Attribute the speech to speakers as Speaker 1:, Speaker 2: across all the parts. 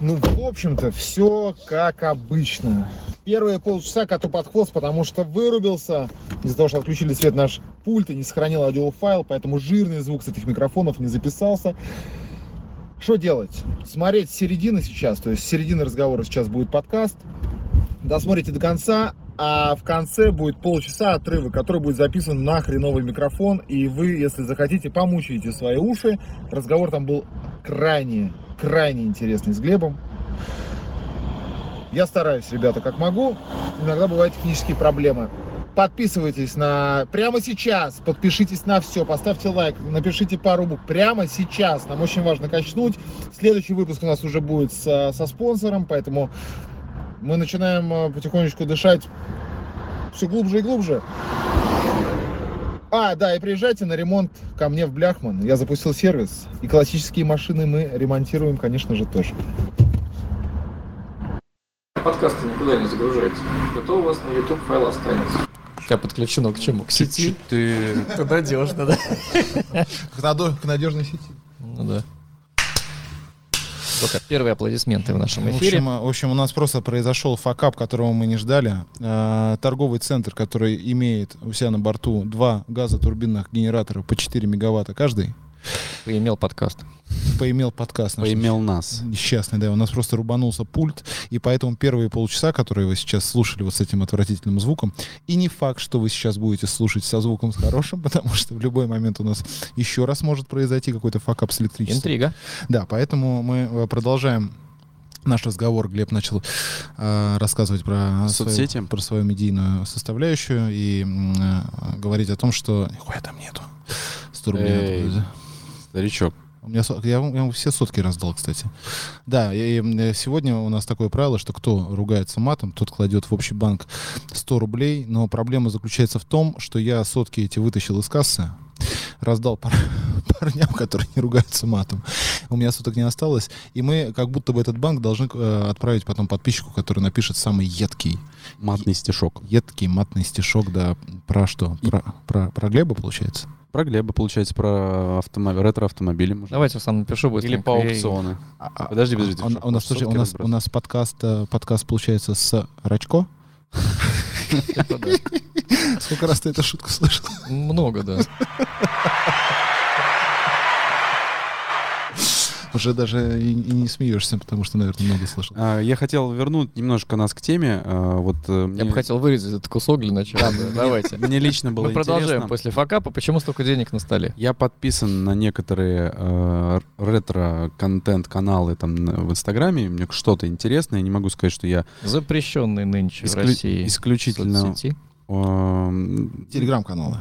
Speaker 1: Ну, в общем-то, все как обычно. Первые полчаса коту под хвост, потому что вырубился. Из-за того, что отключили свет наш пульт и не сохранил аудиофайл, поэтому жирный звук с этих микрофонов не записался. Что делать? Смотреть с середины сейчас, то есть с середины разговора сейчас будет подкаст. Досмотрите до конца, а в конце будет полчаса отрыва, который будет записан на хреновый микрофон, и вы, если захотите, помучаете свои уши. Разговор там был крайне, крайне интересный с Глебом. Я стараюсь, ребята, как могу. Иногда бывают технические проблемы. Подписывайтесь на... Прямо сейчас подпишитесь на все, поставьте лайк, напишите пару букв. Прямо сейчас. Нам очень важно качнуть. Следующий выпуск у нас уже будет со, со спонсором, поэтому мы начинаем э, потихонечку дышать все глубже и глубже. А, да, и приезжайте на ремонт ко мне в Бляхман. Я запустил сервис. И классические машины мы ремонтируем, конечно же, тоже.
Speaker 2: Подкасты никуда не загружается. Зато у вас на YouTube файл останется.
Speaker 3: Тебя подключено к чему? К сети?
Speaker 4: Ты...
Speaker 3: Это надежно, да?
Speaker 1: К, надо- к надежной сети.
Speaker 3: Ну да. Только первые аплодисменты в нашем
Speaker 5: В
Speaker 3: эфире.
Speaker 5: общем, э, в общем, у нас просто произошел факап, которого мы не ждали. Э, Торговый центр, который имеет у себя на борту два газотурбинных генератора по 4 мегаватта каждый,
Speaker 3: Поимел подкаст.
Speaker 5: поимел подкаст. наш
Speaker 4: Поимел нас.
Speaker 5: Несчастный, да, у нас просто рубанулся пульт, и поэтому первые полчаса, которые вы сейчас слушали вот с этим отвратительным звуком, и не факт, что вы сейчас будете слушать со звуком с хорошим, потому что в любой момент у нас еще раз может произойти какой-то факап с электричеством.
Speaker 3: Интрига.
Speaker 5: Да, поэтому мы э, продолжаем наш разговор. Глеб начал э, рассказывать про
Speaker 4: Соцсети.
Speaker 5: свою, про свою медийную составляющую и э, говорить о том, что нихуя там нету. 100 рублей.
Speaker 4: Эй. Старичок.
Speaker 5: У меня, я, я ему все сотки раздал, кстати. Да, и, сегодня у нас такое правило, что кто ругается матом, тот кладет в общий банк 100 рублей, но проблема заключается в том, что я сотки эти вытащил из кассы, раздал пар- парням, которые не ругаются матом. У меня соток не осталось, и мы как будто бы этот банк должны э, отправить потом подписчику, который напишет самый едкий,
Speaker 4: Матный стишок.
Speaker 5: едкий матный стишок, да, про что? Про, про, про Глеба, получается?
Speaker 4: Про Глеба, получается, про автомобиль, ретро-автомобили. может.
Speaker 3: Давайте сам напишу быстренько.
Speaker 4: Или по аукционы.
Speaker 5: А- а-
Speaker 4: Подожди, подожди.
Speaker 5: А У, у нас, слушай, у нас, у нас подкаст, э, подкаст получается с Рачко. Сколько раз ты эту шутку слышал?
Speaker 3: Много, да.
Speaker 5: Уже даже и, и не смеешься, потому что, наверное, много слышал.
Speaker 4: А, Я хотел вернуть немножко нас к теме. А, Вот э,
Speaker 3: Я
Speaker 4: мне,
Speaker 3: бы хотел вырезать этот кусок для начала. да. Давайте.
Speaker 4: мне лично было
Speaker 3: Мы продолжаем
Speaker 4: интересно.
Speaker 3: после факапа. Почему столько денег на столе?
Speaker 4: Я подписан на некоторые э, ретро-контент-каналы там в Инстаграме. Мне что-то интересное. Я не могу сказать, что я
Speaker 3: Запрещенный нынче в России
Speaker 4: исключительно... эм,
Speaker 5: Телеграм-каналы.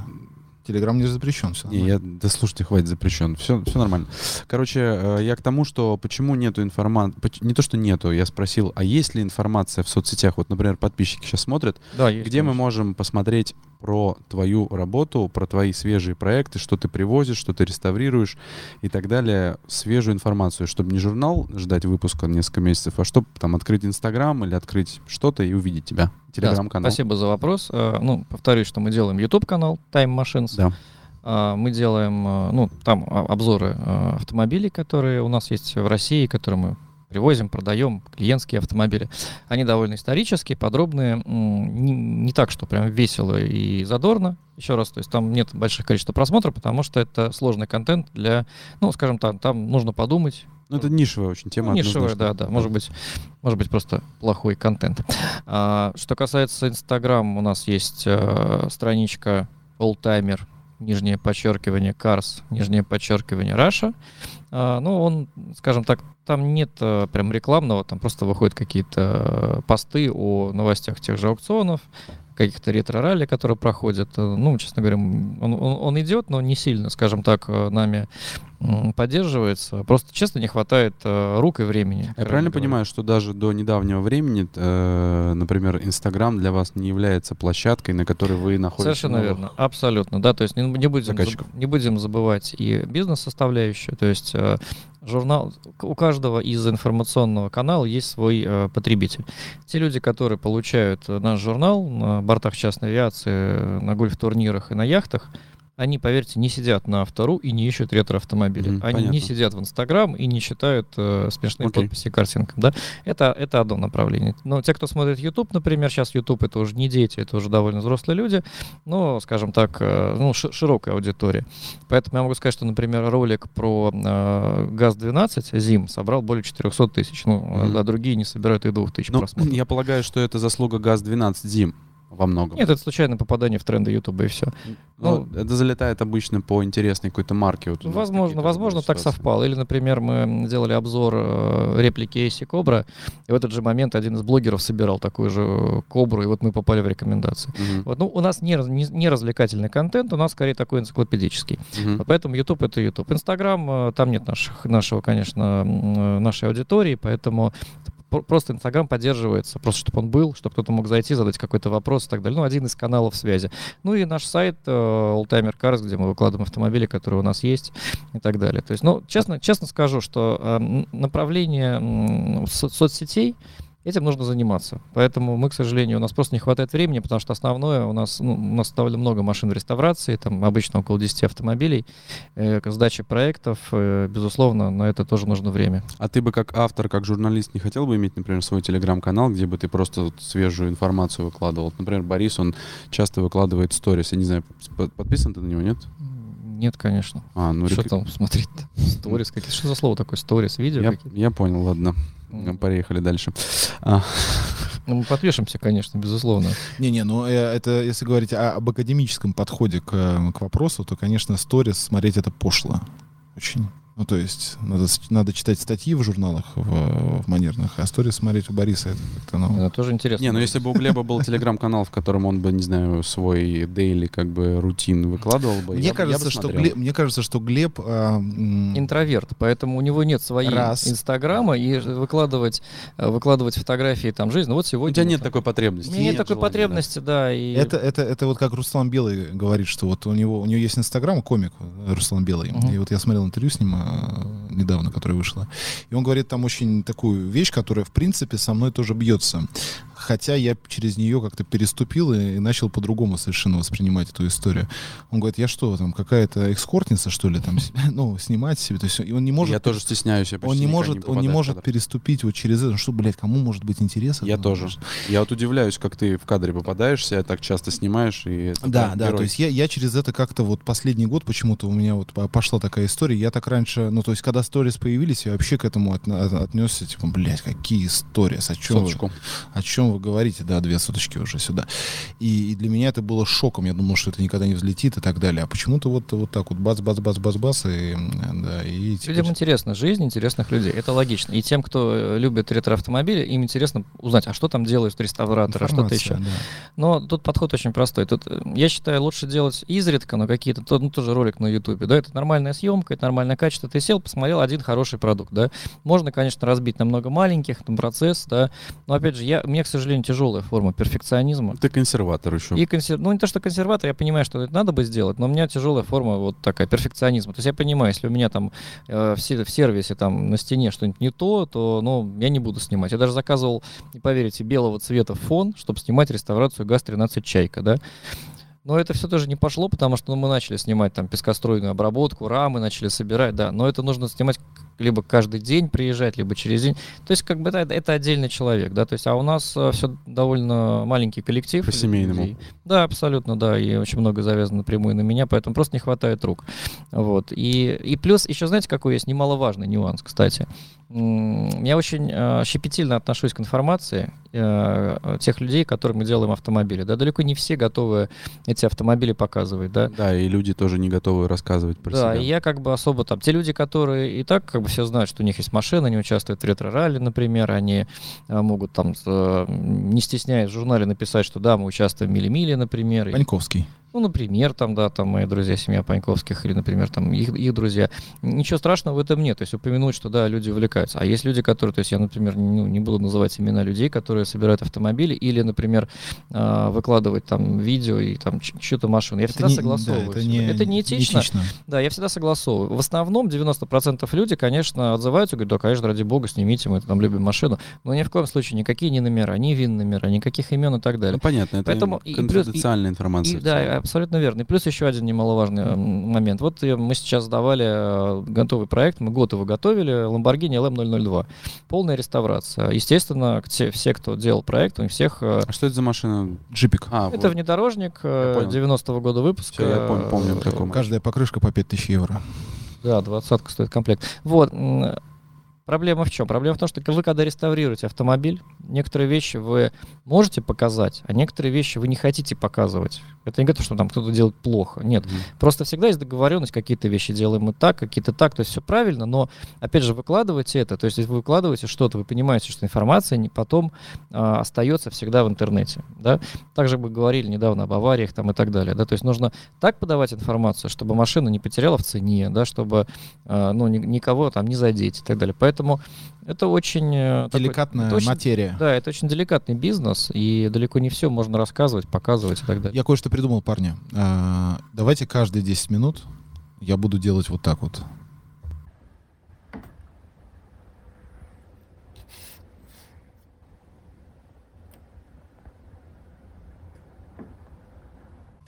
Speaker 5: Телеграм не запрещен, все.
Speaker 4: Не, я, да слушайте, хватит запрещен. Все, все нормально. Короче, э, я к тому, что почему нету информации. Не то, что нету, я спросил, а есть ли информация в соцсетях? Вот, например, подписчики сейчас смотрят,
Speaker 3: Да, есть,
Speaker 4: где мы
Speaker 3: конечно.
Speaker 4: можем посмотреть про твою работу, про твои свежие проекты, что ты привозишь, что ты реставрируешь и так далее, свежую информацию, чтобы не журнал ждать выпуска несколько месяцев, а чтобы там открыть Инстаграм или открыть что-то и увидеть тебя.
Speaker 3: Да,
Speaker 4: Телеграм-канал.
Speaker 3: Спасибо за вопрос. Э, Ну, повторюсь, что мы делаем YouTube-канал Time Machines.
Speaker 4: Да.
Speaker 3: А, Мы делаем, э, ну, там обзоры э, автомобилей, которые у нас есть в России, которые мы привозим, продаем, клиентские автомобили. Они довольно исторические, подробные, не, не так, что прям весело и задорно. Еще раз, то есть там нет больших количества просмотров, потому что это сложный контент для, ну, скажем так, там нужно подумать,
Speaker 4: Ну, это нишевая очень тема.
Speaker 3: ну, нишевая, да, да. Может быть, может быть, просто плохой контент. А, что касается Инстаграм, у нас есть э, страничка Oldtimer, нижнее подчеркивание Cars, нижнее подчеркивание Russia. А, ну, он, скажем так, там нет э, прям рекламного, там просто выходят какие-то э, посты о новостях тех же аукционов, каких-то ретро-ралли, которые проходят. Э, Ну, честно говоря, он, он, он идет, но не сильно, скажем так, нами поддерживается. Просто, честно, не хватает рук и времени.
Speaker 4: Я правильно
Speaker 3: говоря.
Speaker 4: понимаю, что даже до недавнего времени, э, например, Инстаграм для вас не является площадкой, на которой вы находитесь?
Speaker 3: Совершенно
Speaker 4: новых-
Speaker 3: верно, абсолютно, да, то есть не, не будем, заб- не будем забывать и бизнес-составляющую, то есть э, журнал, у каждого из информационного канала есть свой э, потребитель. Те люди, которые получают э, наш журнал на бортах частной авиации, э, на гольф-турнирах и на яхтах, они, поверьте, не сидят на автору и не ищут ретро-автомобили.
Speaker 4: Мгм,
Speaker 3: они не
Speaker 4: понятно.
Speaker 3: сидят в Инстаграм и не читают э, смешные
Speaker 4: Окей.
Speaker 3: подписи картинкам. Да? Это, это одно направление. Но те, кто смотрит YouTube, например, сейчас YouTube это уже не дети, это уже довольно взрослые люди, но, скажем так, э, ну, ши- широкая аудитория. Поэтому я могу сказать, что, например, ролик про э, ГАЗ-12 ЗИМ собрал более 400 тысяч, ну,
Speaker 4: Мгм.
Speaker 3: а другие не собирают и 2000
Speaker 4: Ну,
Speaker 3: просмотров.
Speaker 4: я полагаю, что это заслуга ГАЗ-12 Зим во многом.
Speaker 3: Нет, это случайное попадание в тренды YouTube и все.
Speaker 4: Ну, это залетает обычно по интересной какой-то марке. Вот
Speaker 3: Возможно, возможно, так
Speaker 4: ситуации.
Speaker 3: совпало. Или, например, мы делали обзор э, реплики AC Кобра, и в этот же момент один из блогеров собирал такую же э, Кобру, и вот мы попали в рекомендации.
Speaker 4: Мгм,
Speaker 3: Вот, ну, у нас не, не, не развлекательный контент, у нас скорее такой энциклопедический.
Speaker 4: мгм.
Speaker 3: Вот поэтому YouTube это YouTube. Инстаграм, э, там нет наших, нашего, конечно, э, нашей аудитории, поэтому просто Инстаграм поддерживается, просто чтобы он был, чтобы кто-то мог зайти, задать какой-то вопрос и так далее. Ну, один из каналов связи. Ну и наш сайт э, Oldtimer Cars, где мы выкладываем автомобили, которые у нас есть и так далее. То есть, ну, честно, честно скажу, что э, направление соцсетей Этим нужно заниматься. Поэтому мы, к сожалению, у нас просто не хватает времени, потому что основное у нас, ну, у нас довольно много машин в реставрации, там обычно около 10 автомобилей, э, к сдаче проектов, э, безусловно, на это тоже нужно время.
Speaker 4: А ты бы как автор, как журналист не хотел бы иметь, например, свой телеграм-канал, где бы ты просто вот свежую информацию выкладывал? Например, Борис, он часто выкладывает сторис. Я не знаю, подписан ты на него, нет?
Speaker 3: Нет, конечно.
Speaker 4: А, ну
Speaker 3: что
Speaker 4: рек-
Speaker 3: там смотреть-то? Сторис какие Что за слово такое? Сторис, видео
Speaker 4: я, я понял, ладно.
Speaker 3: М.
Speaker 4: Поехали дальше. А,
Speaker 3: Ну, мы подпишемся, конечно, безусловно.
Speaker 5: Не-не, ну э, это если говорить о- об академическом подходе к, э, к вопросу, то, конечно, сторис смотреть это пошло. Очень. Ну, то есть, надо, надо читать статьи в журналах, в, в манерных, а сторис смотреть у Бориса это как-то, ну...
Speaker 3: Это тоже интересно.
Speaker 4: не, ну если бы у Глеба был телеграм-канал, в котором он бы, не знаю, свой дейли как бы рутин выкладывал бы,
Speaker 5: Мне
Speaker 4: я бы- я бы
Speaker 5: кажется, что. Глеб, мне кажется, что Глеб а, м,
Speaker 3: интроверт, поэтому у него нет своей
Speaker 5: Раз.
Speaker 3: инстаграма и выкладывать, э, выкладывать фотографии там жизни. Ну вот
Speaker 4: У
Speaker 3: сегодня...
Speaker 4: тебя
Speaker 3: мы
Speaker 4: нет
Speaker 3: там-
Speaker 4: такой потребности.
Speaker 3: У меня нет
Speaker 4: нет
Speaker 3: такой
Speaker 4: желания, да.
Speaker 3: потребности, да. и...
Speaker 5: Это, это, это вот как Руслан Белый говорит, что вот у него, у него есть Инстаграм, комик э, Руслан Белый.
Speaker 3: Мгм.
Speaker 5: И вот я смотрел интервью с ним uh, недавно, которое вышло. И он говорит там очень такую вещь, которая, в принципе, со мной тоже бьется. Хотя я через нее как-то переступил и, и начал по-другому совершенно воспринимать эту историю. Он говорит, я что, там какая-то экскортница, что ли, там, ну, снимать себе. То есть и он не может...
Speaker 4: Я тоже стесняюсь, я
Speaker 5: он не может, он
Speaker 4: попадаю
Speaker 5: не может переступить вот через это. Ну Что, блядь, кому может быть интересно?
Speaker 4: Я тоже. Я вот удивляюсь, как ты в кадре попадаешься, так часто снимаешь. И
Speaker 5: Да, да,
Speaker 4: герой.
Speaker 5: то есть я, я через это как-то вот последний год почему-то у меня вот по- пошла такая история. Я так раньше, ну то есть когда сторис появились, я вообще к этому отна- от- отнесся, типа, блядь, какие сторис, о чем, вы, о чем вы говорите, да, две суточки уже сюда. И, и для меня это было шоком, я думал, что это никогда не взлетит и так далее. А почему-то вот, вот так вот бац-бац-бац-бац-бац, и, да, и теперь-
Speaker 3: Людям интересна жизнь интересных людей. Это логично. И тем, кто э, любит ретро-автомобили, им интересно узнать, а что там делают реставраторы, а что-то еще.
Speaker 5: да.
Speaker 3: Но тут подход очень простой. Тут, э, я считаю, лучше делать изредка, но какие-то, то- ну, тоже ролик на Ютубе, да, это нормальная съемка, это нормальное качество. Ты сел, посмотрел один хороший продукт, да. Можно, конечно, разбить на много маленьких, там, процесс, да. Но, опять же, я, у меня, к сожалению, тяжелая форма перфекционизма.
Speaker 4: Ты консерватор еще.
Speaker 3: И консер... Ну, не то, что консерватор, я понимаю, что это надо бы сделать, но у меня тяжелая форма вот такая, перфекционизма. То есть я понимаю, если у меня там э, в, в сервисе там на стене что-нибудь не то, то, ну, я не буду снимать. Я даже заказывал, не поверите, белого цвета фон, чтобы снимать реставрацию ГАЗ-13 «Чайка», да. Но это все тоже не пошло, потому что ну, мы начали снимать там пескоструйную обработку, рамы начали собирать, да. Но это нужно снимать либо каждый день приезжать, либо через день. То есть как бы это, это отдельный человек, да. То есть, а у нас все довольно маленький коллектив.
Speaker 4: По-семейному.
Speaker 3: Да, абсолютно, да. И очень много завязано напрямую на меня, поэтому просто не хватает рук. Вот. И, и плюс еще, знаете, какой есть немаловажный нюанс, кстати. Я очень э, щепетильно отношусь к информации э, тех людей, которым мы делаем автомобили. Да, далеко не все готовы эти автомобили показывать, да.
Speaker 4: Да, и люди тоже не готовы рассказывать про
Speaker 3: Да,
Speaker 4: себя.
Speaker 3: и я как бы особо там... Те люди, которые и так как бы все знают, что у них есть машина, они участвуют в ретро-ралли, например, они э, могут там, э, не стесняясь в журнале написать, что да, мы участвуем в Мили-Мили, например.
Speaker 5: Паньковский.
Speaker 3: Ну, например, там, да, там мои друзья, семья Паньковских, или, например, там их, их друзья. Ничего страшного в этом нет. То есть упомянуть, что да, люди увлекаются. А есть люди, которые, то есть я, например, ну, не буду называть имена людей, которые собирают автомобили, или, например, а, выкладывать там видео и там ч- чью-то машину. Я всегда
Speaker 5: не-
Speaker 3: согласовываю.
Speaker 5: да, это
Speaker 3: всегда.
Speaker 5: не,
Speaker 3: это не этично.
Speaker 5: этично.
Speaker 3: Да, я всегда согласовываю. В основном 90% люди, конечно, отзываются, говорят, да, конечно, ради бога, снимите, мы там любим машину. Но ни в коем случае никакие ни номера, ни вин номера, никаких имен и так далее.
Speaker 4: Ну, понятно, это
Speaker 3: Поэтому и- и
Speaker 4: конфиденциальная информация.
Speaker 3: И, да. Абсолютно верно. И плюс еще один немаловажный э, момент. Вот э, мы сейчас сдавали э, готовый проект, мы год его готовили, Lamborghini LM002. Полная реставрация. Естественно, те- все, кто делал проект, у них всех... э,
Speaker 4: А что это за машина?
Speaker 5: Джипик.
Speaker 4: А,
Speaker 3: Это
Speaker 4: вот.
Speaker 3: внедорожник э,
Speaker 4: понял.
Speaker 3: 90-го года выпуска.
Speaker 4: Всё, я помню, помню такой
Speaker 5: Каждая покрышка по 5000 евро.
Speaker 3: Да, двадцатка стоит комплект. Вот. Проблема в чем? Проблема в том, что вы когда реставрируете автомобиль, некоторые вещи вы можете показать, а некоторые вещи вы не хотите показывать. Это не говорит, что там кто-то делает плохо. Нет.
Speaker 4: Мгм.
Speaker 3: Просто всегда есть договоренность, какие-то вещи делаем мы так, какие-то так, то есть все правильно, но опять же выкладывайте это, то есть если вы выкладываете что-то, вы понимаете, что информация не потом а, остается всегда в интернете, да. Также мы говорили недавно об авариях там и так далее, да, то есть нужно так подавать информацию, чтобы машина не потеряла в цене, да, чтобы а, ну ни- никого там не задеть и так далее. Поэтому это очень э, такой-
Speaker 5: Деликатная
Speaker 3: это очень-
Speaker 5: материя.
Speaker 3: Да, это очень деликатный бизнес, и далеко не все можно рассказывать, показывать и так далее.
Speaker 5: Я кое-что придумал, парни. А, давайте каждые 10 минут я буду делать вот так вот.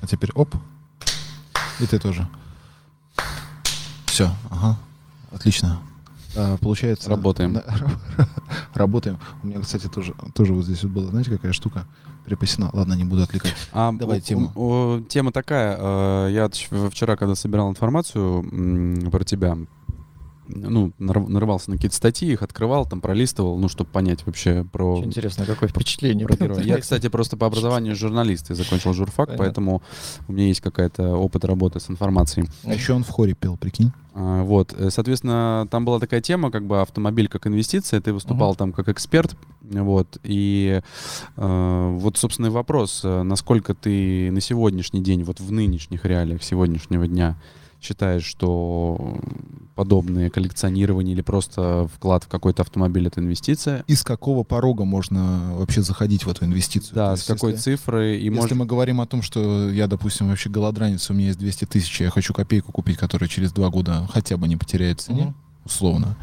Speaker 5: А теперь оп. И ты тоже. Все, ага. Отлично. А, получается...
Speaker 4: Работаем.
Speaker 5: Да, Работаем. У меня, кстати, тоже, тоже вот здесь вот была, знаете, какая штука припасена. Ладно, не буду отвлекать.
Speaker 4: А,
Speaker 5: Давай тему.
Speaker 4: о- тема такая. э, Я вчера, когда собирал информацию про тебя, ну, нар- нарывался на какие-то статьи, их открывал, там пролистывал, ну, чтобы понять вообще про...
Speaker 3: Очень интересно, какое впечатление.
Speaker 4: про героя. Я, кстати, просто по образованию журналист, я закончил журфак,
Speaker 3: Понятно.
Speaker 4: поэтому у меня есть какая-то опыт работы с информацией.
Speaker 5: А еще он в хоре пел, прикинь.
Speaker 4: А, Вот, э, соответственно, там была такая тема, как бы автомобиль как инвестиция, ты выступал там как эксперт, вот, и э, вот, собственно, и вопрос, э, насколько ты на сегодняшний день, вот в нынешних реалиях сегодняшнего дня считаешь, что подобное коллекционирование или просто вклад в какой-то автомобиль — это инвестиция?
Speaker 5: И с какого порога можно вообще заходить в эту инвестицию?
Speaker 4: Да,
Speaker 5: То
Speaker 4: с
Speaker 5: есть,
Speaker 4: какой
Speaker 5: если,
Speaker 4: цифры? И
Speaker 5: если
Speaker 4: может...
Speaker 5: мы говорим о том, что я, допустим, вообще голодранец, у меня есть 200 тысяч, я хочу копейку купить, которая через два года хотя бы не потеряет цене,
Speaker 3: Мгм.
Speaker 5: Условно.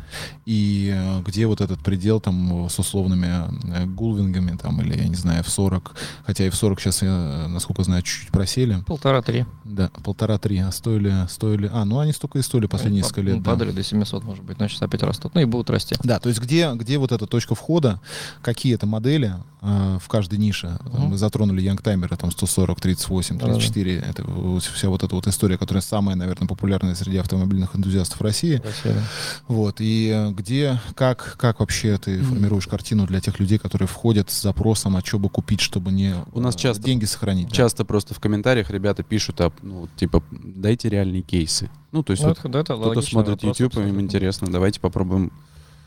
Speaker 5: И э, где вот этот предел там с условными э, гулвингами там, или, я не знаю, F40, хотя F40 сейчас, я, насколько знаю, чуть-чуть просели.
Speaker 3: Полтора-три.
Speaker 5: Да, полтора-три, а стоили, стоили... А, ну они столько и стоили последние несколько лет. да.
Speaker 3: Падали до 700, может быть, но сейчас опять растут. Ну и будут расти.
Speaker 5: Да, то есть где, где вот эта точка входа, какие это модели э, в каждой нише. Там
Speaker 3: Мгм.
Speaker 5: Мы затронули Янгтаймеры, там 140, 38,
Speaker 3: Да-да-да.
Speaker 5: 34. Это вот вся вот эта вот история, которая самая, наверное, популярная среди автомобильных энтузиастов России.
Speaker 3: Красиво.
Speaker 5: Вот. И где, как, как вообще ты формируешь картину для тех людей, которые входят с запросом, а что бы купить, чтобы не
Speaker 4: У нас
Speaker 5: э,
Speaker 4: часто-
Speaker 5: деньги сохранить. да.
Speaker 4: Часто просто в комментариях ребята пишут, а, ну, типа, дайте реальные кейсы. Ну, то есть
Speaker 3: Ну,
Speaker 4: вот
Speaker 3: это, да, это
Speaker 4: кто-то смотрит
Speaker 3: вопрос,
Speaker 4: YouTube, им
Speaker 3: абсолютно.
Speaker 4: интересно, давайте попробуем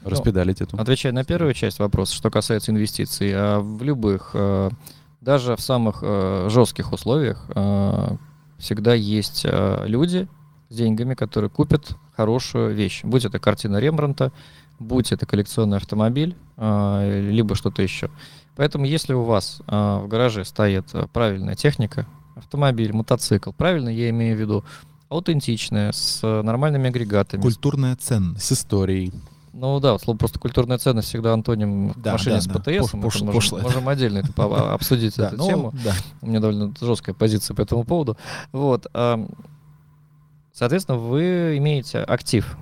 Speaker 3: Ну,
Speaker 4: распедалить эту.
Speaker 3: Отвечая на первую часть вопроса, что касается инвестиций, а в любых, э, даже в самых э, жестких условиях, э, всегда есть люди с деньгами, которые купят хорошую вещь. Будь это картина Рембранта, будь это коллекционный автомобиль, э, либо что-то еще. Поэтому, если у вас э, в гараже стоит э, правильная техника, автомобиль, мотоцикл, правильно я имею в виду, аутентичная, с нормальными агрегатами,
Speaker 5: Культурная ценность.
Speaker 4: С историей.
Speaker 3: ну да, вот слово просто культурная ценность всегда антоним
Speaker 5: Да,
Speaker 3: машине
Speaker 5: да,
Speaker 3: с
Speaker 5: да.
Speaker 3: ПТС.
Speaker 5: Пош-
Speaker 3: мы
Speaker 5: пош-
Speaker 3: там можем, можем отдельно это обсудить
Speaker 5: Да,
Speaker 3: эту
Speaker 5: ну,
Speaker 3: тему.
Speaker 5: да.
Speaker 3: У меня довольно жесткая позиция по этому поводу. Вот. Соответственно, вы имеете актив.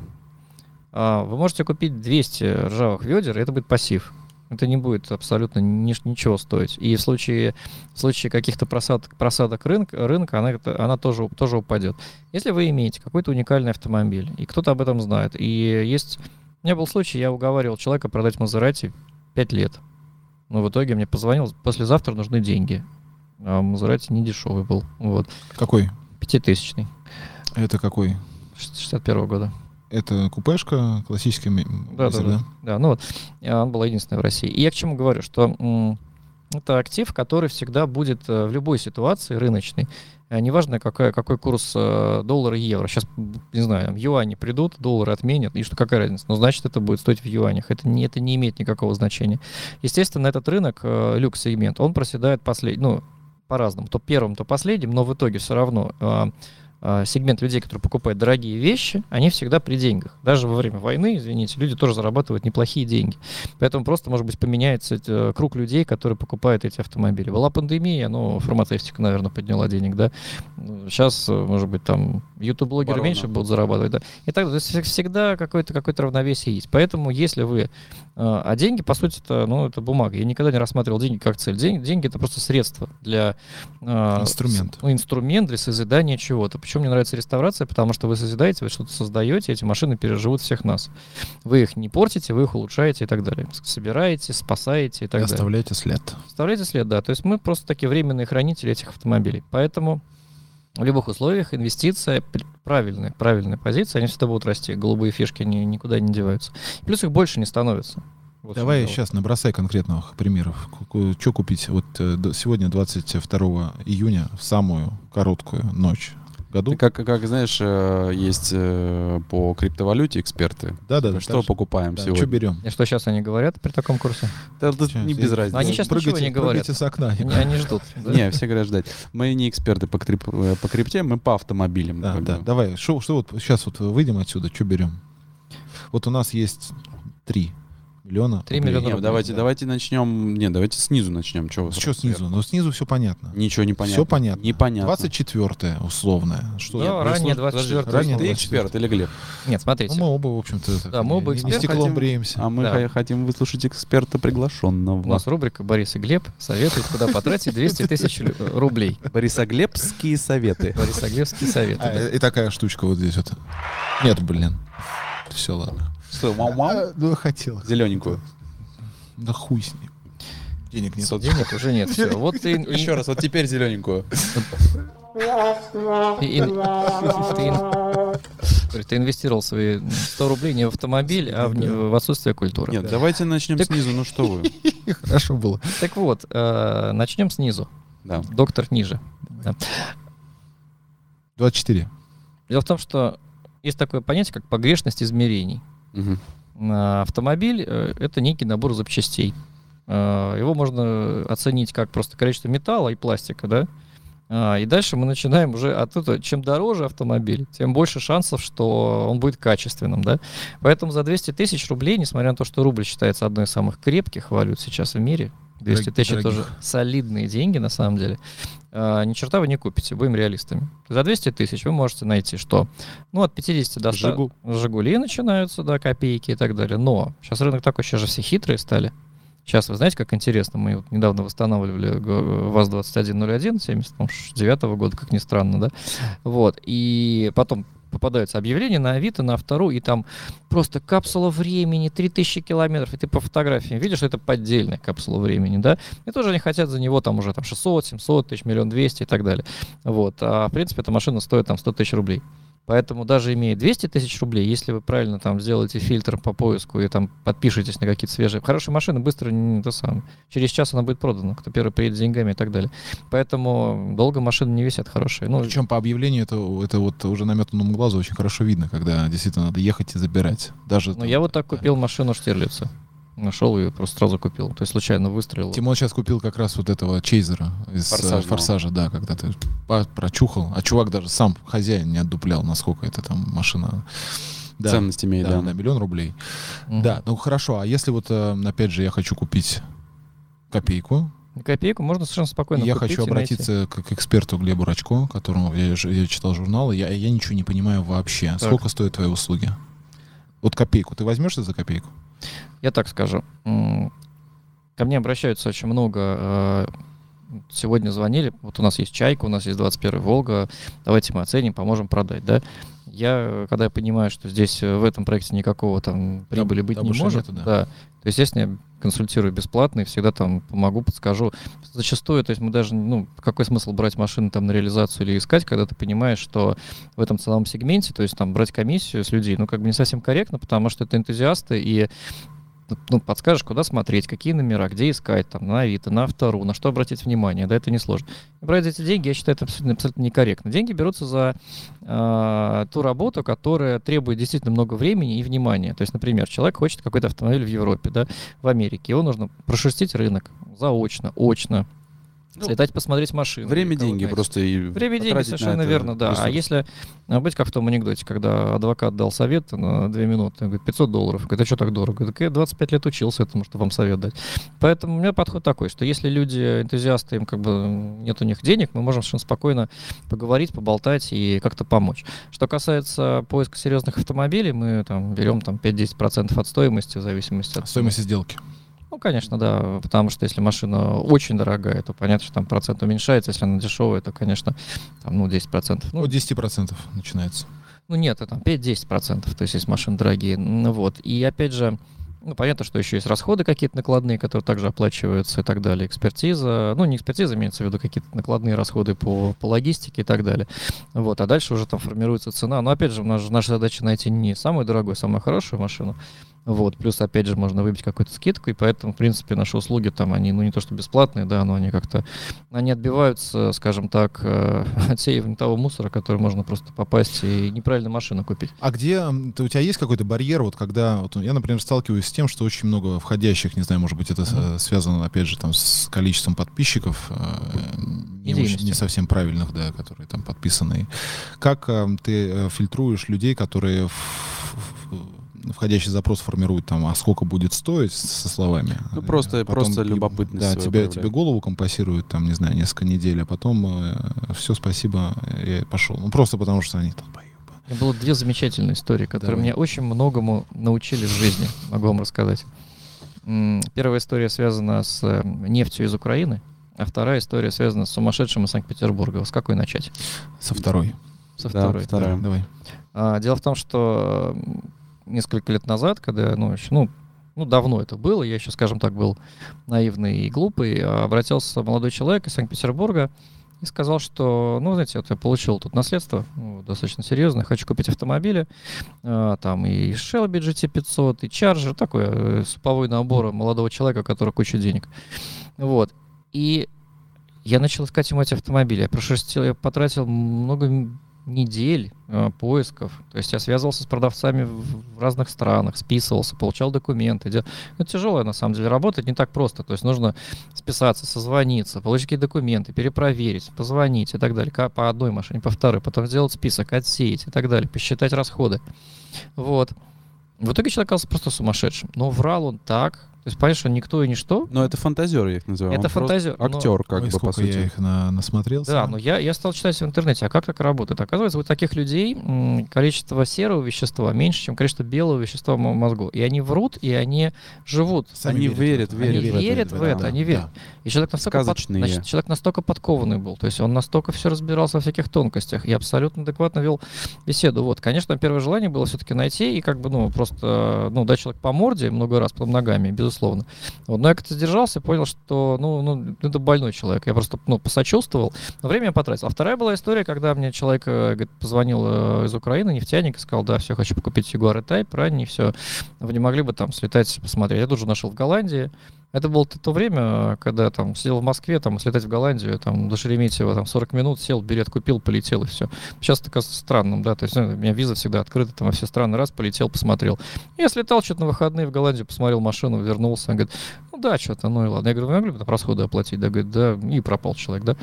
Speaker 3: А, Вы можете купить 200 ржавых ведер, и это будет пассив. Это не будет абсолютно ни- ничего стоить. И в случае, в случае каких-то просадок, просадок рынка, рынка она, она тоже, тоже упадет. Если вы имеете какой-то уникальный автомобиль, и кто-то об этом знает, и есть... У меня был случай, я уговаривал человека продать Мазерати 5 лет. Но в итоге мне позвонил, послезавтра нужны деньги. А Мазерати не дешевый был. Вот.
Speaker 5: Какой?
Speaker 3: Пятитысячный.
Speaker 5: Это какой?
Speaker 3: 61 года.
Speaker 5: Это купешка, классический ми-
Speaker 3: Да, да,
Speaker 5: Мазер,
Speaker 3: да. Да, ну вот, и она была единственная в России. И я к чему говорю, что это актив, который всегда будет э, в любой ситуации рыночный. Э, Неважно, какая, какой курс э, доллара и евро. Сейчас, не знаю, юани придут, доллары отменят, и что какая разница? Но значит, это будет стоить в юанях. Это не, это не имеет никакого значения. Естественно, этот рынок, э, люкс-сегмент, он проседает послед... ну, по-разному. То первым, то последним, но в итоге все равно э, э, сегмент людей, которые покупают дорогие вещи, они всегда при деньгах. Даже во время войны, извините, люди тоже зарабатывают неплохие деньги. Поэтому просто, может быть, поменяется э, круг людей, которые покупают эти автомобили. Была пандемия, ну, фармацевтика, наверное, подняла денег, да. Сейчас, может быть, там,
Speaker 4: Оборона.
Speaker 3: меньше будут зарабатывать, да. И так, то есть вс- всегда какое-то какое равновесие есть. Поэтому, если вы... э, А деньги, по сути, это, ну, это бумага. Я никогда не рассматривал деньги как цель. Деньги, деньги это просто средство для... э,
Speaker 5: Инструмент.
Speaker 3: с- ну, инструмент для созидания чего-то. Почему мне нравится реставрация? Потому что вы созидаете, вы что-то создаете, эти машины переживут всех нас. Вы их не портите, вы их улучшаете и так далее. Собираете, спасаете и так далее.
Speaker 5: Оставляйте след.
Speaker 3: Оставляете след, да. То есть мы просто такие временные хранители этих автомобилей. Поэтому в любых условиях инвестиция, пр- правильная, правильная позиция, они всегда будут расти. Голубые фишки они никуда не деваются. Плюс их больше не становится. Вот
Speaker 5: Давай сейчас набросай конкретных примеров. Что купить? Вот э, сегодня, 22 июня, в самую короткую ночь году.
Speaker 4: Ты Как, как знаешь, э, есть э, по криптовалюте эксперты.
Speaker 5: Да, да, да.
Speaker 4: Что покупаем
Speaker 5: Что
Speaker 4: сегодня?
Speaker 5: берем?
Speaker 3: И что сейчас они говорят при таком курсе?
Speaker 4: Да, да
Speaker 5: Чё,
Speaker 4: не без разницы.
Speaker 3: Они щас ничего не говорят.
Speaker 5: прыгайте с окна.
Speaker 3: Они, они ждут. да?
Speaker 4: Не, все говорят ждать. Мы не эксперты по, крип- э, по крипте, мы по автомобилям.
Speaker 5: Да, да. Давай, что, что вот сейчас вот выйдем отсюда, что берем? Вот у нас есть 3 миллиона.
Speaker 3: Три
Speaker 5: рублей.
Speaker 3: миллиона
Speaker 4: Не,
Speaker 3: рублей,
Speaker 4: давайте,
Speaker 5: да.
Speaker 4: давайте начнем. Не, давайте снизу начнем. Чего
Speaker 5: Что снизу? Ну, снизу все понятно.
Speaker 4: Ничего не понятно.
Speaker 5: Все понятно.
Speaker 4: Непонятно.
Speaker 5: 24 условное. Что?
Speaker 3: Да,
Speaker 4: Нет, ну,
Speaker 3: ранее
Speaker 4: слушай, подожди,
Speaker 3: 24
Speaker 4: подожди,
Speaker 5: ранее
Speaker 4: Ты
Speaker 5: 24.
Speaker 4: эксперт или Глеб?
Speaker 3: Нет,
Speaker 5: Ну,
Speaker 3: смотрите.
Speaker 5: мы оба, в общем-то,
Speaker 3: Да, мы оба эксперты.
Speaker 5: стеклом
Speaker 4: Хотим-
Speaker 5: бреемся.
Speaker 4: А мы
Speaker 3: Да.
Speaker 4: хотим выслушать эксперта приглашенного.
Speaker 3: У нас рубрика «Борис и Глеб» советует, куда потратить 200 тысяч рублей.
Speaker 4: Борисоглебские советы.
Speaker 3: Борисоглебский совет.
Speaker 5: А, и такая штучка вот здесь вот. Нет, блин. Все, ладно.
Speaker 4: Что, мау-мау?
Speaker 5: А, ну, хотел.
Speaker 4: Зелененькую.
Speaker 5: Да хуй с ним. Денег нет.
Speaker 3: Сот денег уже нет. Все. Вот ты,
Speaker 4: Еще раз, вот теперь зелененькую.
Speaker 3: ты, ин- ты инвестировал свои 100 рублей не в автомобиль, а в, не- в отсутствие культуры.
Speaker 4: Нет, давайте начнем снизу. Ну что вы?
Speaker 5: Хорошо было.
Speaker 3: Так вот, э, начнем снизу.
Speaker 4: Да.
Speaker 3: Доктор ниже. Да.
Speaker 5: 24.
Speaker 3: Дело в том, что есть такое понятие, как погрешность измерений. А, Автомобиль э, это некий набор запчастей. А, Его можно оценить как просто количество металла и пластика, да. А, И дальше мы начинаем уже от этого, чем дороже автомобиль, тем больше шансов, что он будет качественным, да. Поэтому за 200 тысяч рублей, несмотря на то, что рубль считается одной из самых крепких валют сейчас в мире, 200
Speaker 5: Дорог-
Speaker 3: тысяч это уже солидные деньги на самом деле, а, ни черта вы не купите, будем реалистами. За 200 тысяч вы можете найти что? Ну, от 50 до 100
Speaker 4: Жигу.
Speaker 3: Жигули начинаются, да, копейки и так далее. Но сейчас рынок такой, сейчас же все хитрые стали. Сейчас, вы знаете, как интересно, мы вот недавно восстанавливали г- ВАЗ-2101 79 года, как ни странно, да, вот, и потом попадаются объявления на Авито, на Автору, и там просто капсула времени, 3000 километров, и ты по фотографиям видишь, что это поддельная капсула времени, да, и тоже они хотят за него там уже там 600, 700 тысяч, миллион двести и так далее, вот, а в принципе эта машина стоит там 100 тысяч рублей. Поэтому даже имея 200 тысяч рублей, если вы правильно там сделаете фильтр по поиску и там подпишетесь на какие-то свежие... Хорошая машина быстро не то самое. Через час она будет продана, кто первый приедет с деньгами и так далее. Поэтому долго машины не висят хорошие. Ну,
Speaker 5: Причем по объявлению это, это вот уже наметанному глазу очень хорошо видно, когда действительно надо ехать и забирать. Даже
Speaker 3: ну,
Speaker 5: там-
Speaker 3: я вот так купил машину Штирлица. Нашел ее, просто сразу купил. То есть случайно выстрелил.
Speaker 5: Тимон сейчас купил как раз вот этого чейзера из э,
Speaker 4: Форсажного.
Speaker 5: форсажа, да, когда ты прочухал, а чувак даже сам хозяин не отдуплял, насколько это там машина. Да,
Speaker 4: Ценность имеет,
Speaker 5: да,
Speaker 4: да.
Speaker 5: да, миллион рублей.
Speaker 3: Мгм.
Speaker 5: Да, ну хорошо, а если вот, э, опять же, я хочу купить копейку,
Speaker 3: Копейку можно совершенно спокойно
Speaker 5: я
Speaker 3: купить
Speaker 5: хочу
Speaker 3: и найти.
Speaker 5: обратиться к, к эксперту Глебу Рачко, которому я, я читал журналы, я, я ничего не понимаю вообще. Сколько стоят твои услуги? Вот копейку. Ты возьмешься за копейку?
Speaker 3: Я так скажу. Ко мне обращаются очень много. э, Сегодня звонили, вот у нас есть Чайка, у нас есть 21 Волга, давайте мы оценим, поможем продать, да. Я, когда я понимаю, что здесь э, в этом проекте никакого там прибыли быть
Speaker 5: там
Speaker 3: не может,
Speaker 5: нету, да.
Speaker 3: да. то естественно, я консультирую бесплатно и всегда там помогу, подскажу. Зачастую, то есть мы даже, ну, какой смысл брать машины там на реализацию или искать, когда ты понимаешь, что в этом ценовом сегменте, то есть там брать комиссию с людей, ну, как бы не совсем корректно, потому что это энтузиасты, и ну, подскажешь, куда смотреть, какие номера, где искать, там, на Авито, на Автору, на что обратить внимание, да, это несложно. И брать эти деньги, я считаю, это абсолютно, абсолютно некорректно. Деньги берутся за э, ту работу, которая требует действительно много времени и внимания. То есть, например, человек хочет какой-то автомобиль в Европе, да, в Америке, его нужно прошерстить рынок заочно, очно, слетать посмотреть машину.
Speaker 4: Время деньги просто и
Speaker 3: Время деньги, совершенно верно, да. А
Speaker 4: ресурс.
Speaker 3: если а, быть как в том анекдоте, когда адвокат дал совет на две минуты, он говорит, 500 долларов. Говорит, а что так дорого? Говорит, я 25 лет учился этому, чтобы вам совет дать. Поэтому у меня подход такой, что если люди энтузиасты, им как бы нет у них денег, мы можем совершенно спокойно поговорить, поболтать и как-то помочь. Что касается поиска серьезных автомобилей, мы там берем там 5-10% от стоимости в зависимости от
Speaker 5: Стоимость сделки.
Speaker 3: Ну, конечно, да, потому что если машина очень дорогая, то понятно, что там процент уменьшается, если она дешевая, то, конечно, там, ну, 10%. Ну,
Speaker 5: От 10% начинается.
Speaker 3: ну нет, это там 5-10%, то есть есть машины дорогие. Ну, вот. И опять же, ну, понятно, что еще есть расходы какие-то накладные, которые также оплачиваются и так далее. Экспертиза, ну, не экспертиза, имеется в виду какие-то накладные расходы по, по логистике и так далее. Вот, а дальше уже там формируется цена. Но опять же, у нас же наша задача найти не самую дорогую, а самую хорошую машину. Вот, плюс, опять же, можно выбить какую-то скидку, и поэтому, в принципе, наши услуги там, они, ну, не то что бесплатные, да, но они как-то, они отбиваются, скажем так, э, отсеиванием того мусора, который можно просто попасть и неправильно машину купить.
Speaker 5: А где ты, у тебя есть какой-то барьер, вот когда вот я, например, сталкиваюсь с тем, что очень много входящих, не знаю, может быть, это э, связано, опять же, там с количеством подписчиков, э, не, очень- не совсем правильных, да, которые там подписаны. Как э, ты фильтруешь людей, которые входящий запрос формируют там, а сколько будет стоить со словами?
Speaker 4: Ну, просто-
Speaker 5: Э, потом
Speaker 4: просто любопытность
Speaker 5: Да, тебя, тебе голову компасируют, там, не знаю, несколько недель, а потом все, спасибо, я пошел. Ну, просто потому что они
Speaker 3: меня было две замечательные истории, которые
Speaker 5: Давай.
Speaker 3: меня очень многому научили в жизни, могу вам рассказать. Первая история связана с э, нефтью из Украины, а вторая история связана с сумасшедшим из Санкт-Петербурга. С какой начать?
Speaker 5: Со второй.
Speaker 3: Со
Speaker 4: Да,
Speaker 3: второй.
Speaker 4: вторая.
Speaker 5: Да, давай.
Speaker 3: А, дело в том, что несколько лет назад, когда, ну, еще, ну, ну, давно это было, я еще, скажем так, был наивный и глупый, а, обратился молодой человек из Санкт-Петербурга и сказал, что, ну, знаете, вот я получил тут наследство ну, достаточно серьезное, хочу купить автомобили, а, там и Shelby GT500, и Charger, такой э, суповой набор молодого человека, у которого куча денег. Вот. И я начал искать ему эти автомобили. Я прошерстил, я потратил много недель э, поисков. То есть я связывался с продавцами в, разных странах, списывался, получал документы. Дел- Ну, тяжелая на самом деле работа, не так просто. То есть нужно списаться, созвониться, получить какие-то документы, перепроверить, позвонить и так далее. По одной машине, по второй, потом сделать список, отсеять и так далее, посчитать расходы. Вот. В итоге человек оказался просто сумасшедшим. Но врал он так. То есть, понимаешь, что никто и ничто.
Speaker 4: Но это фантазер, я их называю.
Speaker 3: Это фантазер, но-
Speaker 4: Актер, как
Speaker 5: Ой,
Speaker 4: бы, по
Speaker 5: сколько я
Speaker 4: сути.
Speaker 5: их на- насмотрелся.
Speaker 3: Да, но я, я стал читать в интернете, а как так работает? Оказывается, у таких людей количество серого вещества меньше, чем количество белого вещества в мо- мозгу. И они врут, и они живут.
Speaker 5: Сами
Speaker 4: Они верят,
Speaker 5: в это.
Speaker 4: верят
Speaker 3: Они
Speaker 4: в это,
Speaker 3: верят в это,
Speaker 5: да,
Speaker 3: они верят.
Speaker 5: да.
Speaker 3: И человек настолько, под- значит, человек настолько подкованный был, то есть он настолько все разбирался во всяких тонкостях и абсолютно адекватно вел беседу. Вот, конечно, первое желание было все-таки найти и как бы, ну, просто, ну, дать человеку по морде много раз, потом ногами, безусловно. Вот, но я как-то сдержался, понял, что, ну, ну, это больной человек. Я просто, ну, посочувствовал, но время я потратил. А вторая была история, когда мне человек э, говорит, позвонил э, из Украины, нефтяник, и сказал, да, все, хочу покупить Jaguar E-Type, ранний, все, вы не могли бы там слетать, посмотреть. Я тут же нашел в Голландии, это было то, время, когда я там сидел в Москве, там, слетать в Голландию, там, до Шереметьево, там, 40 минут, сел, билет купил, полетел, и все. Сейчас это кажется странным, да, то есть ну, у меня виза всегда открыта, там, во все страны, раз, полетел, посмотрел. Я слетал что-то на выходные в Голландию, посмотрел машину, вернулся, он говорит, ну да, что-то, ну и ладно. Я говорю, вы могли бы там расходы оплатить? Да, говорит, да, и пропал человек, да.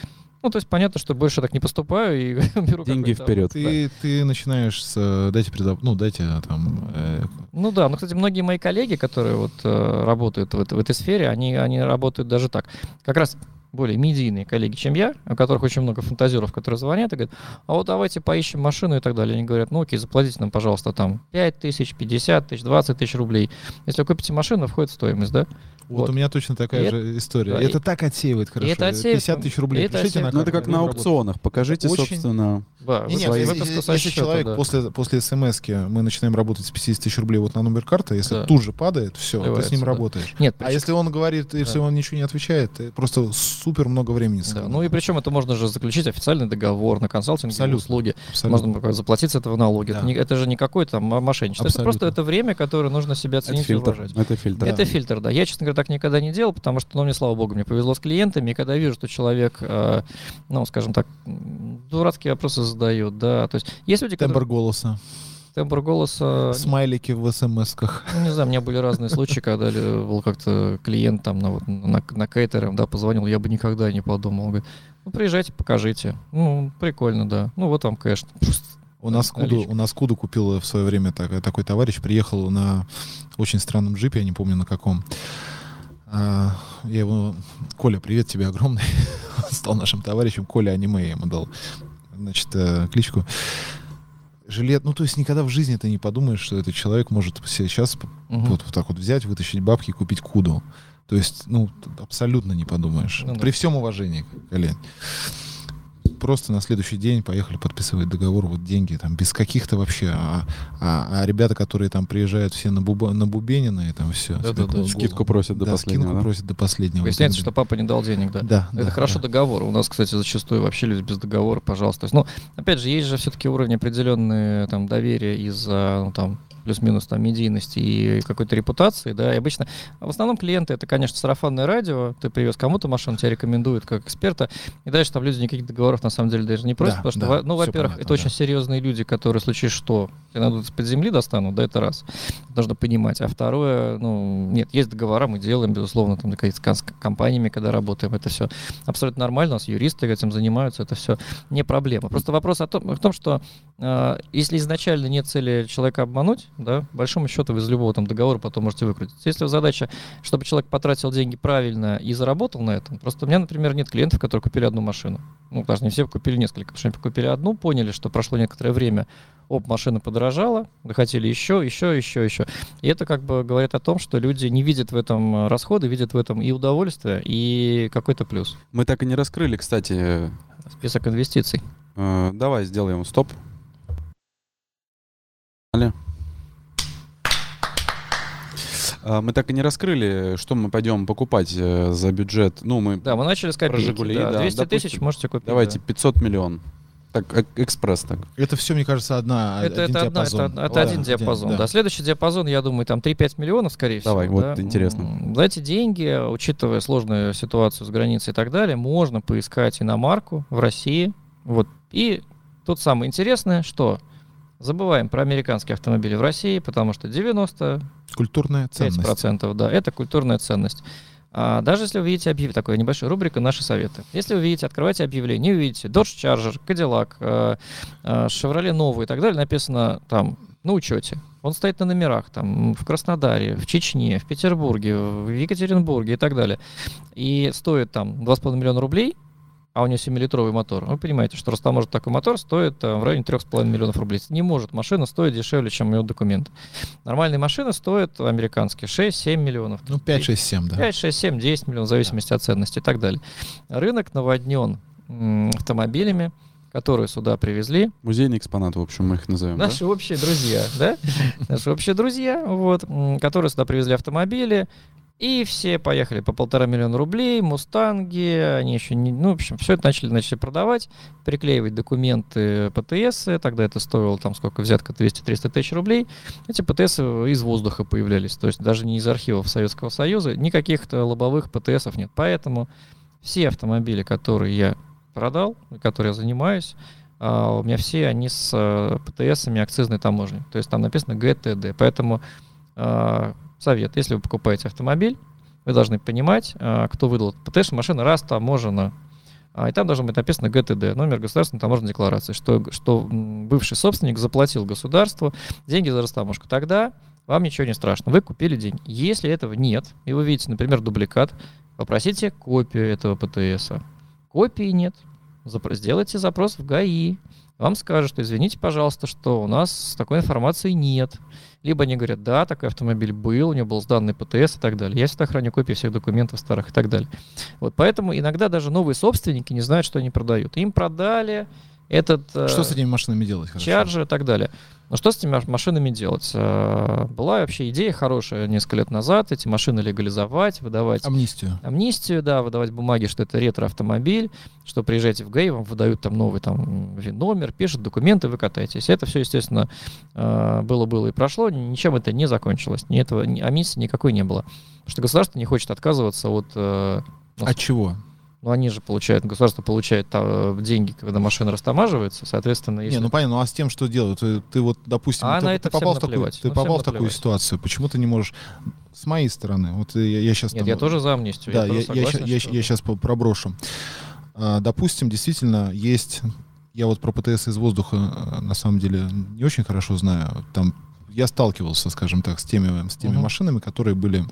Speaker 3: Ну, то есть понятно, что больше так не поступаю и беру
Speaker 4: Деньги вперед.
Speaker 5: Ты, ты начинаешь с э, дайте предо- ну дайте э, там э,
Speaker 3: Ну да, ну, кстати, многие мои коллеги, которые вот э, работают в, в этой сфере, они, они работают даже так. Как раз более медийные коллеги, чем я, у которых очень много фантазеров, которые звонят и говорят, а вот давайте поищем машину и так далее. Они говорят, ну окей, заплатите нам, пожалуйста, там 5 тысяч, 50 тысяч, 20 тысяч рублей. Если вы купите машину, входит в стоимость, да?
Speaker 5: вот.
Speaker 3: Вот.
Speaker 5: у меня точно такая
Speaker 3: И
Speaker 5: же история.
Speaker 3: да,
Speaker 5: это
Speaker 3: и-
Speaker 5: так отсеивает хорошо.
Speaker 3: это отсеивает,
Speaker 5: 50 тысяч рублей.
Speaker 3: это
Speaker 5: Пришлите на
Speaker 3: отсеивает.
Speaker 4: Ну, это как на аукционах. Покажите,
Speaker 5: Очень-
Speaker 4: собственно...
Speaker 3: Да,
Speaker 5: Не,
Speaker 3: вы-
Speaker 5: если, если
Speaker 3: счета,
Speaker 5: человек
Speaker 3: да.
Speaker 5: после, после смс мы начинаем работать с 50 тысяч рублей вот на номер карты, если
Speaker 3: Да.
Speaker 5: тут же падает, все, ты с
Speaker 3: Сливается,
Speaker 5: ним
Speaker 3: да.
Speaker 5: работаешь.
Speaker 3: Нет,
Speaker 5: А если он говорит, если
Speaker 3: Да.
Speaker 5: он ничего не отвечает, ты просто супер много времени
Speaker 3: Да, ну и причем это можно же заключить официальный договор на
Speaker 5: Абсолютно.
Speaker 3: услуги.
Speaker 5: Абсолютно.
Speaker 3: Можно заплатить с этого налоги. Это,
Speaker 5: Да.
Speaker 3: не- это же не какое-то мошенничество. Это
Speaker 5: Абсолютно.
Speaker 3: просто это время, которое нужно себя
Speaker 4: Это
Speaker 3: ценить и
Speaker 4: фильтр.
Speaker 3: уважать.
Speaker 4: Это фильтр.
Speaker 3: Это фильтр, да. Я, честно говоря, так никогда не делал, потому что, ну, мне, слава богу, мне повезло с клиентами, и когда вижу, что человек, э, ну, скажем так, дурацкие вопросы задает, да, то есть есть люди,
Speaker 5: Тембр
Speaker 3: которые...
Speaker 5: голоса.
Speaker 3: Тембр голоса...
Speaker 5: Смайлики в смс-ках.
Speaker 3: Ну, не знаю, у меня были разные случаи, когда ли был как-то клиент там на, вот, на, на кейтере, да, позвонил, я бы никогда не подумал. Говорит, ну, приезжайте, покажите. Ну, прикольно, да. Ну, вот вам кэш.
Speaker 5: У нас Куду, у нас Куду купил в свое время так- такой товарищ, приехал на очень странном джипе, я не помню на каком. А, я его... Коля, привет тебе огромный. Он стал нашим товарищем. Коля аниме я ему дал, значит, э, кличку. Жилет, ну то есть никогда в жизни ты не подумаешь, что этот человек может сейчас
Speaker 3: Мгм.
Speaker 5: вот, вот так вот взять, вытащить бабки и купить Куду. То есть, ну, абсолютно не подумаешь.
Speaker 3: Ну да.
Speaker 5: При всем уважении, коллег. Просто на следующий день поехали подписывать договор, вот деньги, там, без каких-то вообще. А, а- а ребята, которые там приезжают все на, буба, на Бубенина и там все.
Speaker 3: Да-да-да,
Speaker 4: скидку просят до
Speaker 5: да,
Speaker 4: последнего,
Speaker 5: скидку
Speaker 4: да?
Speaker 5: просят до последнего.
Speaker 3: Выясняется,
Speaker 5: Да,
Speaker 3: что папа не дал денег, да.
Speaker 5: Да,
Speaker 3: Это
Speaker 5: да,
Speaker 3: хорошо
Speaker 5: да.
Speaker 3: договор. У нас, кстати, зачастую вообще люди без договора, пожалуйста. То есть, ну, опять же, есть же все-таки уровень определенный там доверия из-за, ну, там, плюс-минус там медийности и какой-то репутации, да, и обычно, в основном клиенты это, конечно, сарафанное радио, ты привез кому-то машину, тебя рекомендуют как эксперта, и дальше там люди никаких договоров на самом деле даже не просят,
Speaker 5: Да,
Speaker 3: потому что,
Speaker 5: да,
Speaker 3: ну, во-первых,
Speaker 5: понятно,
Speaker 3: это очень
Speaker 5: да.
Speaker 3: серьезные люди, которые, в случае что, тебе надо из-под земли достанут, да, это раз, нужно понимать, а второе, ну, нет, есть договора, мы делаем, безусловно, там, с компаниями, когда работаем, это все абсолютно нормально, у нас юристы этим занимаются, это все не проблема. Просто вопрос о том, в том что э, если изначально нет цели человека обмануть, да, большому счету вы из любого там договора потом можете выкрутиться. Если задача, чтобы человек потратил деньги правильно и заработал на этом, просто у меня, например, нет клиентов, которые купили одну машину. Ну, даже не все купили несколько, потому что они купили одну, поняли, что прошло некоторое время, оп, машина подорожала, захотели еще, еще, еще, еще. И это как бы говорит о том, что люди не видят в этом э, расходы, видят в этом и удовольствие, и какой-то плюс.
Speaker 4: Мы так и не раскрыли, кстати.
Speaker 3: Список инвестиций.
Speaker 4: Э, давай сделаем стоп. Алло. А, Мы так и не раскрыли, что мы пойдем покупать э, за бюджет. Ну, мы
Speaker 3: Да, мы начали с копейки.
Speaker 4: «Жигули»,
Speaker 3: да.
Speaker 4: да,
Speaker 3: 200
Speaker 4: допустим.
Speaker 3: тысяч можете купить.
Speaker 4: давайте
Speaker 3: да.
Speaker 4: 500 миллион. Так, э- экспресс так.
Speaker 5: Это все, мне кажется, одна,
Speaker 3: Это,
Speaker 5: один
Speaker 3: это, одна- это,
Speaker 5: диапазон.
Speaker 3: это
Speaker 5: Да,
Speaker 3: один диапазон. Да.
Speaker 5: да.
Speaker 3: Следующий диапазон, я думаю, там 3-5 миллионов, скорее всего.
Speaker 4: Давай, вот
Speaker 3: да.
Speaker 4: интересно.
Speaker 3: За эти деньги, учитывая сложную ситуацию с границей и так далее, можно поискать иномарку в России. Вот. И тут самое интересное, что забываем про американские автомобили в России, потому что 90
Speaker 5: Культурная ценность.
Speaker 3: 5%, да, это культурная ценность. А, даже если вы видите объявление, такая небольшая рубрика «Наши советы». Если вы видите, открываете объявление, увидите Dodge Charger, Cadillac, э, э, Chevrolet новый и так далее, написано там на учете. Он стоит на номерах там в Краснодаре, в Чечне, в Петербурге, в Екатеринбурге и так далее. И стоит там 2,5 миллиона рублей, а у него 7-литровый мотор. Вы понимаете, что растаможить такой мотор стоит э, в районе 3,5 миллионов рублей. Не может машина стоить дешевле, чем ее документ. Нормальные машины стоят американские 6-7 миллионов.
Speaker 5: Ну, 5, 6, 7, да.
Speaker 3: 5, 6, 7, 10 миллионов, в зависимости от ценности и так далее. Рынок наводнен автомобилями, которые сюда привезли.
Speaker 4: Музейный экспонат, в общем, мы их назовем. да?
Speaker 3: Наши общие друзья, да? Наши общие друзья, вот, которые сюда привезли автомобили. И все поехали по полтора миллиона рублей, мустанги, они еще не, ну, в общем, все это начали, начали продавать, приклеивать документы ПТС, тогда это стоило там сколько, взятка 200-300 тысяч рублей. Эти ПТС из воздуха появлялись, то есть даже не из архивов Советского Союза, никаких лобовых ПТСов нет. Поэтому все автомобили, которые я продал, которые я занимаюсь, а, у меня все они с э, ПТСами акцизной таможни. То есть там написано ГТД. Поэтому а, совет, если вы покупаете автомобиль, вы должны понимать, а, кто выдал ПТС, что машина растаможена. А, И там должно быть написано ГТД, номер государственной таможенной декларации, что, что бывший собственник заплатил государству деньги за растаможку. Тогда вам ничего не страшно, вы купили деньги. Если этого нет, и вы видите, например, дубликат, попросите копию этого ПТСа. Копии нет. Сделайте запрос в ГАИ. Вам скажут, что извините, пожалуйста, что у нас такой информации нет. Либо они говорят, да, такой автомобиль был, у него был сданный ПТС и так далее. Я всегда храню копии всех документов старых и так далее. Вот поэтому иногда даже новые собственники не знают, что они продают. Им продали этот э,
Speaker 5: Что с этими машинами делать? хорошо?
Speaker 3: чарджер и так далее. Но что с этими маш- машинами делать? Э, Была вообще идея хорошая несколько лет назад, эти машины легализовать, выдавать
Speaker 5: Амнистию.
Speaker 3: амнистию, да, выдавать бумаги, что это ретро-автомобиль, что приезжаете в ГАИ, вам выдают там новый там ВИН-номер, пишут документы, вы катаетесь. Это все, естественно, э, было-было и прошло, ничем это не закончилось, ни этого, ни, амнистии никакой не было. Потому что государство не хочет отказываться от... э, ну,
Speaker 5: От чего?
Speaker 3: Ну, они же получают, государство получает э, деньги, когда машина растамаживается, соответственно, если...
Speaker 5: Не, ну понятно, ну а с тем, что делают? Ты, ты вот, допустим,
Speaker 3: А
Speaker 5: ты,
Speaker 3: на
Speaker 5: ты
Speaker 3: это всем
Speaker 5: попал, в такую, ты
Speaker 3: Ну,
Speaker 5: попал в такую ситуацию, почему ты не можешь... С моей стороны, вот я, я сейчас...
Speaker 3: Нет, я тоже за амнистию.
Speaker 5: Да,
Speaker 3: я,
Speaker 5: я, я,
Speaker 3: согласен,
Speaker 5: я,
Speaker 3: что-
Speaker 5: я сейчас проброшу. А, допустим, действительно есть... Я вот про ПТС из воздуха э, на самом деле не очень хорошо знаю. Там я сталкивался, скажем так, с теми, с теми
Speaker 3: Мгм.
Speaker 5: машинами, которые были...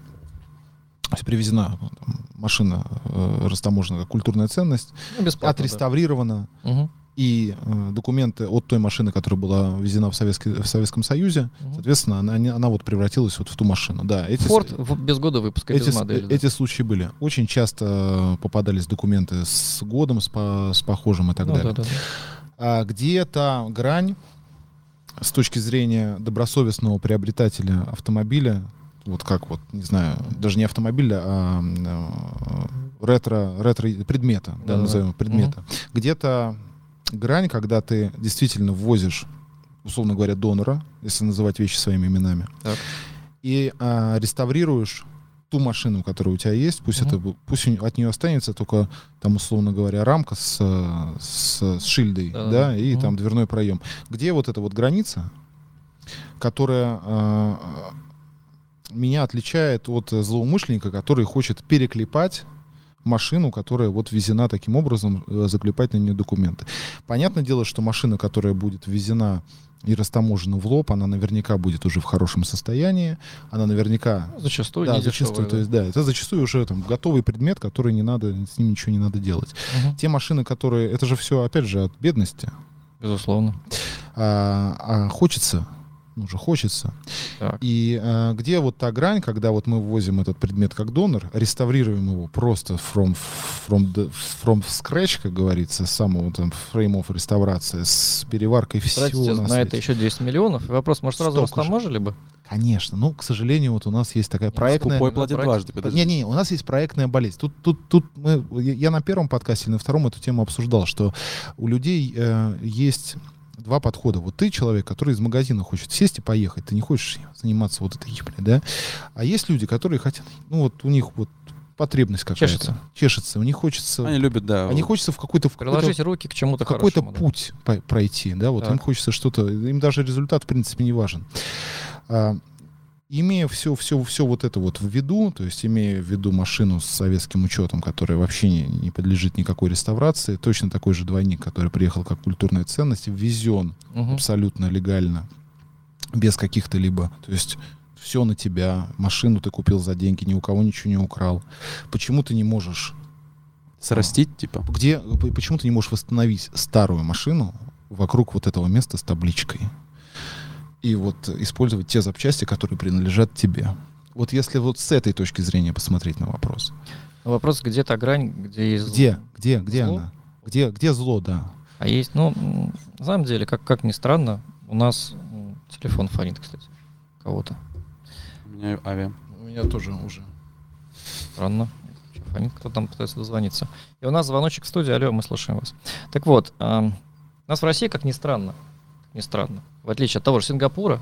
Speaker 5: То есть привезена ну, там, машина э, растаможена как культурная ценность,
Speaker 3: Ну, да.
Speaker 5: отреставрирована,
Speaker 3: Мгм,
Speaker 5: и э, документы от той машины, которая была ввезена в, Советский, в Советском Союзе,
Speaker 3: мгм.
Speaker 5: соответственно, она, не- она вот превратилась вот в ту машину. Да, эти,
Speaker 3: Форд без года выпуска,
Speaker 5: эти,
Speaker 3: без модели. да.
Speaker 5: эти случаи были. Очень часто э, попадались документы с годом, с, по- с похожим и так
Speaker 3: Ну,
Speaker 5: далее.
Speaker 3: да, да, да.
Speaker 5: А где та грань с точки зрения добросовестного приобретателя автомобиля, вот как вот, не знаю, даже не автомобиля, а э, ретро, ретро предмета, да, назовем предмета. Где-то грань, когда ты действительно ввозишь, условно говоря, донора, если называть вещи своими именами,
Speaker 3: Так.
Speaker 5: и а, реставрируешь ту машину, которая у тебя есть, пусть
Speaker 3: Мгм.
Speaker 5: это пусть от нее останется только там условно говоря рамка с, с, с шильдой,
Speaker 3: Да-да-да.
Speaker 5: да, и
Speaker 3: Мгм.
Speaker 5: там дверной проем. Где вот эта вот граница, которая а, меня отличает от злоумышленника, который хочет переклепать машину, которая вот везена таким образом, э, заклепать на нее документы. Понятное дело, что машина, которая будет ввезена и растаможена в лоб, она наверняка будет уже в хорошем состоянии, она наверняка
Speaker 3: Ну, Зачастую
Speaker 5: да,
Speaker 3: не
Speaker 5: зачастую,
Speaker 3: дешевые,
Speaker 5: то есть, да, это зачастую уже там готовый предмет, который не надо, с ним ничего не надо делать.
Speaker 3: да. Мгм.
Speaker 5: Те машины, которые, это же все, опять же, от бедности,
Speaker 3: Безусловно.
Speaker 5: а, а хочется, ну же хочется.
Speaker 3: Так.
Speaker 5: И а, где вот та грань, когда вот мы ввозим этот предмет как донор, реставрируем его просто from, from, the, from scratch, как говорится, с самого там фреймов реставрации, с переваркой всего
Speaker 3: Тратите
Speaker 5: на
Speaker 3: на это еще 10 миллионов. И вопрос, может, сразу растаможили бы?
Speaker 5: Конечно, ну, к сожалению, вот у нас есть такая проектная...
Speaker 4: Скупой платит
Speaker 3: проект-
Speaker 4: дважды.
Speaker 5: Не-не, у нас есть проектная болезнь. Тут, тут, тут мы, я я на первом подкасте или на втором эту тему обсуждал, что у людей э, есть два подхода. Вот ты человек, который из магазина хочет сесть и поехать, ты не хочешь заниматься вот этой ебли, да? А есть люди, которые хотят, ну вот у них вот потребность какая-то.
Speaker 3: Чешется.
Speaker 5: Чешется. У них хочется...
Speaker 4: Они любят, да.
Speaker 5: Они хочется в какой-то... В какой-то
Speaker 3: Приложить руки к чему-то
Speaker 5: какой-то
Speaker 3: хорошему. да.
Speaker 5: путь пройти, да, вот
Speaker 3: Так.
Speaker 5: им хочется что-то, им даже результат в принципе не важен. А, имея все, все, все вот это вот в виду, то есть имея в виду машину с советским учетом, которая вообще не, не подлежит никакой реставрации, точно такой же двойник, который приехал как культурная ценность, ввезен
Speaker 3: Мгм.
Speaker 5: абсолютно легально, без каких-то либо, то есть все на тебя, машину ты купил за деньги, ни у кого ничего не украл. Почему ты не можешь
Speaker 4: Срастить, типа.
Speaker 5: где, почему ты не можешь восстановить старую машину вокруг вот этого места с табличкой? И вот использовать те запчасти, которые принадлежат тебе. Вот если вот с этой точки зрения посмотреть на вопрос.
Speaker 3: Вопрос, где та грань, где есть...
Speaker 5: Где, где, где
Speaker 3: Зло?
Speaker 5: она? Где, где зло, да?
Speaker 3: А есть, ну, на самом деле, как, как ни странно, у нас телефон фонит, кстати, кого-то.
Speaker 4: У меня авиа.
Speaker 5: У меня тоже уже.
Speaker 3: Странно. Фонит? Кто там пытается дозвониться? И у нас звоночек в студии. Алло, мы слушаем вас. Так вот, ам, у нас в России, как ни странно, как ни странно, в отличие от того же Сингапура,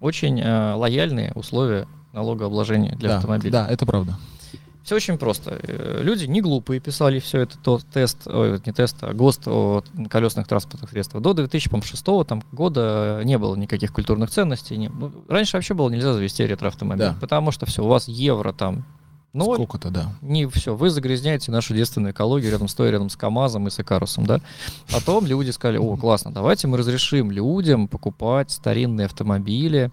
Speaker 3: очень э, лояльные условия налогообложения для
Speaker 5: да,
Speaker 3: автомобилей.
Speaker 5: Да, это правда.
Speaker 3: Все очень просто. Э, Люди не глупые писали все это, то тест, ой, не тест, а ГОСТ о колесных транспортных средствах. До 2006 там, года не было никаких культурных ценностей. Не, ну, раньше вообще было нельзя завести ретроавтомобиль,
Speaker 5: Да.
Speaker 3: потому что все, у вас евро там ноль,
Speaker 5: Сколько-то, да.
Speaker 3: не все, вы загрязняете нашу девственную экологию рядом стоя рядом с КАМАЗом и с Икарусом, да. Потом люди сказали, о, классно, давайте мы разрешим людям покупать старинные автомобили,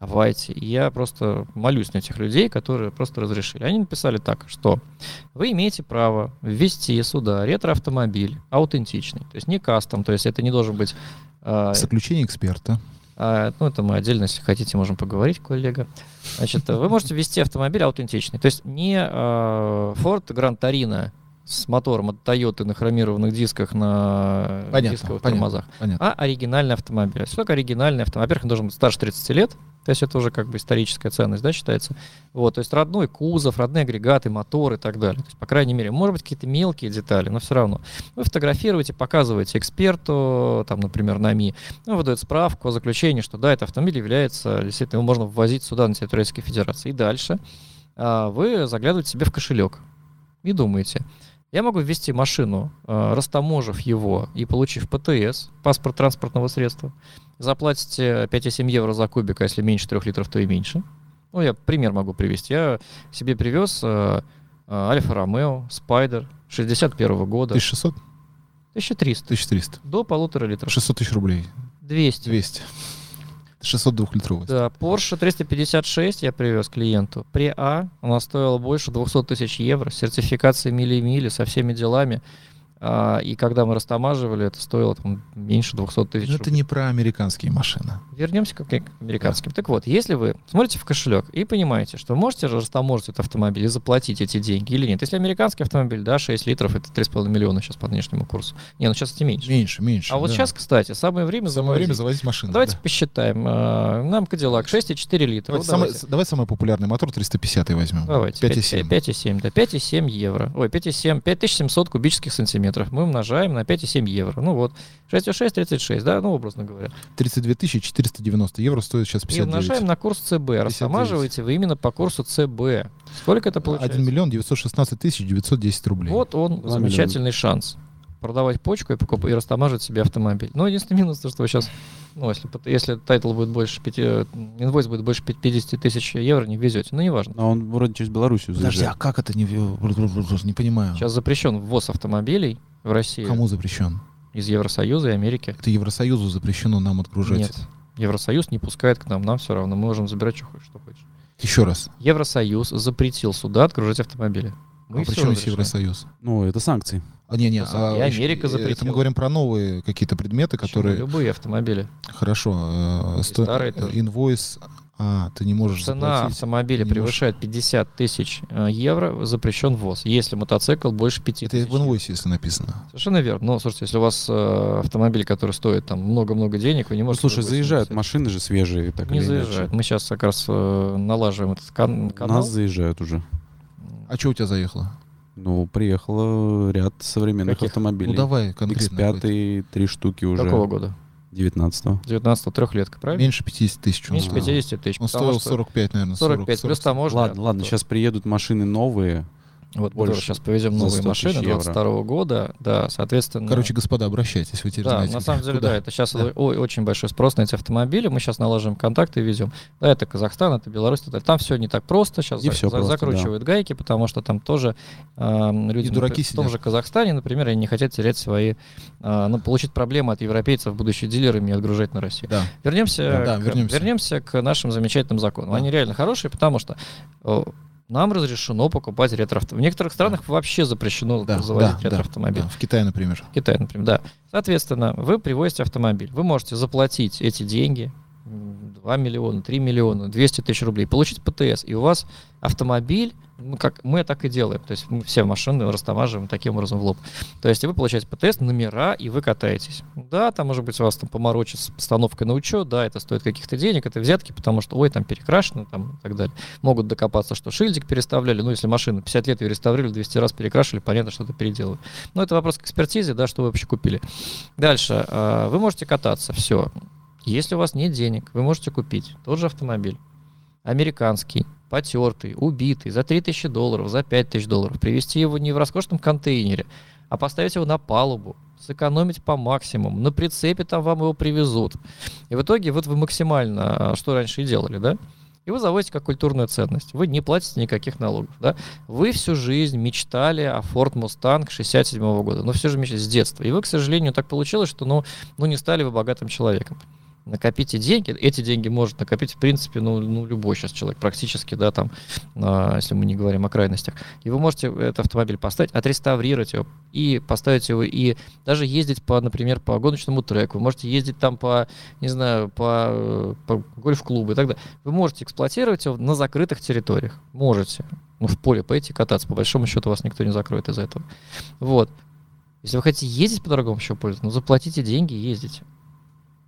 Speaker 3: давайте. И я просто молюсь на этих людей, которые просто разрешили. Они написали так, что вы имеете право ввести сюда ретроавтомобиль аутентичный, то есть не кастом, то есть это не должен быть а,
Speaker 5: Заключение эксперта.
Speaker 3: А, ну, это мы отдельно, если хотите, можем поговорить, коллега. Значит, вы можете ввести автомобиль аутентичный. То есть не а, Ford Grand Torino с мотором от Toyota на хромированных дисках на
Speaker 5: Понятно,
Speaker 3: дисковых
Speaker 5: понятно.
Speaker 3: тормозах,
Speaker 5: Понятно.
Speaker 3: а оригинальный автомобиль. Что такое оригинальный автомобиль? Во-первых, он должен быть старше 30 лет, то есть это уже как бы историческая ценность, да, считается. Вот, то есть родной кузов, родные агрегаты, мотор и так далее. То есть, по крайней мере, может быть, какие-то мелкие детали, но все равно. Вы фотографируете, показываете эксперту, там, например, НАМИ, ну, выдает справку о заключении, что да, этот автомобиль является, действительно, его можно ввозить сюда, на территорию Российской Федерации. И дальше а, вы заглядываете себе в кошелек и думаете, Я могу ввести машину, э, растаможив его и получив ПТС, паспорт транспортного средства. Заплатите 5,7 евро за кубик, а если меньше 3 литров, то и меньше. Ну, я пример могу привести. Я себе привез э, э, Альфа Ромео, Спайдер 61 года,
Speaker 5: 1600?
Speaker 3: 1300,
Speaker 5: 1300.
Speaker 3: до полутора литров.
Speaker 5: 600 тысяч рублей.
Speaker 3: 200.
Speaker 5: 200. 602 литровый.
Speaker 3: Да, Porsche 356 я привез клиенту. При А она стоила больше 200 тысяч евро, сертификация мили-мили со всеми делами. А, и когда мы растамаживали, это стоило там, меньше 200 тысяч
Speaker 5: Но это не про американские машины.
Speaker 3: Вернемся к к американским. Так вот, если вы смотрите в кошелек и понимаете, что можете растаможить этот автомобиль и заплатить эти деньги или нет. Если американский автомобиль, да, 6 литров, это 3,5 миллиона сейчас по нынешнему курсу. Не, ну сейчас эти меньше.
Speaker 5: Меньше, меньше.
Speaker 3: А вот
Speaker 5: да.
Speaker 3: сейчас, кстати, самое время
Speaker 5: самое время
Speaker 3: завозить-
Speaker 5: завозить машины.
Speaker 3: Давайте
Speaker 5: да.
Speaker 3: посчитаем. А, Нам Cadillac 6,4 литра.
Speaker 5: Давайте, самый,
Speaker 3: давайте.
Speaker 5: давай самый популярный мотор 350 возьмем.
Speaker 3: Давайте.
Speaker 5: 5,7.
Speaker 3: 5,7, да, 5,7 евро. Ой, 5,7, 5700 кубических сантиметров. Мы умножаем на 5,7 евро. Ну вот, 6,6, 36, да, ну, образно говоря.
Speaker 5: 32 490 евро стоит сейчас
Speaker 3: И
Speaker 5: 59.
Speaker 3: умножаем на курс ЦБ. Растамаживаете вы именно по курсу ЦБ. Сколько это получается?
Speaker 5: 1 миллион 916 тысяч 910 рублей.
Speaker 3: Вот он, замечательный шанс. Продавать почку и, покуп- и растамаживать себе автомобиль. Но единственный минус, то, что сейчас, ну, если, если title будет больше 5, invoice будет больше 50 тысяч евро, не везете. Ну, неважно.
Speaker 4: А он вроде через Белоруссию
Speaker 5: Подожди,
Speaker 4: заезжает.
Speaker 5: а как это не, не понимаю?
Speaker 3: Сейчас запрещен ввоз автомобилей в Россию
Speaker 5: Кому запрещен?
Speaker 3: из Евросоюза и Америки.
Speaker 5: Это Евросоюзу запрещено нам отгружать.
Speaker 3: Нет. Евросоюз не пускает к нам, нам все равно. Мы можем забирать, что хочешь, что хочешь.
Speaker 5: Еще раз.
Speaker 3: Евросоюз запретил сюда отгружать автомобили. Мы
Speaker 5: а при чем здесь
Speaker 3: разрешаем.
Speaker 5: Евросоюз?
Speaker 4: Ну, это санкции.
Speaker 5: А, не, не,
Speaker 3: И Америка
Speaker 5: Это мы
Speaker 3: запретила.
Speaker 5: говорим про новые какие-то предметы,
Speaker 3: Почему?
Speaker 5: которые...
Speaker 3: Любые автомобили.
Speaker 5: Хорошо. э, сто-
Speaker 3: старые тоже.
Speaker 5: Инвойс... А, ты не можешь
Speaker 3: Цена
Speaker 5: заплатить.
Speaker 3: автомобиля
Speaker 5: не можешь.
Speaker 3: превышает 50 тысяч э, евро, запрещен ввоз. Если мотоцикл больше 5
Speaker 5: Это
Speaker 3: тысяч.
Speaker 5: в инвойсе, если написано.
Speaker 3: Совершенно верно. Но, слушайте, если у вас э, автомобиль, который стоит там много-много денег, вы не
Speaker 4: Ну,
Speaker 3: можете...
Speaker 4: слушай,
Speaker 3: инвойс
Speaker 4: заезжают машины же свежие. Так
Speaker 3: Не заезжают. Мы сейчас как раз э, налаживаем этот кан-
Speaker 4: У
Speaker 3: канал.
Speaker 4: нас заезжают уже.
Speaker 5: А что у тебя заехало?
Speaker 4: Ну, приехало ряд современных
Speaker 3: Каких?
Speaker 4: автомобилей.
Speaker 5: Ну давай конкретно.
Speaker 4: X5, три штуки уже.
Speaker 3: Какого года?
Speaker 4: 19
Speaker 3: 19 трехлетка, правильно?
Speaker 5: Меньше 50 тысяч.
Speaker 3: Меньше
Speaker 5: стоил.
Speaker 3: 50 тысяч.
Speaker 5: Он стоил
Speaker 3: что
Speaker 5: 45, наверное.
Speaker 3: 45 плюс таможня.
Speaker 4: Ладно, ладно, сейчас приедут машины новые.
Speaker 3: Вот
Speaker 4: больше.
Speaker 3: Сейчас повезем
Speaker 4: за
Speaker 3: новые
Speaker 4: 100
Speaker 3: машины
Speaker 4: тысяч евро.
Speaker 3: 22 года. Да, соответственно...
Speaker 5: Короче, господа, обращайтесь, вы теперь
Speaker 3: да,
Speaker 5: знаете.
Speaker 3: на самом деле,
Speaker 5: куда.
Speaker 3: да, это сейчас
Speaker 5: Да.
Speaker 3: очень большой спрос на эти автомобили. Мы сейчас наложим контакты и везем. Да, это Казахстан, это Беларусь, это там все не так просто. Сейчас
Speaker 4: Не всё просто,
Speaker 3: закручивают гайки, потому что там тоже э, люди
Speaker 5: И дураки
Speaker 3: в том же Казахстане, например, они не хотят терять свои, э, ну, получить проблемы от европейцев, будучи дилерами, и отгружать на Россию.
Speaker 5: Да.
Speaker 3: Вернемся,
Speaker 5: Да,
Speaker 3: к,
Speaker 5: вернемся.
Speaker 3: вернемся к нашим замечательным законам.
Speaker 5: Да.
Speaker 3: Они реально хорошие, потому что нам разрешено покупать ретро-автомобили. В некоторых странах вообще запрещено
Speaker 5: Да,
Speaker 3: заводить
Speaker 5: да, да,
Speaker 3: ретро-автомобиль.
Speaker 5: да. В Китае, например.
Speaker 3: В Китае, например, да. Соответственно, вы привозите автомобиль. Вы можете заплатить эти деньги, м, 2 миллиона, 3 миллиона, 200 тысяч рублей, получить ПТС, и у вас автомобиль, ну, как мы так и делаем, то есть мы все машины растамаживаем таким образом в лоб. То есть вы получаете ПТС, номера, и вы катаетесь. Да, там, может быть, у вас там поморочит с постановкой на учет, да, это стоит каких-то денег, это взятки, потому что, ой, там перекрашено, там, и так далее. Могут докопаться, что шильдик переставляли, ну, если машину 50 лет ее реставрировали, 200 раз перекрашивали, понятно, что-то переделывают. Но это вопрос к экспертизе, да, что вы вообще купили. Дальше, а, вы можете кататься, все. Если у вас нет денег, вы можете купить тот же автомобиль, американский, потертый, убитый, за 3000 долларов, за 5000 долларов, привезти его не в роскошном контейнере, а поставить его на палубу, сэкономить по максимуму, на прицепе там вам его привезут. И в итоге вот вы максимально, а, что раньше и делали, да? И вы заводите как культурную ценность. Вы не платите никаких налогов. Да? Вы всю жизнь мечтали о Ford Mustang 67 года. Но все же мечтали с детства. И вы, к сожалению, так получилось, что ну, ну не стали вы богатым человеком. Накопите деньги. Эти деньги может накопить, в принципе, ну, ну любой сейчас человек, практически, да, там, а, если мы не говорим о крайностях. И вы можете этот автомобиль поставить, отреставрировать его и поставить его, и даже ездить по, например, по гоночному треку. Вы можете ездить там по, не знаю, по, э, по гольф-клубу и так далее. Вы можете эксплуатировать его на закрытых территориях. Можете. Ну, в поле пойти кататься. По большому счету вас никто не закроет из-за этого. Вот. Если вы хотите ездить по дорогому еще пользу, ну, заплатите деньги и ездите.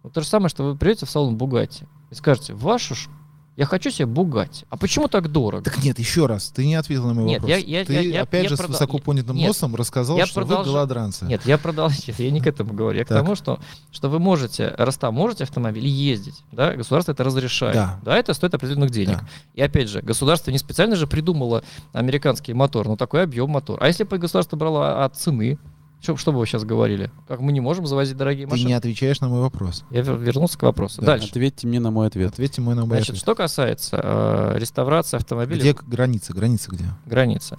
Speaker 3: Вот то же самое, что вы придете в салон Бугатти и скажете, вашу ж Я хочу себе Бугатти. А почему так дорого?
Speaker 5: Так нет, еще раз, ты не ответил на мой
Speaker 3: Нет,
Speaker 5: вопрос.
Speaker 3: я- я-
Speaker 5: ты
Speaker 3: я- я-
Speaker 5: опять
Speaker 3: я
Speaker 5: же с
Speaker 3: продал-
Speaker 5: высоко поднятым
Speaker 3: нет,
Speaker 5: носом рассказал,
Speaker 3: я
Speaker 5: что вы
Speaker 3: продолжу-
Speaker 5: голодранцы.
Speaker 3: Нет, я продолжаю, я не к этому говорю. Я к
Speaker 5: Так.
Speaker 3: тому, что, что вы можете, раз там можете автомобиль ездить, да, государство это разрешает.
Speaker 5: Да.
Speaker 3: это стоит определенных денег.
Speaker 5: Да.
Speaker 3: И опять же, государство не специально же придумало американский мотор, но такой объем мотор. А если бы государство брало от цены, что, что бы вы сейчас говорили? Как мы не можем завозить дорогие
Speaker 5: Ты
Speaker 3: машины?
Speaker 5: не отвечаешь на мой вопрос.
Speaker 3: Я вер- вернулся к вопросу.
Speaker 5: Да.
Speaker 3: Дальше.
Speaker 4: Ответьте мне на мой ответ.
Speaker 5: Ответьте мой на мой
Speaker 3: Значит,
Speaker 5: ответ.
Speaker 3: что касается э, реставрации автомобиля,
Speaker 5: Где граница? Граница где?
Speaker 3: граница.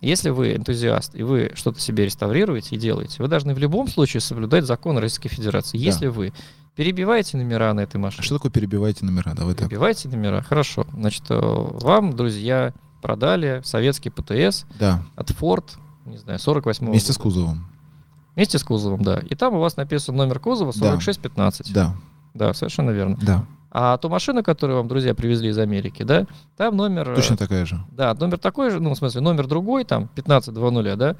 Speaker 3: Если вы энтузиаст и вы что-то себе реставрируете и делаете, вы должны в любом случае соблюдать закон Российской Федерации.
Speaker 5: Да.
Speaker 3: Если вы перебиваете номера на этой
Speaker 5: А
Speaker 3: машине,
Speaker 5: что такое перебиваете номера? Давай так.
Speaker 3: перебиваете номера, хорошо. Значит, э, вам, друзья, продали советский ПТС
Speaker 5: Да,
Speaker 3: от Ford, не знаю, 48
Speaker 5: вместе с кузовом.
Speaker 3: Вместе с кузовом, да. И там у вас написан номер кузова
Speaker 5: Да.
Speaker 3: 4615.
Speaker 5: Да,
Speaker 3: Да, совершенно верно.
Speaker 5: да,
Speaker 3: А ту машину, которую вам друзья привезли из Америки, да, там номер... э,
Speaker 5: точно такая же.
Speaker 3: Да, номер такой же, ну, в смысле, номер другой, там, 1520, да.